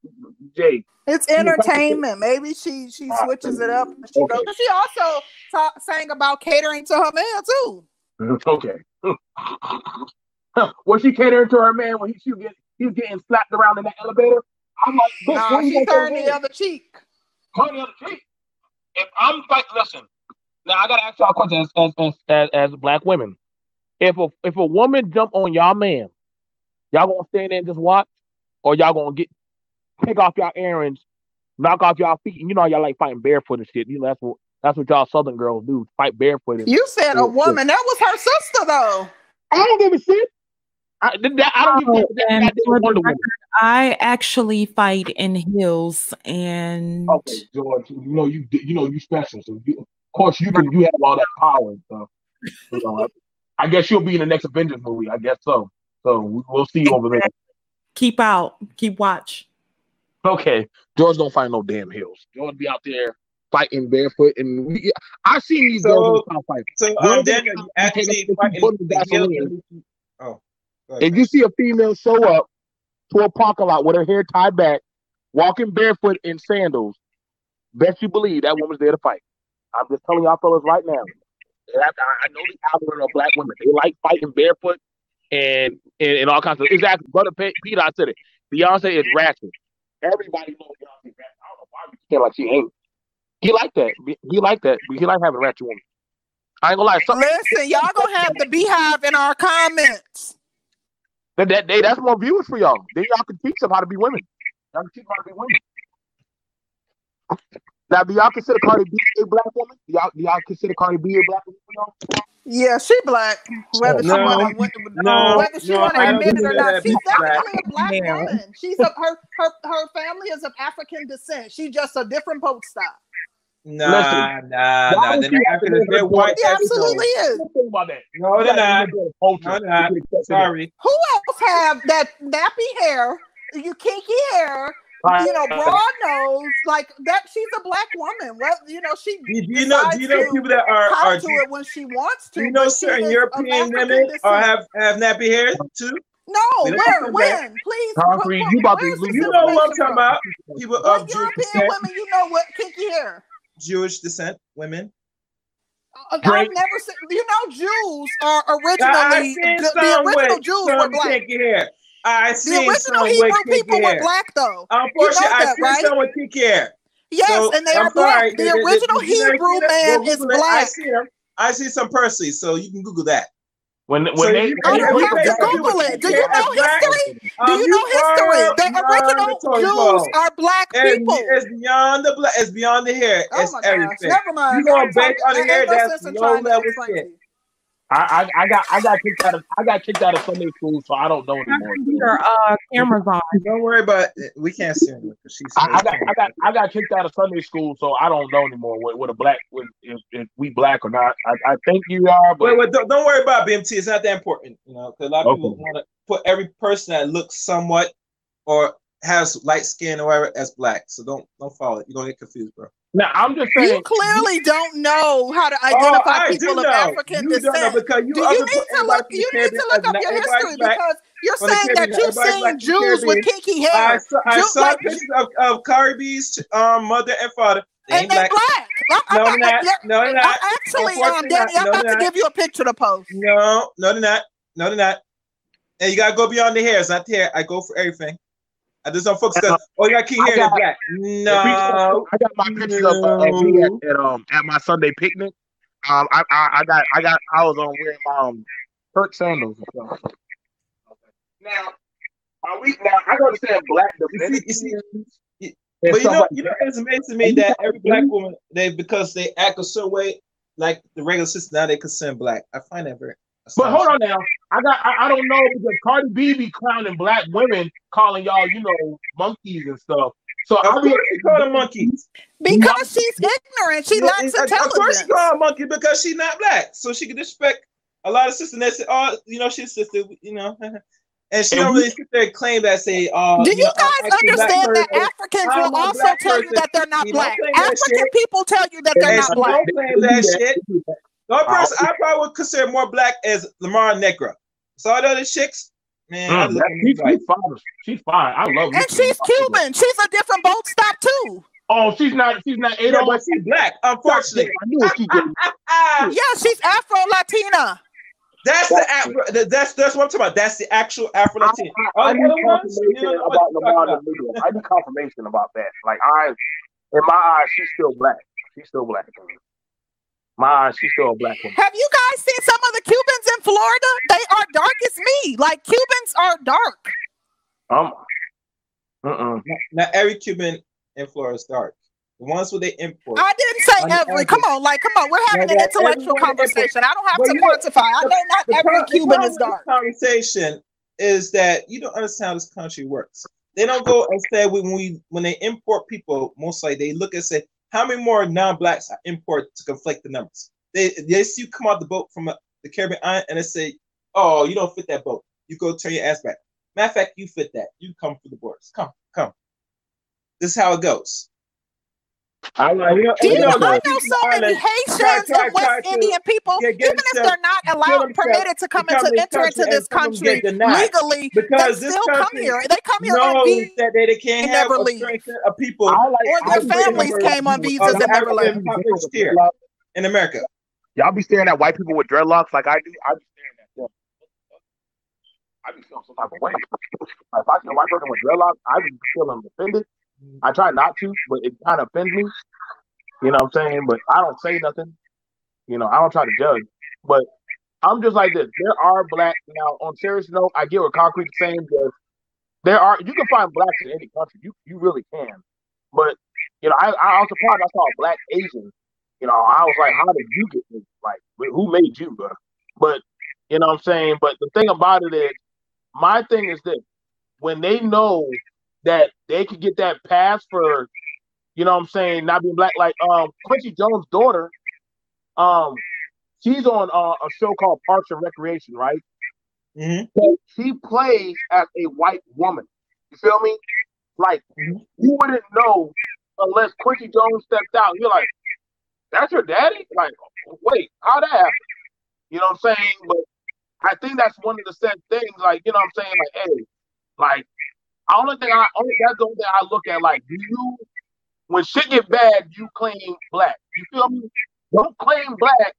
"Jay." It's entertainment. Maybe she she switches it up. She okay. goes. She also talk, sang about catering to her man too. <laughs> Okay. <laughs> was she catering to her man when he she get he was getting slapped around in that elevator? I'm like, nah, she turned the other cheek. Turn the other cheek. If I'm like, listen, now I gotta ask y'all a question as as, as, as, as black women. If a if a woman jump on y'all man, y'all gonna stand there and just watch, or y'all gonna get take off y'all errands, knock off y'all feet, and you know y'all like fighting barefoot and shit. You know that's what that's what y'all Southern girls do, fight barefoot. You said a woman. That was her sister though. I don't give a shit. I, that, I don't oh, give a shit. I actually fight in heels and okay, George. You know you you know you special, so you, course, you can you have all that power and stuff. You know, I guess you'll be in the next Avengers movie. I guess so. So we'll see you over there. Keep out. Keep watch. Okay, George don't find no damn hills. George be out there fighting barefoot, and we, I seen these so, girls fight. So um, then you actually fighting Oh, if you see a female show up to a parking lot with her hair tied back, walking barefoot in sandals, best you believe that woman's there to fight. I'm just telling y'all fellas right now. I, know the algorithm of black women. They like fighting barefoot and and, and all kinds of exactly. Brother Peter, I said it. Beyonce is ratchet. Everybody knows Beyonce ratchet. I don't know why we feel like she ain't. He like that. He like that. He like having a ratchet woman. I ain't gonna lie. Something, Listen, y'all gonna have the beehive in our comments. That, that day, that's more viewers for y'all. Then y'all can teach them how to be women. Y'all can teach them how to be women. Now, do y'all consider Cardi B a black woman? Do y'all, do y'all consider Cardi B a black woman? Yeah, she black. Whether no, she want to, no, whether she no, want to admit it or not, she's definitely a black yeah. woman. She's a her her her family is of African descent. She's just a different boat stop. Nah, Listen, nah, nah. They're African. They're white. They absolutely is. No, they're not. No, not. Sorry. Who else have that nappy hair, you kinky hair, you know, broad nose, like that. She's a black woman. Well, you know, she. Do you know? Do you know people that are are to it when she wants to? Do you know certain European women or have have nappy hair too? No, where, when? Please. Concrete, you about to You know what I'm talking about? People of European women, you know what kinky hair. Jewish descent women. Uh, I've never seen. You know, Jews are I originally the, the original with Jews were black. kinky hair. I The seen original some Hebrew with kinky people were black, though. Unfortunately, You know I that, seen right? some with kinky hair. Yes, So, and they I'm are black. sorry, The did- did- original did you Hebrew see that? man Go is Google it. I see them. I see some personally, so you can Google that. When when So they, you- I don't have to Google it. Do you know history? Do you know history? The original Jews are black people. it's beyond the black. It's beyond the hair. Oh It's my gosh! everything. Never mind. You gonna bake on the hair? That's low level shit. To you. I, I I got I got kicked out of I got kicked out of Sunday school, so I don't know anymore. Your uh, cameras on. Don't worry about it. We can't see her because she's. I, I got I got I got kicked out of Sunday school, so I don't know anymore what, what a black what, if, if we black or not. I, I think you are, but Wait, wait, don't, don't worry about BMT. It's not that important, you know, because a lot of people want to put every person that looks somewhat or has light skin or whatever as black. So don't don't follow it. You're gonna get confused, bro. Now I'm just saying. You clearly don't know how to Oh, identify I people of. African you descent. because you Do you need to look? You need to look up your history black. because you're saying that you've seen black from the Jews with kinky I hair, saw, I Jew- saw like, pictures of, of Cardi B's um, mother and father. They and they're black. black. No, I, they're not. No, they're I, not. actually, um, Danny. I'm No, about to give you a picture to post. No, no, they're not. No, they're not. And you gotta go beyond the hair. It's not the hair. I go for everything. I just don't focus on. Oh, you got key I hair. got- They're black. No. I got my pictures of, uh, of me at, at um at my Sunday picnic. Um, I, I I got I got I was on wearing my um Kirk sandals and stuff. Now, are we now? I don't understand black You see, you see, Dominicans you- and but you know, you know, it's amazing to me that every black woman, they because they act a certain way, like the regular system, now they consider black. I find that very. But hold on now, I got I, I don't know because Cardi B be clowning black women, calling y'all you know monkeys and stuff. So Of I course, be she call them monkeys. Because she's ignorant. She Yeah, lacks it's- Of course, intelligence. she call her monkey because she's not black, so she can respect a lot of sisters. That say, "Oh, uh, you know, she's sister," you know, <laughs> and she And don't we- really sit there and claim that. Say, "Oh, Do you know, guys actually understand that person." Africans will also black tell you that they're not You black? claim that African people tell you that they're And not black. don't claim that shit. The only person I probably would consider more black is Lamar Negra. So all the other chicks, man, Mm, look that- at she's, like, she's fine. She's fine. I love. me And she's Cuban. She's a different boat stop too. Oh, she's not. She's not. yeah, Adolf. but she's black, unfortunately. I knew she did. <laughs> Ah, Yeah, she's Afro Latina. that's the Afro, that's that's what I'm talking about. That's the actual Afro Latina. I All need the other ones, you confirmation know about you're Lamar talking about. Negra. I need confirmation about that. Like I, in my eyes, she's still black. She's still black. My eyes, she's still a black woman. Have you guys seen some of the Cubans in Florida? They are dark as me. Like Cubans are dark. Um, uh-uh. Not every Cuban in Florida is dark. The ones where they import. I didn't say On every. Come on, like, come on. We're having Yeah, an intellectual conversation. I don't have Well, to you know, quantify. I know not The every pro- the Cuban is with this dark. Conversation is that you don't understand how this country works. They don't go and say when we when they import people, most likely they look and say how many more non-blacks are import to conflict the numbers. They they see you come out the boat from uh, the Caribbean island and they say, "Oh, you don't fit that boat. You go turn your ass back." Matter of fact, you fit that. You come through the borders. Come, come. This is how it goes. I like. You know, Do you you know, know, I know so many Haitians try- try- and West try to Indian people, get- get even if they're not allowed, permitted to come to into enter into this and some of them country legally, because they this still come country here. They come here on knows visas, that they, they can't and have never a leave. strength of people like. or I their families came on visas and never African left. here in America. Y'all be staring at white people with dreadlocks like I do. I be staring at them. I be feeling some type of way. Like, if I see a white person with dreadlocks, I be feeling offended. I try not to, but it kind of offends me. You know what I'm saying? But I don't say nothing. You know, I don't try to judge. But I'm just like this. There are black now. On serious note, I get what concrete saying. That there are you can find blacks in any country. You you really can. But you know, I I was surprised I saw a black Asian. You know, I was like, how did you get this? Like, who made you? Bro? But you know what I'm saying. But the thing about it is, my thing is this: when they know that they could get that pass for, you know what I'm saying, not being black, like um Quincy Jones' daughter, um, she's on uh, a show called Parks and Recreation, right? Mhm. So she plays as a white woman. You feel me? Like you wouldn't know unless Quincy Jones stepped out. You're like, that's your daddy? Like, wait, how that happen? You know what I'm saying? But I think that's one of the sad things. Like, you know what I'm saying? Like, hey, like, only thing I only that's the only thing I look at. Like, do you when shit get bad, you claim black? You feel me? Don't claim black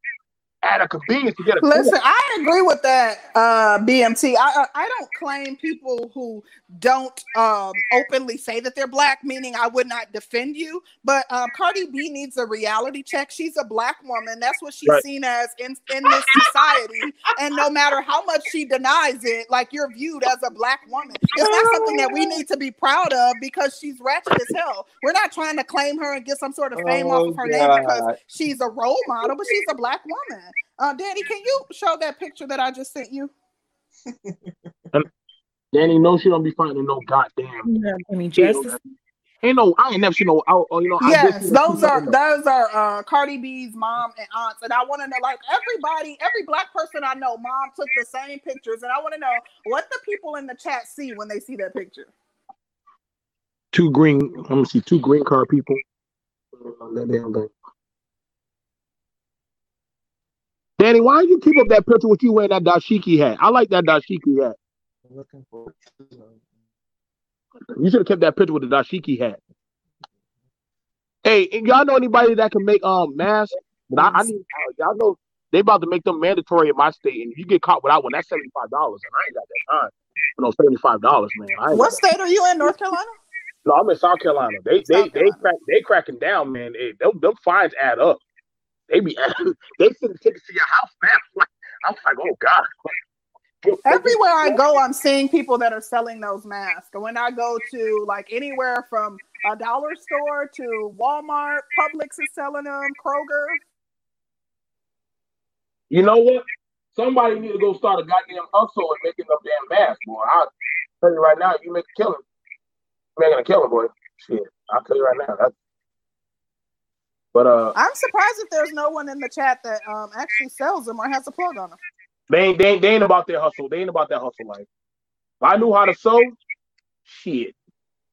at a convenience to get a. Listen, I agree with that, uh, BMT. I I don't claim people who don't um, openly say that they're black, meaning I would not defend you. But um, Cardi B needs a reality check. She's a black woman. That's what she's right. seen as in in this society. and no matter how much she denies it, like you're viewed as a black woman. It's not something that we need to be proud of because she's ratchet as hell. We're not trying to claim her and get some sort of fame oh, off of her God. name because she's a role model, but she's a black woman. Uh, Danny, can you show that picture that I just sent you? Danny knows she don't be fighting no goddamn. Yeah, I mean, just ain't no. I ain't never seen no. Out, you know. Yes, those are those are uh, Cardi B's mom and aunts, and I want to know, like everybody, every black person I know, mom took the same pictures, and I want to know what the people in the chat see when they see that picture. Two green. Let me see. Two green card people. That damn thing. Danny, why don't you keep up that picture with you wearing that dashiki hat? I like that dashiki hat. I'm looking for. You should have kept that picture with the dashiki hat. Hey, y'all know anybody that can make um masks? But I, I need uh, y'all know they about to make them mandatory in my state, and if you get caught without one, that's seventy five dollars, and I ain't got that time. You know, seventy five dollars, man. What state are you in? North Carolina? No, I'm in South Carolina. They South they Carolina. they crack they cracking down, man. Hey, them, them fines add up they be <laughs> they send tickets to your house now. <laughs> I'm like, oh god. Everywhere I go, I'm seeing people that are selling those masks. And when I go to like anywhere from a dollar store to Walmart, Publix is selling them, Kroger. You know what? Somebody need to go start a goddamn hustle and making them damn masks, boy. I'll tell you right now, you make a killing. You're making a killing, boy. Shit. I'll tell you right now. That's but uh, I'm surprised if there's no one in the chat that um actually sells them or has a plug on them. They ain't they ain't, they ain't about their hustle. They ain't about that hustle life. If I knew how to sew, shit,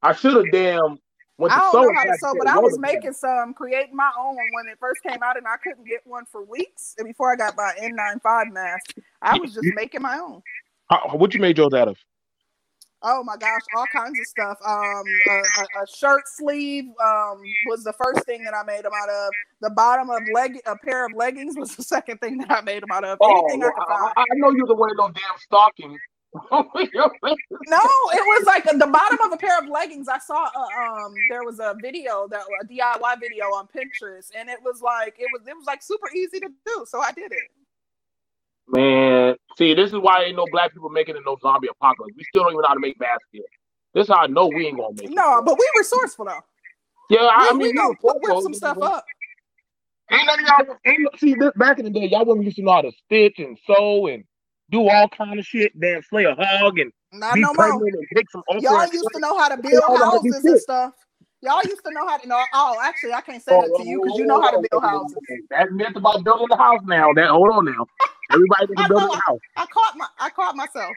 I should have damn I don't sew know how to sew, but I was making some, creating my own when it first came out, and I couldn't get one for weeks. And before I got my N95 mask, I was just making my own. How, what you made yours out of? Oh my gosh, all kinds of stuff. Um, a, a, shirt sleeve um was the first thing that I made them out of. The bottom of leg, a pair of leggings was <laughs> the second thing that I made them out of. Oh, Anything I, I, I know you're the one of those damn stockings. <laughs> no, it was like the bottom of a pair of leggings. I saw a, um there was a video that a DIY video on Pinterest, and it was like it was it was like super easy to do, so I did it. Man, see, this is why ain't no black people making it no zombie apocalypse. We still don't even know how to make baskets. This is how I know we ain't gonna make it. No, but we resourceful though. Yeah, I, I mean, we gonna whip some stuff up. Ain't none of y'all ain't see this back in the day, y'all women used to know how to stitch and sew and do all kind of shit, Then slay a hog and Not be no pregnant more. and pick some Y'all used to know how to build houses and stuff. Y'all used to know how to know. Oh, actually, I can't say oh, that to you oh, because you oh, know how to build houses. That myth about building the house now. That hold on now. Everybody can build a house. I, I caught my. I caught myself.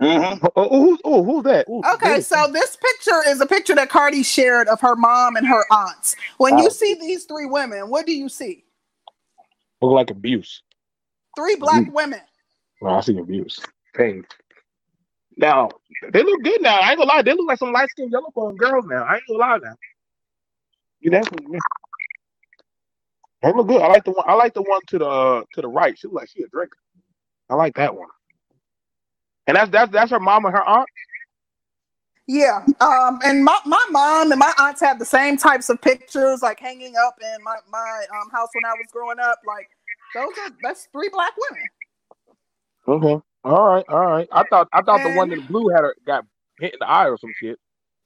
Mm-hmm. Oh, oh, who's, oh, who's that? Ooh, okay, so this picture is a picture that Cardi shared of her mom and her aunts. When you see these three women, what do you see? Look like abuse. Three black abuse. women. No, I see abuse. Pain. Now they look good now. I ain't gonna lie. They look like some light skinned yellow bone girls now. I ain't gonna lie now. You definitely. They look good. I like the one. I like the one to the uh, to the right. She look like she a drinker. I like that one. And that's that's that's her mom and her aunt. Yeah. Um. And my, my mom and my aunts have the same types of pictures, like hanging up in my my um house when I was growing up. Like those are that's three black women. Okay. All right, all right. I thought I thought and the one in blue had her got hit in the eye or some shit.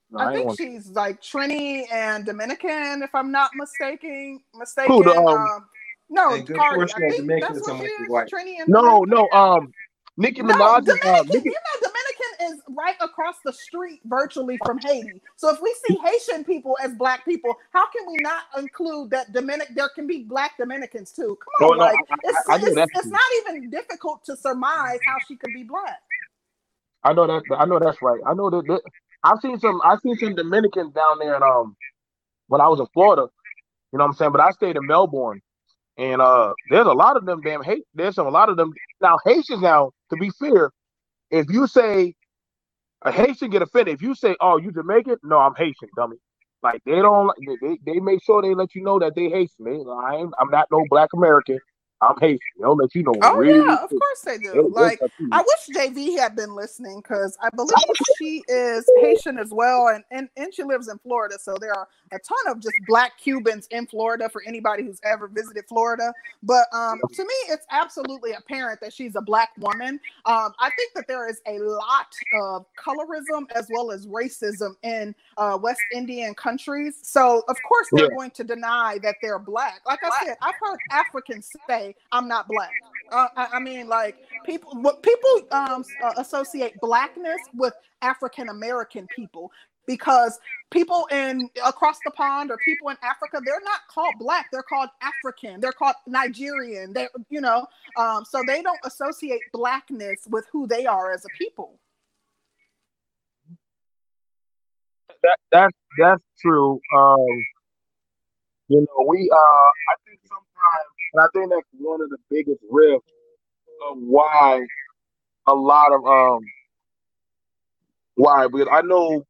No, I, I think she's like Trini and Dominican, if I'm not mistaken. Mistaken. Who, the, um, um, no, Cardi. I think that's what she is. Trini and no, Dominican. no. Um, Nicki Minaj. No, Dominican, uh, Nicki- you know, Dominican is right across the street, virtually from Haiti. So if we see Haitian people as black people, how can we not include that Dominic? There can be black Dominicans too. Come on, no, like I, it's, I, it's, it's not even difficult to surmise how she could be black. I know that. I know that's right. I know that, that. I've seen some. I've seen some Dominicans down there, um, when I was in Florida, you know what I'm saying. But I stayed in Melbourne, and uh, there's a lot of them damn hate. There's some a lot of them now Haitians now to be fair, if you say a Haitian get offended, if you say, "Oh, you Jamaican," no, I'm Haitian, dummy. Like they don't, they, they make sure they let you know that they Haitian. They, I I'm not no Black American. I'm Haitian. They'll let you know. Oh really yeah, of course they do. like I wish JV had been listening because I believe she is Haitian as well, and, and and she lives in Florida. So there are a ton of just Black Cubans in Florida for anybody who's ever visited Florida. But um, to me, it's absolutely apparent that she's a Black woman. Um, I think that there is a lot of colorism as well as racism in uh, West Indian countries. So of course they're yeah. going to deny that they're Black. Like I said, I've heard Africans say I'm not black. Uh, I, I, mean, like people, what people um, uh, associate blackness with African American people because people in across the pond or people in Africa, they're not called black. They're called African. They're called Nigerian. They, you know, um, so they don't associate blackness with who they are as a people. That that's that's true. Um, you know, we uh, I think sometimes and I think that's one of the biggest rifts of why a lot of um why because I know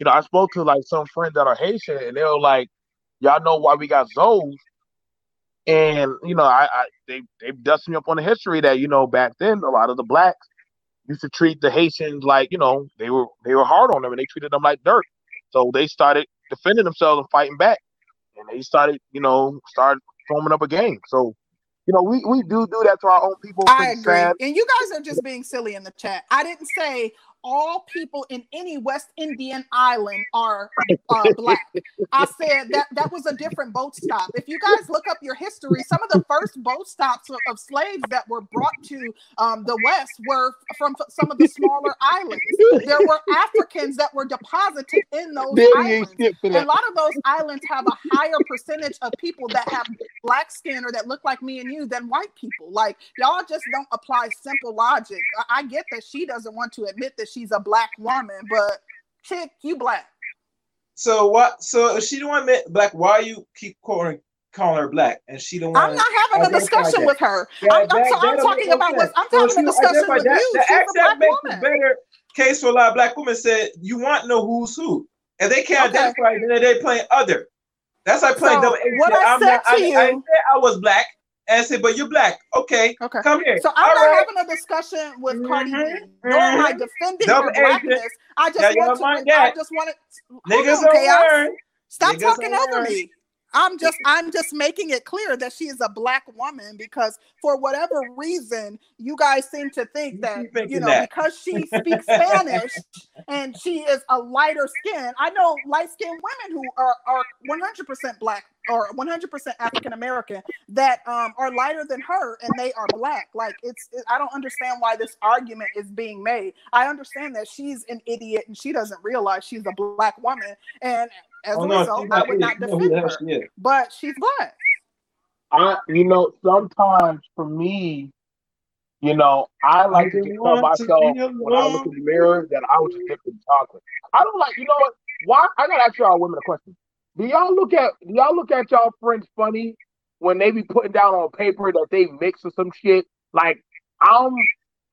you know I spoke to like some friends that are Haitian and they were like, Y'all know why we got Zoes. And you know, I, I they they dusted me up on the history that, you know, back then a lot of the blacks used to treat the Haitians like, you know, they were they were hard on them and they treated them like dirt. So they started defending themselves and fighting back. And they started, you know, started forming up a gang. So, you know, we, we do do that to our own people. I agree. Sad. And you guys are just being silly in the chat. I didn't say, all people in any West Indian island are uh, black. I said that that was a different boat stop. If you guys look up your history, some of the first boat stops of, of slaves that were brought to um, the West were from some of the smaller islands. There were Africans that were deposited in those islands. And a lot of those islands have a higher percentage of people that have black skin or that look like me and you than white people. Like y'all just don't apply simple logic. I, I get that she doesn't want to admit that she's a black woman, but chick, you black. So what? So if she don't want black, why you keep calling calling her black? And she don't. I'm not having a discussion with her. Yeah, I'm, that, I'm, I'm talking about what I'm so having a discussion with that, you. The She's a black makes woman. a better case for a lot of black women. Said you want to know who's who, and they can't okay. identify. Then they playing other. That's like playing so double. What I said not, to I, you, I, I, I was black and say, but you're black. Okay. Okay. Come here. So I'm All not right. having a discussion with mm-hmm. Cardi B, mm-hmm. nor am I defending Double her blackness. I just yeah, want to. I just want to. Niggas on, chaos. Stop Niggas talking over me. I'm just <laughs> I'm just making it clear that she is a black woman because for whatever reason you guys seem to think that you know that. because she <laughs> speaks Spanish and she is a lighter skin. I know light skinned women who are are 100% black or 100% African American that um, are lighter than her and they are black. Like it's it, I don't understand why this argument is being made. I understand that she's an idiot and she doesn't realize she's a black woman and as oh, a no, result, I would not defend her. She but she's black. I, you know, sometimes for me, you know, I like to tell myself when I look in the mirror that I was just dipped in chocolate. I don't like, you know what? Why? I gotta ask y'all women a question. Do y'all look at do y'all look at y'all friends funny when they be putting down on paper that they mix or some shit? Like I'm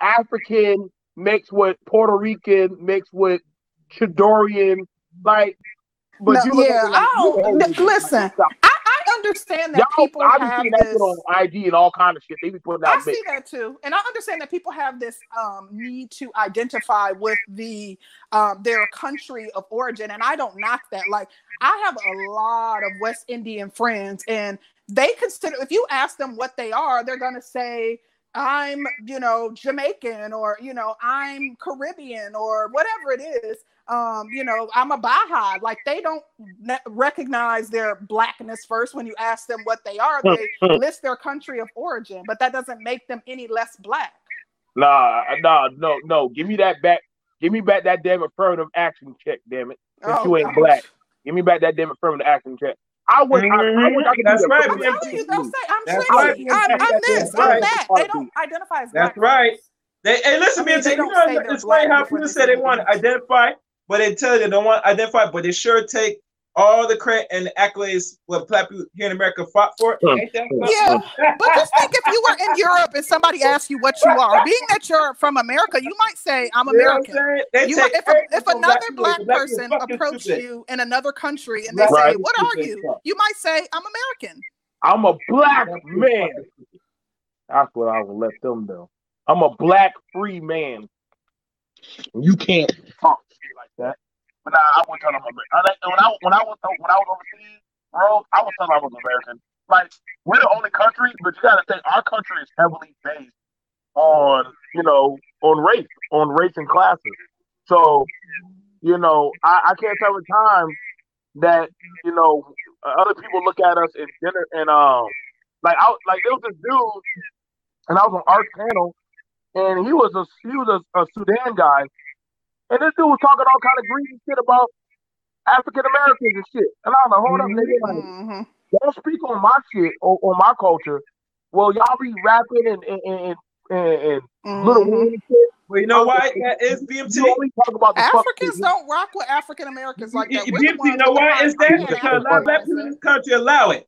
African mixed with Puerto Rican mixed with Chidorian. Like but no, you yeah, like, oh, listen. I, I understand that Y'all, people I have this on IG and all kind of shit. They be putting out. I see that too, and I understand that people have this um, need to identify with the um, their country of origin, and I don't knock that. Like I have a lot of West Indian friends, and they consider if you ask them what they are, they're gonna say I'm, you know, Jamaican or, you know, I'm Caribbean or whatever it is um, you know, I'm a Bajan. Like they don't ne- recognize their blackness first when you ask them what they are. They list their country of origin, but that doesn't make them any less black. Nah, nah, no, no. Give me that back. Give me back that damn affirmative action check, damn it. Since oh, you ain't gosh. black. Give me back that damn affirmative action check. I would. Mm-hmm. I, I, wish I could That's do right. I'm telling you, they'll say I'm That's right. I'm, I'm this. I'm right. that. They don't identify as black. That's right. They, hey, listen, I mean, me. You know, it's funny how people say they want to identify but they tell you they don't want to identify, but they sure take all the credit and the accolades what black people here in America fought for. Yeah, but just think if you were in Europe and somebody asked you what you are, <laughs> being that you're from America, you might say, "I'm American." You know might, if, a, if another black, black person approached you in another country and they right. say, "What are you?" You might say, "I'm American." I'm a black man. That's what I will let them know. I'm a black free man. You can't talk like that. But nah, I wouldn't tell them I'm American. When I when I was when I was overseas, bro, I was telling I was American. Like we're the only country, but you gotta think our country is heavily based on you know on race, on race and classes. So you know, I, I can't tell the time that you know other people look at us in dinner and um like I like there was this dude and I was on Art's panel and he was a he was a, a Sudan guy and this dude was talking all kind of greedy shit about African Americans and shit. And I was like, hold up, nigga. Like, mm-hmm. Don't speak on my shit or on my culture. Well, y'all be rapping and and and, and, and mm-hmm. little shit. Well, you know why that is BMT? You talk about Africans don't rock with African Americans like that. BMT, you know why is that? Because a lot of black people in this country allow it.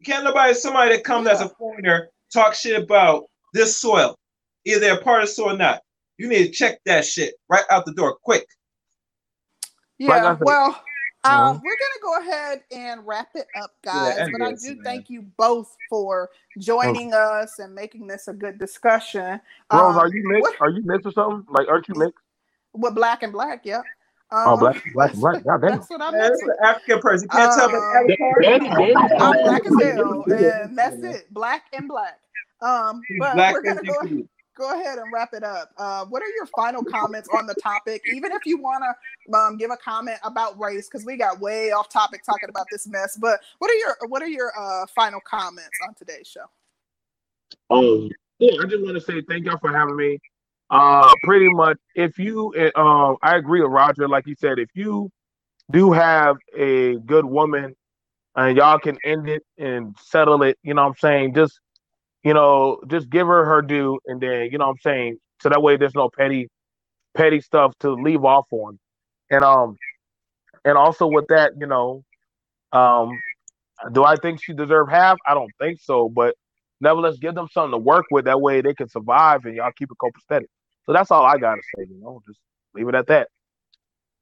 You can't nobody somebody that comes yeah. as a foreigner talk shit about this soil, either they're part of the soil or not. You need to check that shit right out the door, quick. Yeah, well, um, we're gonna go ahead and wrap it up, guys. Yeah, but I do thank you both for joining oh. us and making this a good discussion. Rose, um, are you mixed? What, are you mixed or something? Like, aren't you mixed? With black and black, yeah. Um, oh, black, black, and black. <laughs> God damn. That's what I'm That's an African person. You can't um, tell me. I'm black as hell, <laughs> and that's it. Black and black. Um, but black we're gonna go go ahead and wrap it up. Uh, what are your final comments on the topic? Even if you want to um, give a comment about race, because we got way off topic talking about this mess. But what are your what are your uh, final comments on today's show? Um, yeah, I just want to say thank y'all for having me. Uh, pretty much, if you, uh, I agree with Roger. Like he said, if you do have a good woman and y'all can end it and settle it, you know what I'm saying? Just you know, just give her her due, and then you know what I'm saying, so that way there's no petty, petty stuff to leave off on, and um, and also with that, you know, um, do I think she deserve half? I don't think so, but nevertheless, give them something to work with. That way they can survive, and y'all keep it copacetic. So that's all I gotta say. You know, just leave it at that.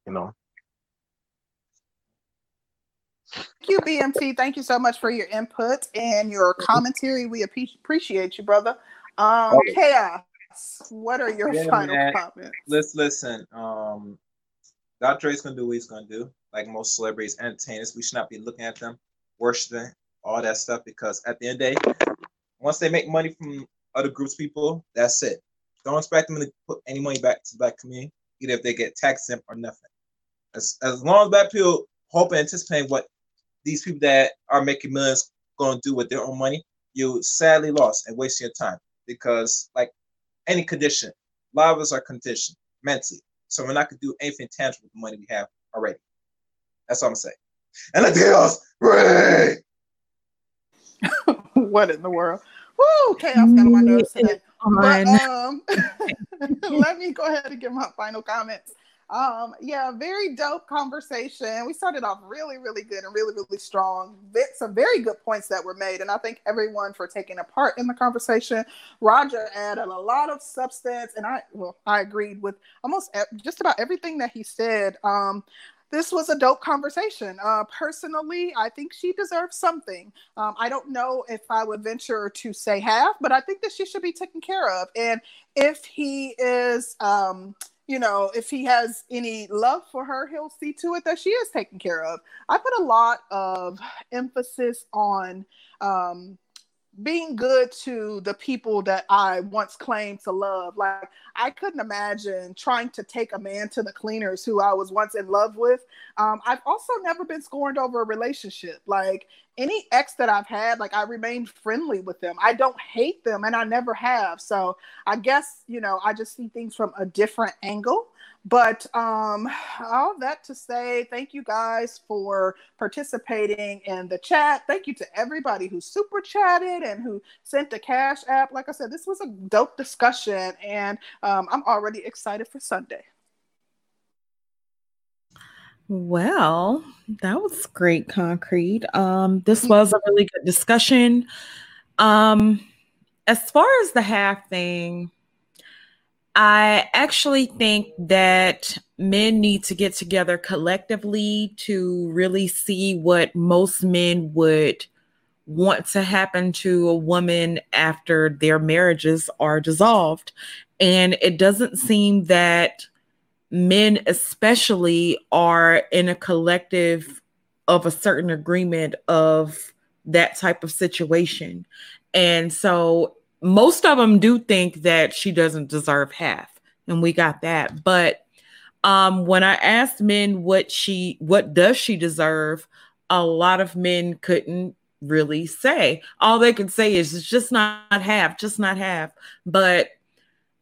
You know. Thank you, BMT. Thank you so much for your input and your commentary. We appreciate you, brother. Um, Chaos, what are your yeah, final man. comments? Let's listen. Um, Dr. Dre's gonna do what he's gonna do. Like most celebrities, entertainers, we should not be looking at them, worshiping all that stuff because at the end of the day, once they make money from other groups, people, that's it. Don't expect them to put any money back to the black community, either if they get taxed them or nothing. As, as long as black people hope and anticipate what these people that are making millions going to do with their own money, you sadly lost and waste your time because, like any condition, a lot of us are conditioned mentally. So we're not going to do anything tangible with the money we have already. That's all I'm saying. And the chaos, Ray! <laughs> what in the world? Woo! Chaos got on my nerves today. <laughs> But, um, <laughs> let me go ahead and give my final comments. Um, yeah, very dope conversation. We started off really, really good and really, really strong. Some very good points that were made, and I thank everyone for taking a part in the conversation. Roger added a lot of substance, and I well, I agreed with almost just about everything that he said. Um, this was a dope conversation. Uh, personally, I think she deserves something. Um, I don't know if I would venture to say half, but I think that she should be taken care of. And if he is, um, you know, if he has any love for her, he'll see to it that she is taken care of. I put a lot of emphasis on um, being good to the people that I once claimed to love. Like I couldn't imagine trying to take a man to the cleaners who I was once in love with. Um, I've also never been scorned over a relationship. Like any ex that I've had, like I remained friendly with them. I don't hate them and I never have. So I guess, you know, I just see things from a different angle. But um, all that to say, thank you guys for participating in the chat. Thank you to everybody who super chatted and who sent the cash app. Like I said, this was a dope discussion, and um, I'm already excited for Sunday. Well, that was great, Concrete. Um, this was a really good discussion. Um, as far as the half thing, I actually think that men need to get together collectively to really see what most men would want to happen to a woman after their marriages are dissolved. And it doesn't seem that men, especially, are in a collective of a certain agreement of that type of situation. And so most of them do think that she doesn't deserve half. And we got that. But um, when I asked men what she what does she deserve, a lot of men couldn't really say. All they could say is it's just not half, just not half. But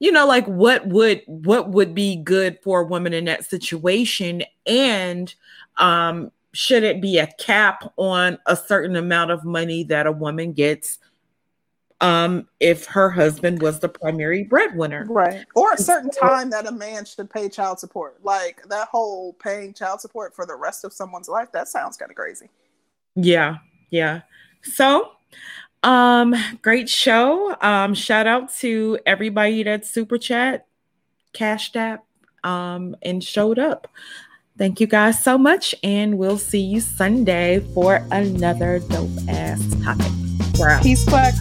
you know, like what would what would be good for a woman in that situation, and um, should it be a cap on a certain amount of money that a woman gets um, if her husband was the primary breadwinner. Right. Or a certain time that a man should pay child support. Like that whole paying child support for the rest of someone's life, that sounds kind of crazy. Yeah. Yeah. So, um, great show. Um, shout out to everybody that super chat, cashed app, um, and showed up. Thank you guys so much, and we'll see you Sunday for another dope ass topic. Peace, black.